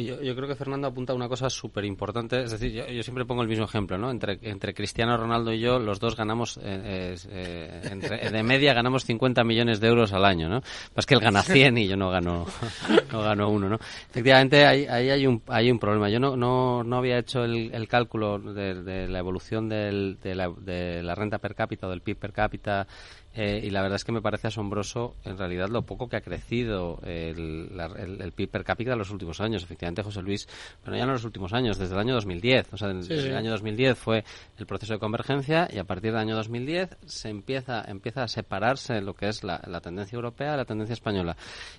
S27: yo, creo que Fernando apunta a una cosa súper importante. Es decir, yo, siempre pongo el mismo ejemplo, ¿no? Entre, entre Cristiano Ronaldo y yo, los dos ganamos, eh, eh, de media ganamos 50 millones de euros al año, ¿no? Más que él gana 100 y yo no gano, no gano uno, ¿no? Efectivamente, ahí, ahí hay, un, hay un problema. Yo no, no, no había hecho el, el cálculo de, de, la evolución del, de, la, de la renta per cápita o del PIB per cápita eh, y la verdad es que me parece asombroso, en realidad, lo poco que ha crecido el, el, PIB per cápita en los últimos años. Efectivamente, José Luis, pero ya no en los últimos años, desde el año 2010. O sea, desde el año 2010 fue el proceso de convergencia y a partir del año 2010 se empieza, empieza a separarse lo que es la, tendencia europea de la tendencia española.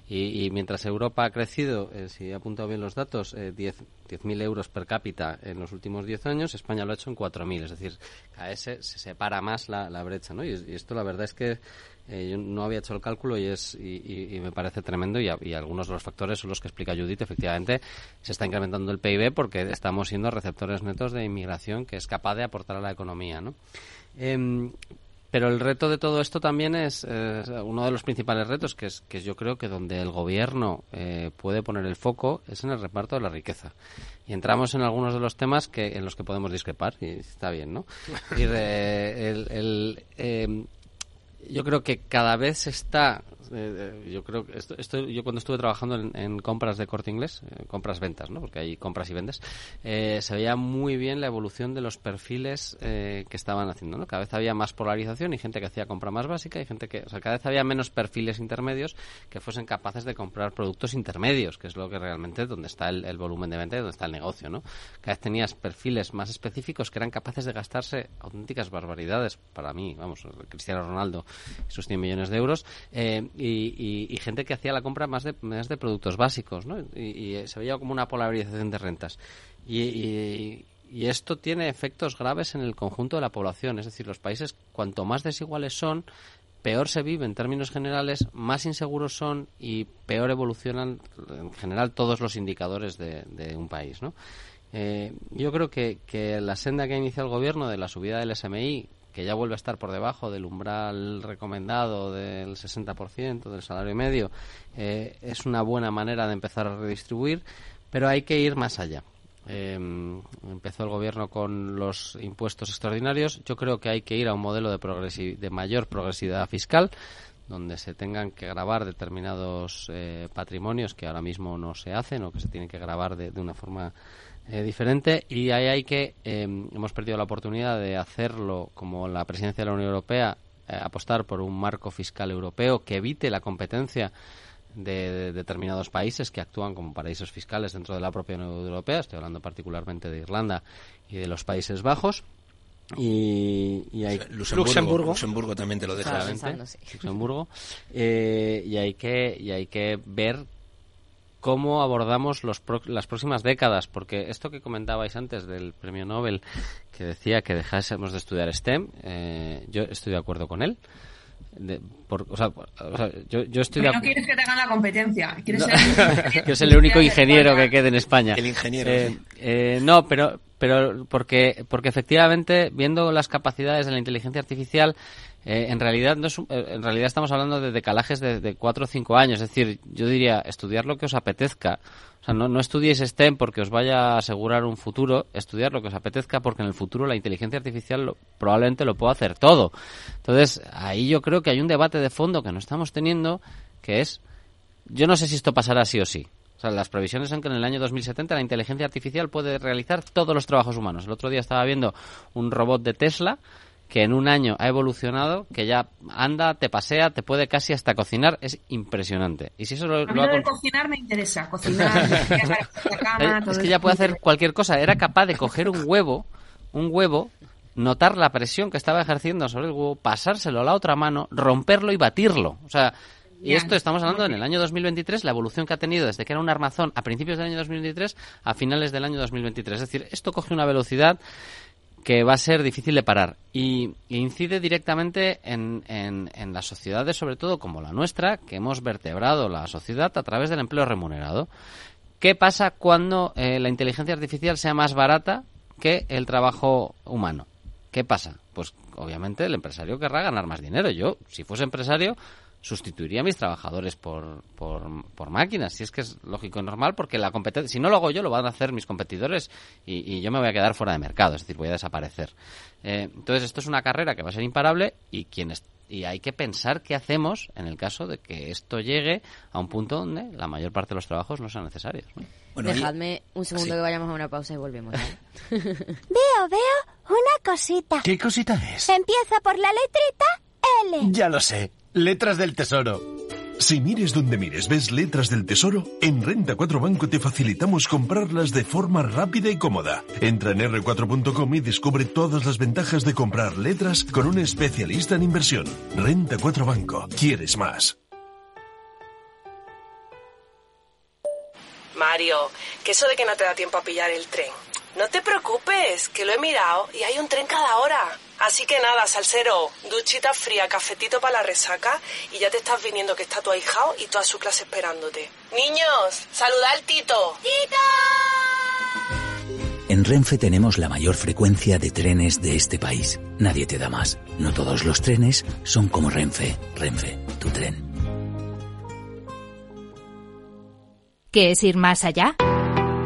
S27: Y, mientras Europa ha crecido, eh, si he apuntado bien los datos, eh, 10, 10.000 euros per cápita en los últimos 10 años, España lo ha hecho en 4.000. Es decir, a ese se separa más la, brecha. ¿no? Y, esto la verdad es que eh, yo no había hecho el cálculo y, es, y, me parece tremendo y, algunos de los factores son los que explica Judith. Efectivamente, se está incrementando el PIB porque estamos siendo receptores netos de inmigración que es capaz de aportar a la economía. ¿no? Em, pero el reto de todo esto también es uno de los principales retos, que es que yo creo que donde el gobierno eh, puede poner el foco es en el reparto de la riqueza. Y entramos en algunos de los temas que en los que podemos discrepar, y está bien, ¿no? Y el, em, yo creo que cada vez está eh, yo creo que esto, esto, yo cuando estuve trabajando en, compras de corte inglés, eh, compras ventas, ¿no? Porque hay compras y vendes, eh, se veía muy bien la evolución de los perfiles que estaban haciendo, ¿no? Cada vez había más polarización y gente que hacía compra más básica y gente que, o sea, cada vez había menos perfiles intermedios que fuesen capaces de comprar productos intermedios, que es lo que realmente donde está el, volumen de venta y donde está el negocio, ¿no? Cada vez tenías perfiles más específicos que eran capaces de gastarse auténticas barbaridades, para mí, vamos, Cristiano Ronaldo, sus 100 millones de euros, eh, y, gente que hacía la compra más de, más de productos básicos, ¿no? Y, se veía como una polarización de rentas. Y, esto tiene efectos graves en el conjunto de la población. Es decir, los países, cuanto más desiguales son, peor se vive en términos generales, más inseguros son y peor evolucionan en general todos los indicadores de, un país, ¿no? Eh, yo creo que, que la senda que ha iniciado el gobierno de la subida del SMI, que ya vuelve a estar por debajo del umbral recomendado del 60% del salario medio, eh, es una buena manera de empezar a redistribuir, pero hay que ir más allá. Em, empezó el gobierno con los impuestos extraordinarios. Yo creo que hay que ir a un modelo de, de mayor progresividad fiscal, donde se tengan que grabar determinados eh, patrimonios que ahora mismo no se hacen o que se tienen que grabar de una forma eh, diferente y ahí hay que em, hemos perdido la oportunidad de hacerlo como la presidencia de la Unión Europea eh, apostar por un marco fiscal europeo que evite la competencia de, determinados países que actúan como paraísos fiscales dentro de la propia Unión Europea. Estoy hablando particularmente de Irlanda y de los Países Bajos. Y, hay
S26: Luxemburgo, Luxemburgo, también te lo deja
S27: Luxemburgo. Eh, y hay que y hay que ver cómo abordamos los las próximas décadas, porque esto que comentabais antes del premio Nobel, que decía que dejásemos de estudiar STEM, eh, yo estoy de acuerdo con él. o, sea, yo, estoy
S29: no quieres que te hagan la competencia. Quieres
S27: ser el único ingeniero que quede en España.
S26: El ingeniero.
S27: Eh, eh, no, pero, pero porque, porque efectivamente, viendo las capacidades de la inteligencia artificial, eh, en realidad no es, eh, en realidad estamos hablando de decalajes de, cuatro o cinco años. Es decir, yo diría estudiar lo que os apetezca. O sea, no, no estudiéis STEM porque os vaya a asegurar un futuro, estudiar lo que os apetezca porque en el futuro la inteligencia artificial probablemente lo pueda hacer todo. Entonces, ahí yo creo que hay un debate de fondo que no estamos teniendo, que es, yo no sé si esto pasará sí o sí. O sea, las previsiones son que en el año 2070 la inteligencia artificial puede realizar todos los trabajos humanos. El otro día estaba viendo un robot de Tesla que en un año ha evolucionado, que ya anda, te pasea, te puede casi hasta cocinar, es impresionante. Y si eso lo,
S29: a mí lo de cocinar me interesa, cocinar, la cama,
S27: es que ya puede hacer cualquier cosa. Era capaz de coger un huevo, un huevo, notar la presión que estaba ejerciendo sobre el huevo, pasárselo a la otra mano, romperlo y batirlo. O sea, y esto estamos hablando en el año 2023, la evolución que ha tenido desde que era un armazón a principios del año 2023 a finales del año 2023. Es decir, esto coge una velocidad que va a ser difícil de parar y, incide directamente en, en, las sociedades, sobre todo como la nuestra, que hemos vertebrado la sociedad a través del empleo remunerado. ¿Qué pasa cuando eh, la inteligencia artificial sea más barata que el trabajo humano? ¿Qué pasa? Pues obviamente el empresario querrá ganar más dinero. Yo, si fuese empresario, sustituiría a mis trabajadores por, por, máquinas. Si es que es lógico y normal, porque la competencia, si no lo hago yo, lo van a hacer mis competidores y, yo me voy a quedar fuera de mercado, es decir, voy a desaparecer. Eh, entonces, esto es una carrera que va a ser imparable y quienes y hay que pensar qué hacemos en el caso de que esto llegue a un punto donde la mayor parte de los trabajos no sean necesarios.
S2: Dejadme un segundo que vayamos a una pausa y volvemos.
S30: veo, veo una cosita.
S31: ¿Qué cosita es?
S30: Empieza por la letrita
S31: Ya lo sé. Letras del Tesoro.
S32: Si mires donde mires, ves letras del tesoro, en Renta 4 Banco te facilitamos comprarlas de forma rápida y cómoda. Entra en r4.com y descubre todas las ventajas de comprar letras con un especialista en inversión. Renta 4 Banco. ¿Quieres más?
S33: Mario, que eso de que no te da tiempo a pillar el tren. No te preocupes, que lo he mirado y hay un tren cada hora. Así que nada, salsero, duchita fría, cafetito para la resaca y ya te estás viniendo que está tu ahijao y toda su clase esperándote. Niños, saluda al Tito. ¡Tito!
S34: En Renfe tenemos la mayor frecuencia de trenes de este país. Nadie te da más. No todos los trenes son como Renfe. Renfe, tu tren.
S35: ¿Qué es ir más allá?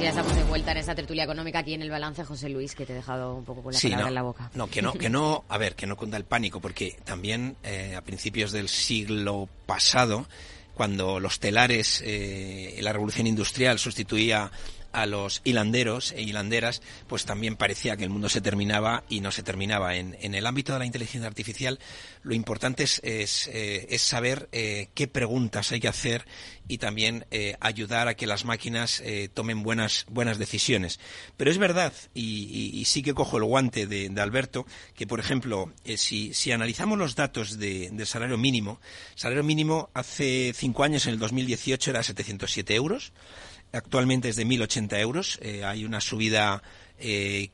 S2: ya estamos de vuelta en esa tertulia económica aquí en el balance, José Luis, que te he dejado un poco con la palabra en la boca.
S26: No, que no, que no, a ver, que no cunda el pánico, porque también eh, a principios del siglo pasado, cuando los telares, eh, la revolución industrial sustituía a los hilanderos e hilanderas, pues también parecía que el mundo se terminaba y no se terminaba. En, en el ámbito de la inteligencia artificial, lo importante es, es, eh, saber eh, qué preguntas hay que hacer y también eh, ayudar a que las máquinas tomen buenas, buenas decisiones. Pero es verdad, y, sí que cojo el guante de, Alberto, que por ejemplo, si, si, analizamos los datos de, del salario mínimo, salario mínimo hace cinco años, en el 2018, era 707 euros actualmente es de 1.080 euros. Eh, hay una subida eh,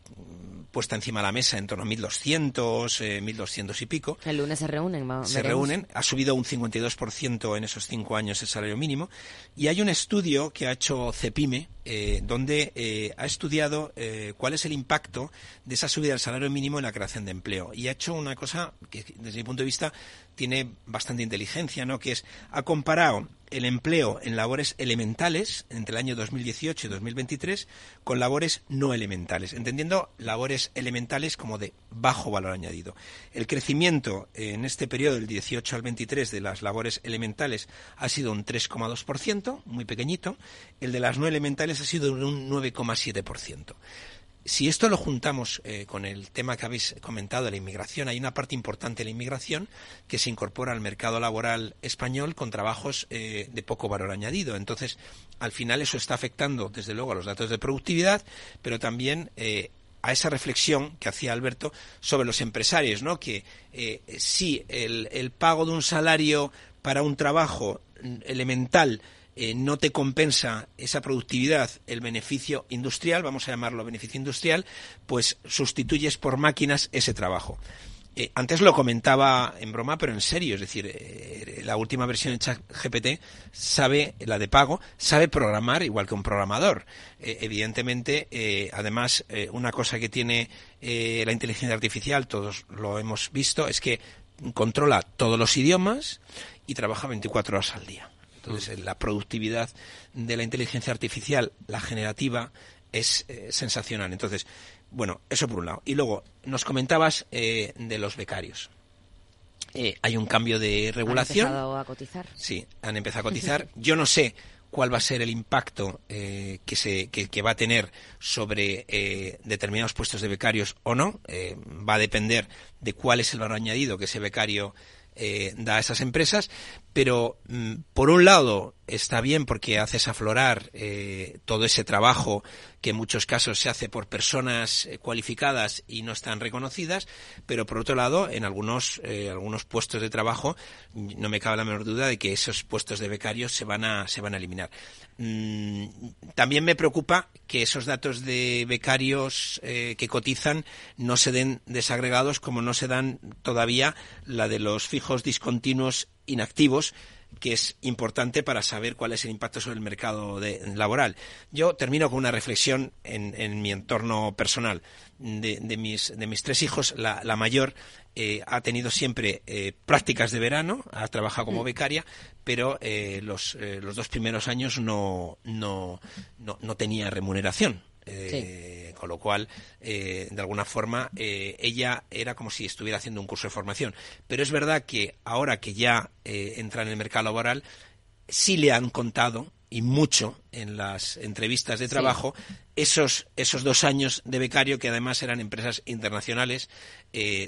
S26: puesta encima de la mesa en torno a 1.200, eh, 1.200 y pico.
S2: El lunes se reúnen.
S26: Se reúnen. Ha subido un 52% en esos cinco años el salario mínimo. Y hay un estudio que ha hecho CEPIME, eh, donde eh, ha estudiado eh, cuál es el impacto de esa subida del salario mínimo en la creación de empleo. Y ha hecho una cosa que, desde mi punto de vista, tiene bastante inteligencia, ¿no? Que es, ha comparado el empleo en labores elementales entre el año 2018 y 2023 con labores no elementales, entendiendo labores elementales como de bajo valor añadido. El crecimiento en este periodo del 18 al 23 de las labores elementales ha sido un 3,2%, muy pequeñito, el de las no elementales ha sido un 9,7% si esto lo juntamos eh, con el tema que habéis comentado de la inmigración, hay una parte importante de la inmigración que se incorpora al mercado laboral español con trabajos eh, de poco valor añadido. Entonces, al final eso está afectando, desde luego, a los datos de productividad, pero también eh, a esa reflexión que hacía Alberto sobre los empresarios, ¿no? Que si el pago de un salario para un trabajo elemental eh, no te compensa esa productividad el beneficio industrial, vamos a llamarlo beneficio industrial, pues sustituyes por máquinas ese trabajo. Eh, antes lo comentaba en broma, pero en serio, es decir, eh, la última versión de ChatGPT sabe, la de pago, sabe programar igual que un programador. Evidentemente, además, una cosa que tiene la inteligencia artificial, todos lo hemos visto, es que controla todos los idiomas y trabaja 24 horas al día. Entonces, la productividad de la inteligencia artificial, la generativa, es sensacional. Entonces, bueno, eso por un lado. Y luego, nos comentabas eh, de los becarios. Eh, hay un cambio de regulación.
S2: ¿Han empezado a cotizar?
S26: Sí, han empezado a cotizar. Yo no sé cuál va a ser el impacto eh, que, se, que, va a tener sobre determinados puestos de becarios o no. va a depender de cuál es el valor añadido que ese becario da a esas empresas, pero mm, por un lado está bien porque haces aflorar eh, todo ese trabajo que en muchos casos se hace por personas eh, cualificadas y no están reconocidas, pero por otro lado, en algunos, eh, algunos puestos de trabajo no me cabe la menor duda de que esos puestos de becarios se van a, se van a eliminar. Mm, también me preocupa que esos datos de becarios que cotizan no se den desagregados como no se dan todavía la de los fijos discontinuos inactivos que es importante para saber cuál es el impacto sobre el mercado laboral. Yo termino con una reflexión en, mi entorno personal. De, mis, de mis tres hijos, la, mayor eh, ha tenido siempre eh, prácticas de verano, ha trabajado como mm. becaria, pero eh, los, los, dos primeros años no, no, no tenía remuneración eh, con lo cual, eh, de alguna forma, eh, ella era como si estuviera haciendo un curso de formación. Pero es verdad que ahora que ya entra en el mercado laboral, sí le han contado y mucho en las entrevistas de trabajo esos esos dos años de becario que además eran empresas internacionales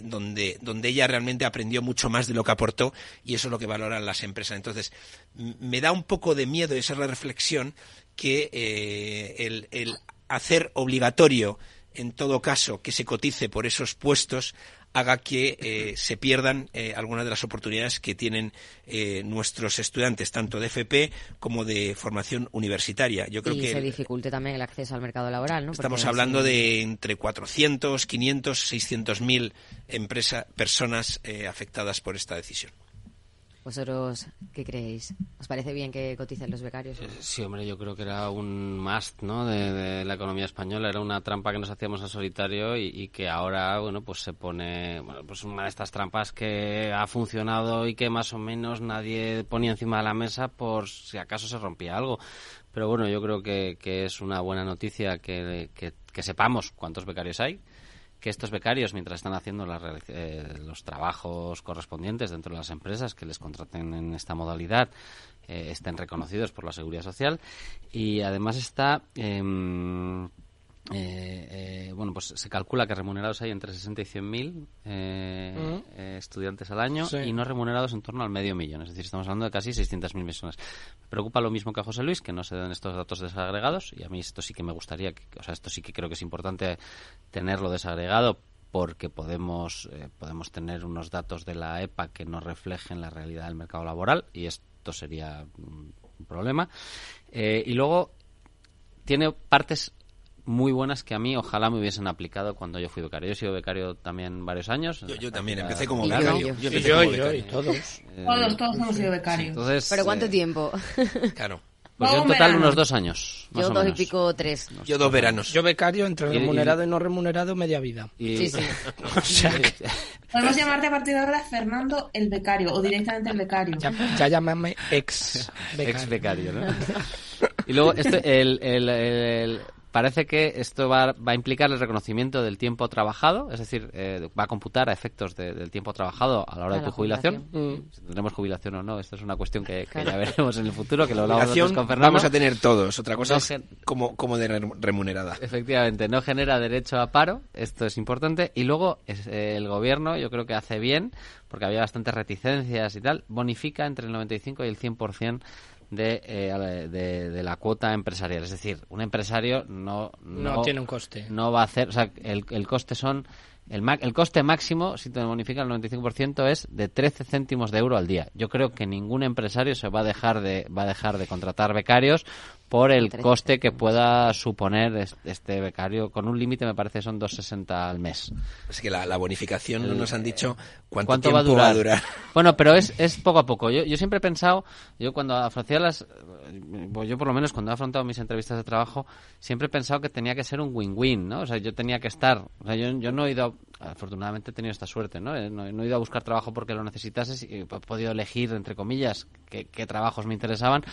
S26: donde donde ella realmente aprendió mucho más de lo que aportó y eso es lo que valoran las empresas. Entonces me da un poco de miedo esa reflexión que el, el hacer obligatorio, en todo caso, que se cotice por esos puestos haga que eh, se pierdan eh, algunas de las oportunidades que tienen eh, nuestros estudiantes, tanto de FP como de formación universitaria. Yo creo
S2: y
S26: que
S2: se dificulte también el acceso al mercado laboral, ¿no?
S26: Estamos hablando de entre 400, 500, 600 mil personas afectadas por esta decisión.
S2: ¿Vosotros qué creéis? ¿Os parece bien que coticen los becarios?
S27: Eh, sí, hombre, yo creo que era un must ¿no? de, la economía española. Era una trampa que nos hacíamos a solitario y, que ahora, bueno, pues se pone, bueno, pues una de estas trampas que ha funcionado y que más o menos nadie ponía encima de la mesa por si acaso se rompía algo. Pero bueno, yo creo que, es una buena noticia que sepamos cuántos becarios hay que estos becarios, mientras están haciendo eh, los trabajos correspondientes dentro de las empresas que les contraten en esta modalidad, eh, estén reconocidos por la Seguridad Social. Y además está em, eh, eh, bueno, pues se calcula que remunerados hay entre 60 y 100 mil eh, estudiantes al año y no remunerados en torno al medio millón. Es decir, estamos hablando de casi 600.000 personas. Me preocupa lo mismo que a José Luis, que no se den estos datos desagregados y a mí esto sí que me gustaría, o sea, esto sí que creo que es importante tenerlo desagregado porque podemos, podemos tener unos datos de la EPA que no reflejen la realidad del mercado laboral y esto sería un problema. y luego tiene partes muy buenas que a mí ojalá me hubiesen aplicado cuando yo fui becario. Yo he sido becario también varios años.
S26: Yo, también, empecé como becario.
S28: Yo, y todos.
S29: Eh, todos, todos hemos sido becarios.
S2: ¿Pero cuánto eh, tiempo?
S27: Claro. Pues yo en total unos dos años.
S2: yo dos y pico, tres.
S26: yo dos veranos.
S28: Yo becario, entre remunerado y, no remunerado, media vida.
S2: Sí, sí.
S29: Podemos llamarte a partir de ahora Fernando el becario o directamente el becario.
S28: Ya, ya llámame ex
S27: becario. Ex becario, ¿no? y luego, esto, el, el parece que esto va, va, a implicar el reconocimiento del tiempo trabajado, es decir, eh, va a computar a efectos del tiempo trabajado a la hora de tu jubilación. Mm. Si tendremos jubilación o no, esto es una cuestión que, ya veremos en el futuro, que lo hablamos con Fernando.
S26: Vamos a tener todos, otra cosa es como, como de remunerada.
S27: Efectivamente, no genera derecho a paro, esto es importante, y luego es, eh, el gobierno yo creo que hace bien, porque había bastantes reticencias y tal, bonifica entre el 95 y el 100% eh, de, de, la cuota empresarial. Es decir, un empresario no,
S28: no, tiene un coste.
S27: No va a hacer, o sea, el, el coste son el, el coste máximo, si te bonifica el 95%, es de 13 céntimos de euro al día. Yo creo que ningún empresario se va a dejar de, va a dejar de contratar becarios por el coste que pueda suponer este becario. Con un límite me parece son 2,60 al mes.
S26: Es que la, bonificación no nos han dicho cuánto, tiempo va a, durar?
S27: Bueno, pero es, es poco a poco. Yo, yo siempre he pensado, yo cuando afrontaba las, pues yo por lo menos cuando he afrontado mis entrevistas de trabajo, siempre he pensado que tenía que ser un win-win, ¿no? O sea, yo tenía que estar, o sea, yo, yo no he ido, afortunadamente he tenido esta suerte, ¿no? Eh, no, he ido a buscar trabajo porque lo necesitases y he podido elegir, entre comillas, qué, trabajos me interesaban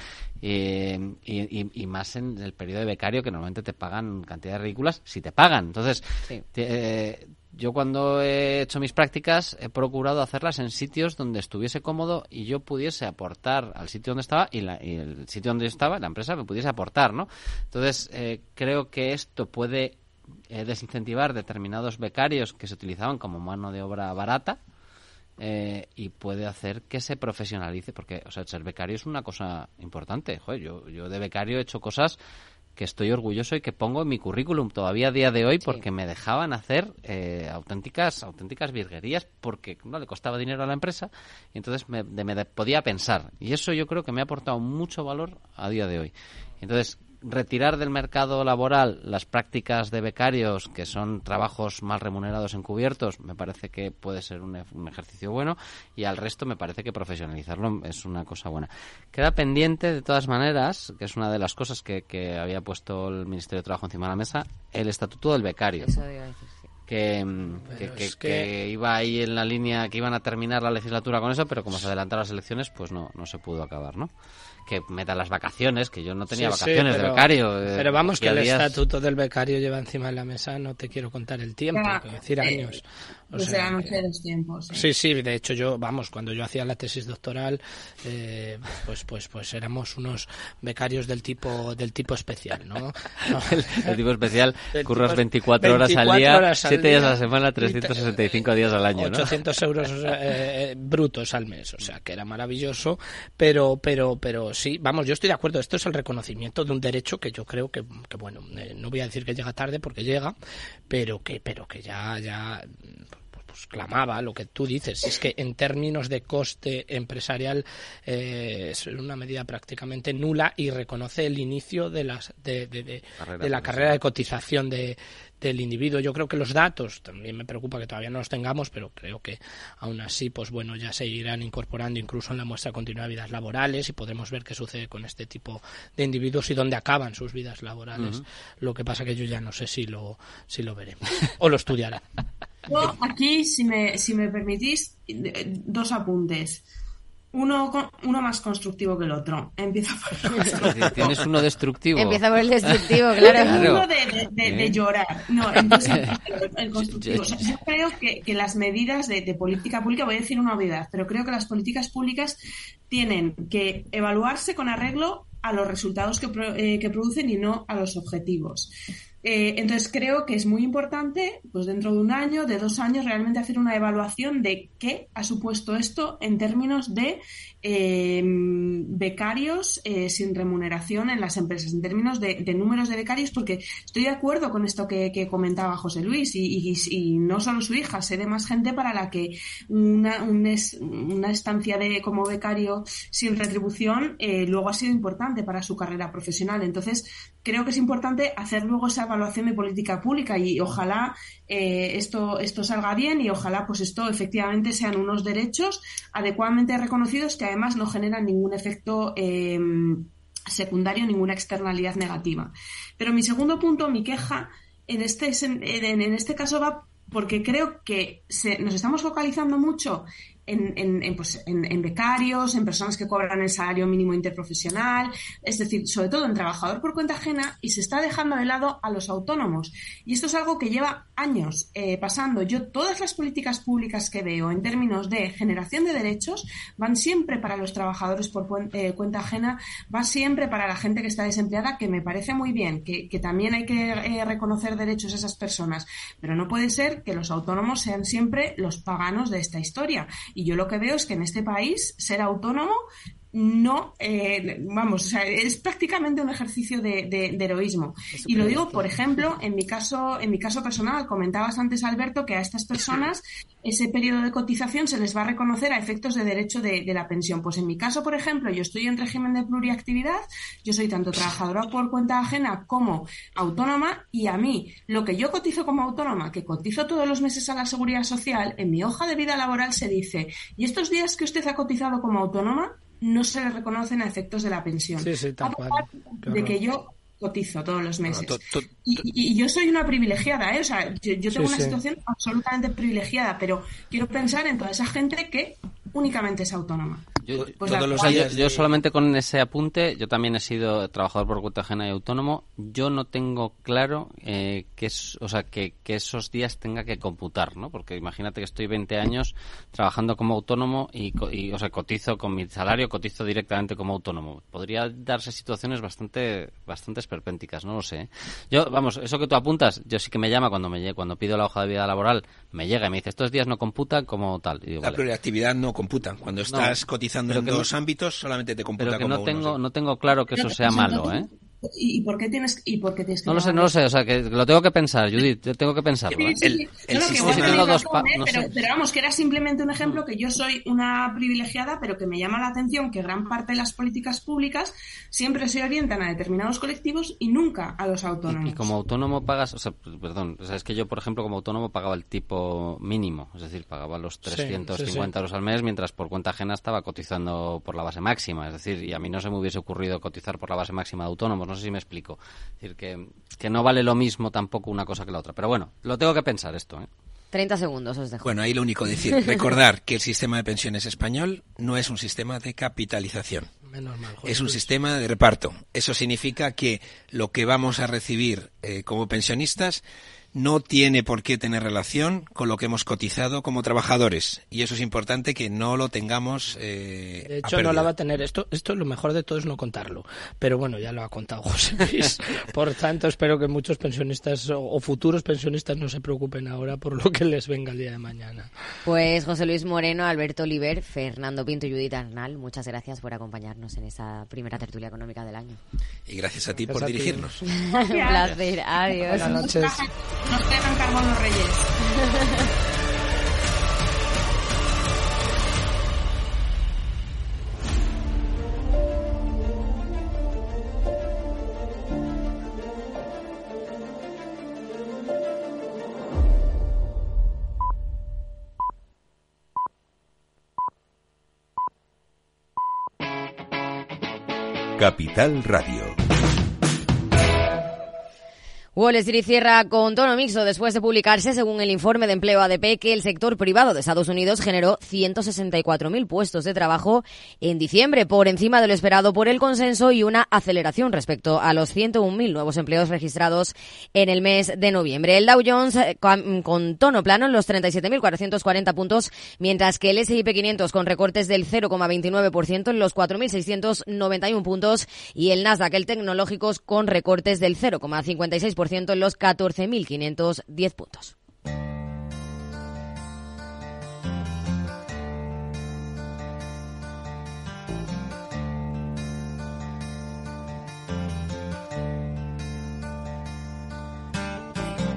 S27: y, y, más en el periodo de becario que normalmente te pagan cantidades ridículas si te pagan. Entonces, eh, yo cuando he hecho mis prácticas he procurado hacerlas en sitios donde estuviese cómodo y yo pudiese aportar al sitio donde estaba y, el sitio donde estaba, la empresa, me pudiese aportar, ¿no? Entonces, eh, creo que esto puede eh, desincentivar determinados becarios que se utilizaban como mano de obra barata eh, y puede hacer que se profesionalice, porque, o sea, ser becario es una cosa importante. Joder, yo, yo de becario he hecho cosas que estoy orgulloso y que pongo en mi currículum todavía a día de hoy porque me dejaban hacer eh, auténticas auténticas virguerías porque no le costaba dinero a la empresa y entonces me, me podía pensar. Y eso yo creo que me ha aportado mucho valor a día de hoy. Entonces retirar del mercado laboral las prácticas de becarios, que son trabajos mal remunerados encubiertos, me parece que puede ser un, ejercicio bueno y al resto me parece que profesionalizarlo es una cosa buena. Queda pendiente, de todas maneras, que es una de las cosas que, que había puesto el Ministerio de Trabajo encima de la mesa, el estatuto del becario. Que, que, que, iba ahí en la línea que iban a terminar la legislatura con eso, pero como se adelantaron las elecciones, pues no, no se pudo acabar, ¿no? Que me da las vacaciones, que yo no tenía vacaciones de becario.
S28: Eh, pero vamos, que el estatuto del becario lleva encima de la mesa, no te quiero contar el tiempo, decir eh, años.
S29: O sea, los tiempos.
S28: Sí. sí, de hecho yo, vamos, cuando yo hacía la tesis doctoral, eh, pues, pues, pues éramos unos becarios del tipo, del tipo especial, ¿no?
S27: el, tipo especial, curras 24, horas al día, 7 días a la semana, 365 días al año,
S28: 800 euros brutos al mes, o sea, que era maravilloso, pero, pero, pero sí, vamos, yo estoy de acuerdo. Esto es el reconocimiento de un derecho que yo creo que, que bueno, eh, no voy a decir que llega tarde porque llega, pero que, pero que ya, ya pues, clamaba lo que tú dices. Es que en términos de coste empresarial eh, es una medida prácticamente nula y reconoce el inicio de, las, de, de, de la carrera de cotización de, del individuo. Yo creo que los datos, también me preocupa que todavía no los tengamos, pero creo que aún así, pues bueno, ya se irán incorporando incluso en la muestra continua de vidas laborales y podremos ver qué sucede con este tipo de individuos y dónde acaban sus vidas laborales. Lo que pasa que yo ya no sé si lo, si lo veremos o lo estudiaré.
S29: aquí, si me, si me permitís, dos apuntes uno, uno más constructivo que el otro. Empieza
S27: por Tienes uno destructivo.
S2: Empieza por el destructivo, claro.
S29: Uno de, de, llorar. No, entonces el, constructivo. yo creo que, que las medidas de, política pública, voy a decir una obviedad, pero creo que las políticas públicas tienen que evaluarse con arreglo a los resultados que, eh, que producen y no a los objetivos. Eh, entonces creo que es muy importante, pues dentro de un año, de dos años, realmente hacer una evaluación de qué ha supuesto esto en términos de em, becarios eh, sin remuneración en las empresas, en términos de, números de becarios, porque estoy de acuerdo con esto que, comentaba José Luis y, no solo su hija, sé de más gente para la que una, una estancia de como becario sin retribución eh, luego ha sido importante para su carrera profesional. Entonces creo que es importante hacer luego esa evaluación de política pública y ojalá eh, esto, esto salga bien y ojalá pues esto efectivamente sean unos derechos adecuadamente reconocidos que además no generan ningún efecto em, secundario, ninguna externalidad negativa. Pero mi segundo punto, mi queja, en este, en, en este caso va porque creo que se, nos estamos focalizando mucho en, pues, en, en, becarios, en personas que cobran el salario mínimo interprofesional, es decir, sobre todo en trabajador por cuenta ajena y se está dejando de lado a los autónomos. Y esto es algo que lleva años eh, pasando. Yo todas las políticas públicas que veo en términos de generación de derechos van siempre para los trabajadores por eh, cuenta ajena, van siempre para la gente que está desempleada, que me parece muy bien, que, también hay que eh, reconocer derechos a esas personas, pero no puede ser que los autónomos sean siempre los paganos de esta historia. Y yo lo que veo es que en este país ser autónomo no, eh, vamos, o sea, es prácticamente un ejercicio de, heroísmo. Y lo digo, por ejemplo, en mi caso, en mi caso personal, comentabas antes, Alberto, que a estas personas ese periodo de cotización se les va a reconocer a efectos de derecho de, la pensión. Pues en mi caso, por ejemplo, yo estoy en régimen de pluriactividad, yo soy tanto trabajadora por cuenta ajena como autónoma, y a mí, lo que yo cotizo como autónoma, que cotizo todos los meses a la seguridad social, en mi hoja de vida laboral se dice, y estos días que usted ha cotizado como autónoma, no se le reconocen a efectos de la pensión.
S28: Sí, sí,
S29: De que yo cotizo todos los meses. y, yo soy una privilegiada, ¿eh? O sea, yo, tengo una situación absolutamente privilegiada, pero quiero pensar en toda esa gente que únicamente es autónoma.
S27: Yo, pues yo, solamente con ese apunte, yo también he sido trabajador por cuenta ajena y autónomo. Yo no tengo claro eh, que, es, o sea, que, que, esos días tenga que computar, ¿no? Porque imagínate que estoy 20 años trabajando como autónomo y, o sea, cotizo con mi salario, cotizo directamente como autónomo. Podría darse situaciones bastante, bastante esperpénticas, no lo sé. ¿eh? Yo, vamos, eso que tú apuntas, yo sí que me llama cuando me cuando pido la hoja de vida laboral, me llega y me dice estos días no computan como tal.
S26: la pluriactividad no computa. Cuando estás cotizando en dos ámbitos, solamente te computa
S27: pero que
S26: como
S27: no tengo, no tengo claro que eso sea malo, ¿eh?
S29: ¿Y, por qué tienes, y por qué tienes que
S27: No lo sé, no lo sé, o sea, que lo tengo que pensar, Judith, yo tengo que pensarlo.
S29: el, el sistema... dos pero, pero, vamos, que era simplemente un ejemplo que yo soy una privilegiada, pero que me llama la atención que gran parte de las políticas públicas siempre se orientan a determinados colectivos y nunca a los autónomos.
S27: Y, como autónomo pagas, o sea, perdón, o sea, es que yo, por ejemplo, como autónomo pagaba el tipo mínimo, es decir, pagaba los 350 euros al mes, mientras por cuenta ajena estaba cotizando por la base máxima, es decir, y a mí no se me hubiese ocurrido cotizar por la base máxima de autónomos, no sé si me explico. Es decir, que, que no vale lo mismo tampoco una cosa que la otra. Pero bueno, lo tengo que pensar esto, ¿eh?
S2: 30 segundos os dejo.
S26: Bueno, ahí lo único decir, recordar que el sistema de pensiones español no es un sistema de capitalización. es un sistema de reparto. Eso significa que lo que vamos a recibir eh, como pensionistas no tiene por qué tener relación con lo que hemos cotizado como trabajadores. Y eso es importante que no lo tengamos. Eh,
S28: de hecho, no la va a tener. Esto, esto lo mejor de todo es no contarlo. Pero bueno, ya lo ha contado José Luis. por tanto, espero que muchos pensionistas o, futuros pensionistas no se preocupen ahora por lo que les venga el día de mañana.
S2: Pues José Luis Moreno, Alberto Oliver, Fernando Pinto y Judith Arnal, muchas gracias por acompañarnos en esa primera tertulia económica del año.
S26: Y gracias a ti por dirigirnos.
S2: Un placer. Adiós.
S28: Buenas noches
S29: nos dejan carbón los reyes.
S1: Capital Radio.
S2: Wall Street cierra con tono mixto después de publicarse, según el informe de empleo ADP, que el sector privado de Estados Unidos generó 164.000 puestos de trabajo en diciembre, por encima de lo esperado por el consenso y una aceleración respecto a los 101.000 nuevos empleos registrados en el mes de noviembre. El Dow Jones eh, con, tono plano en los 37.440 puntos, mientras que el S&P 500 con recortes del 0,29% en los 4.691 puntos y el Nasdaq, el tecnológicos, con recortes del 0,56% en los 14.510 puntos.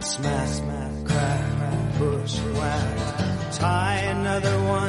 S2: Smash, smash, crack, tie another one.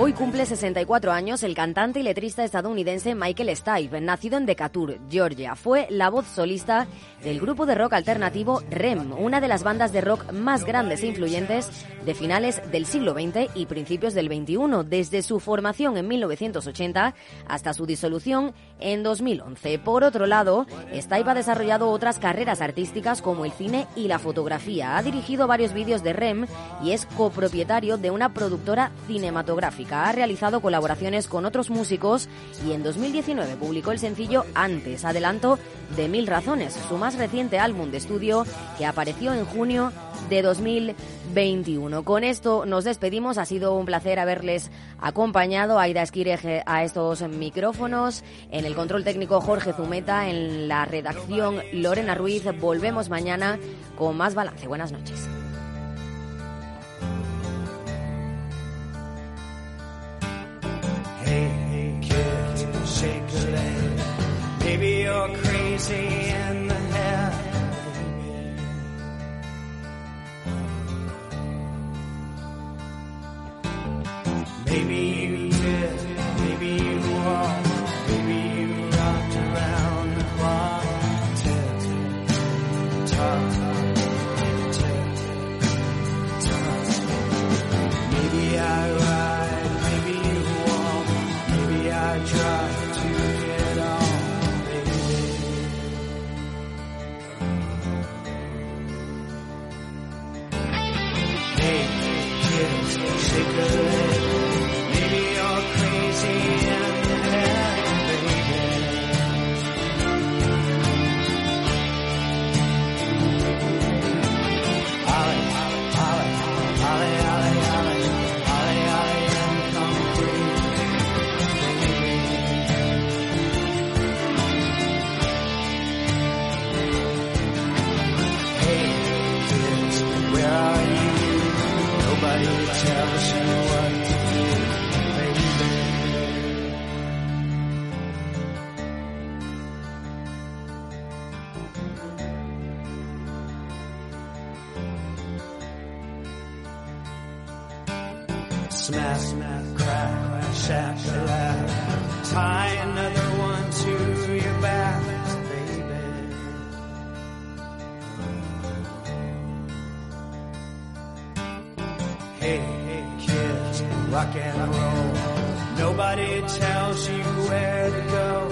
S2: Hoy cumple 64 años el cantante y letrista estadounidense Michael Stipe, nacido en Decatur, Georgia. Fue la voz solista del grupo de rock alternativo REM, una de las bandas de rock más grandes e influyentes de finales del siglo XX y principios del XXI, desde su formación en 1980 hasta su disolución en 2011. Por otro lado, Stipe ha desarrollado otras carreras artísticas como el cine y la fotografía. Ha dirigido varios vídeos de REM y es copropietario de una productora cinematográfica ha realizado colaboraciones con otros músicos y en 2019 publicó el sencillo Antes, adelanto de Mil Razones, su más reciente álbum de estudio que apareció en junio de 2021. Con esto nos despedimos, ha sido un placer haberles acompañado, Aida Esquireje a estos micrófonos, en el control técnico Jorge Zumeta, en la redacción Lorena Ruiz. Volvemos mañana con más balance. Buenas noches.
S36: shake a leg. Maybe you're crazy in the head. Maybe you did, maybe you walked, maybe you rocked around the clock, tipped, talked. Laugh. Tie another one to your back, baby. Hey, hey, kids, rock and roll. Nobody tells you where to go,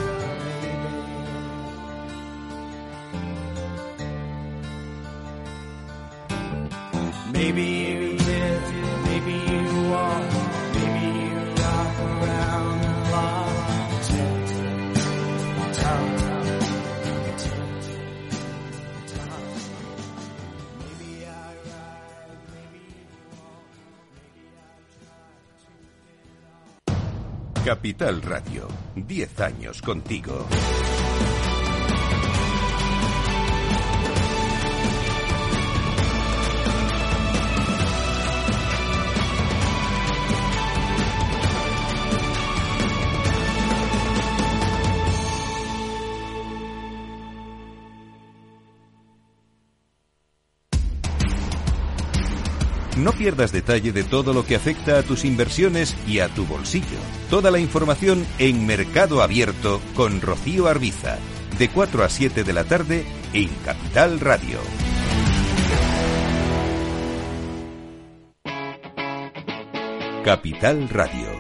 S1: Capital Radio, 10 años contigo. No pierdas detalle de todo lo que afecta a tus inversiones y a tu bolsillo. Toda la información en Mercado Abierto con Rocío Arbiza, de 4 a 7 de la tarde en Capital Radio. Capital Radio.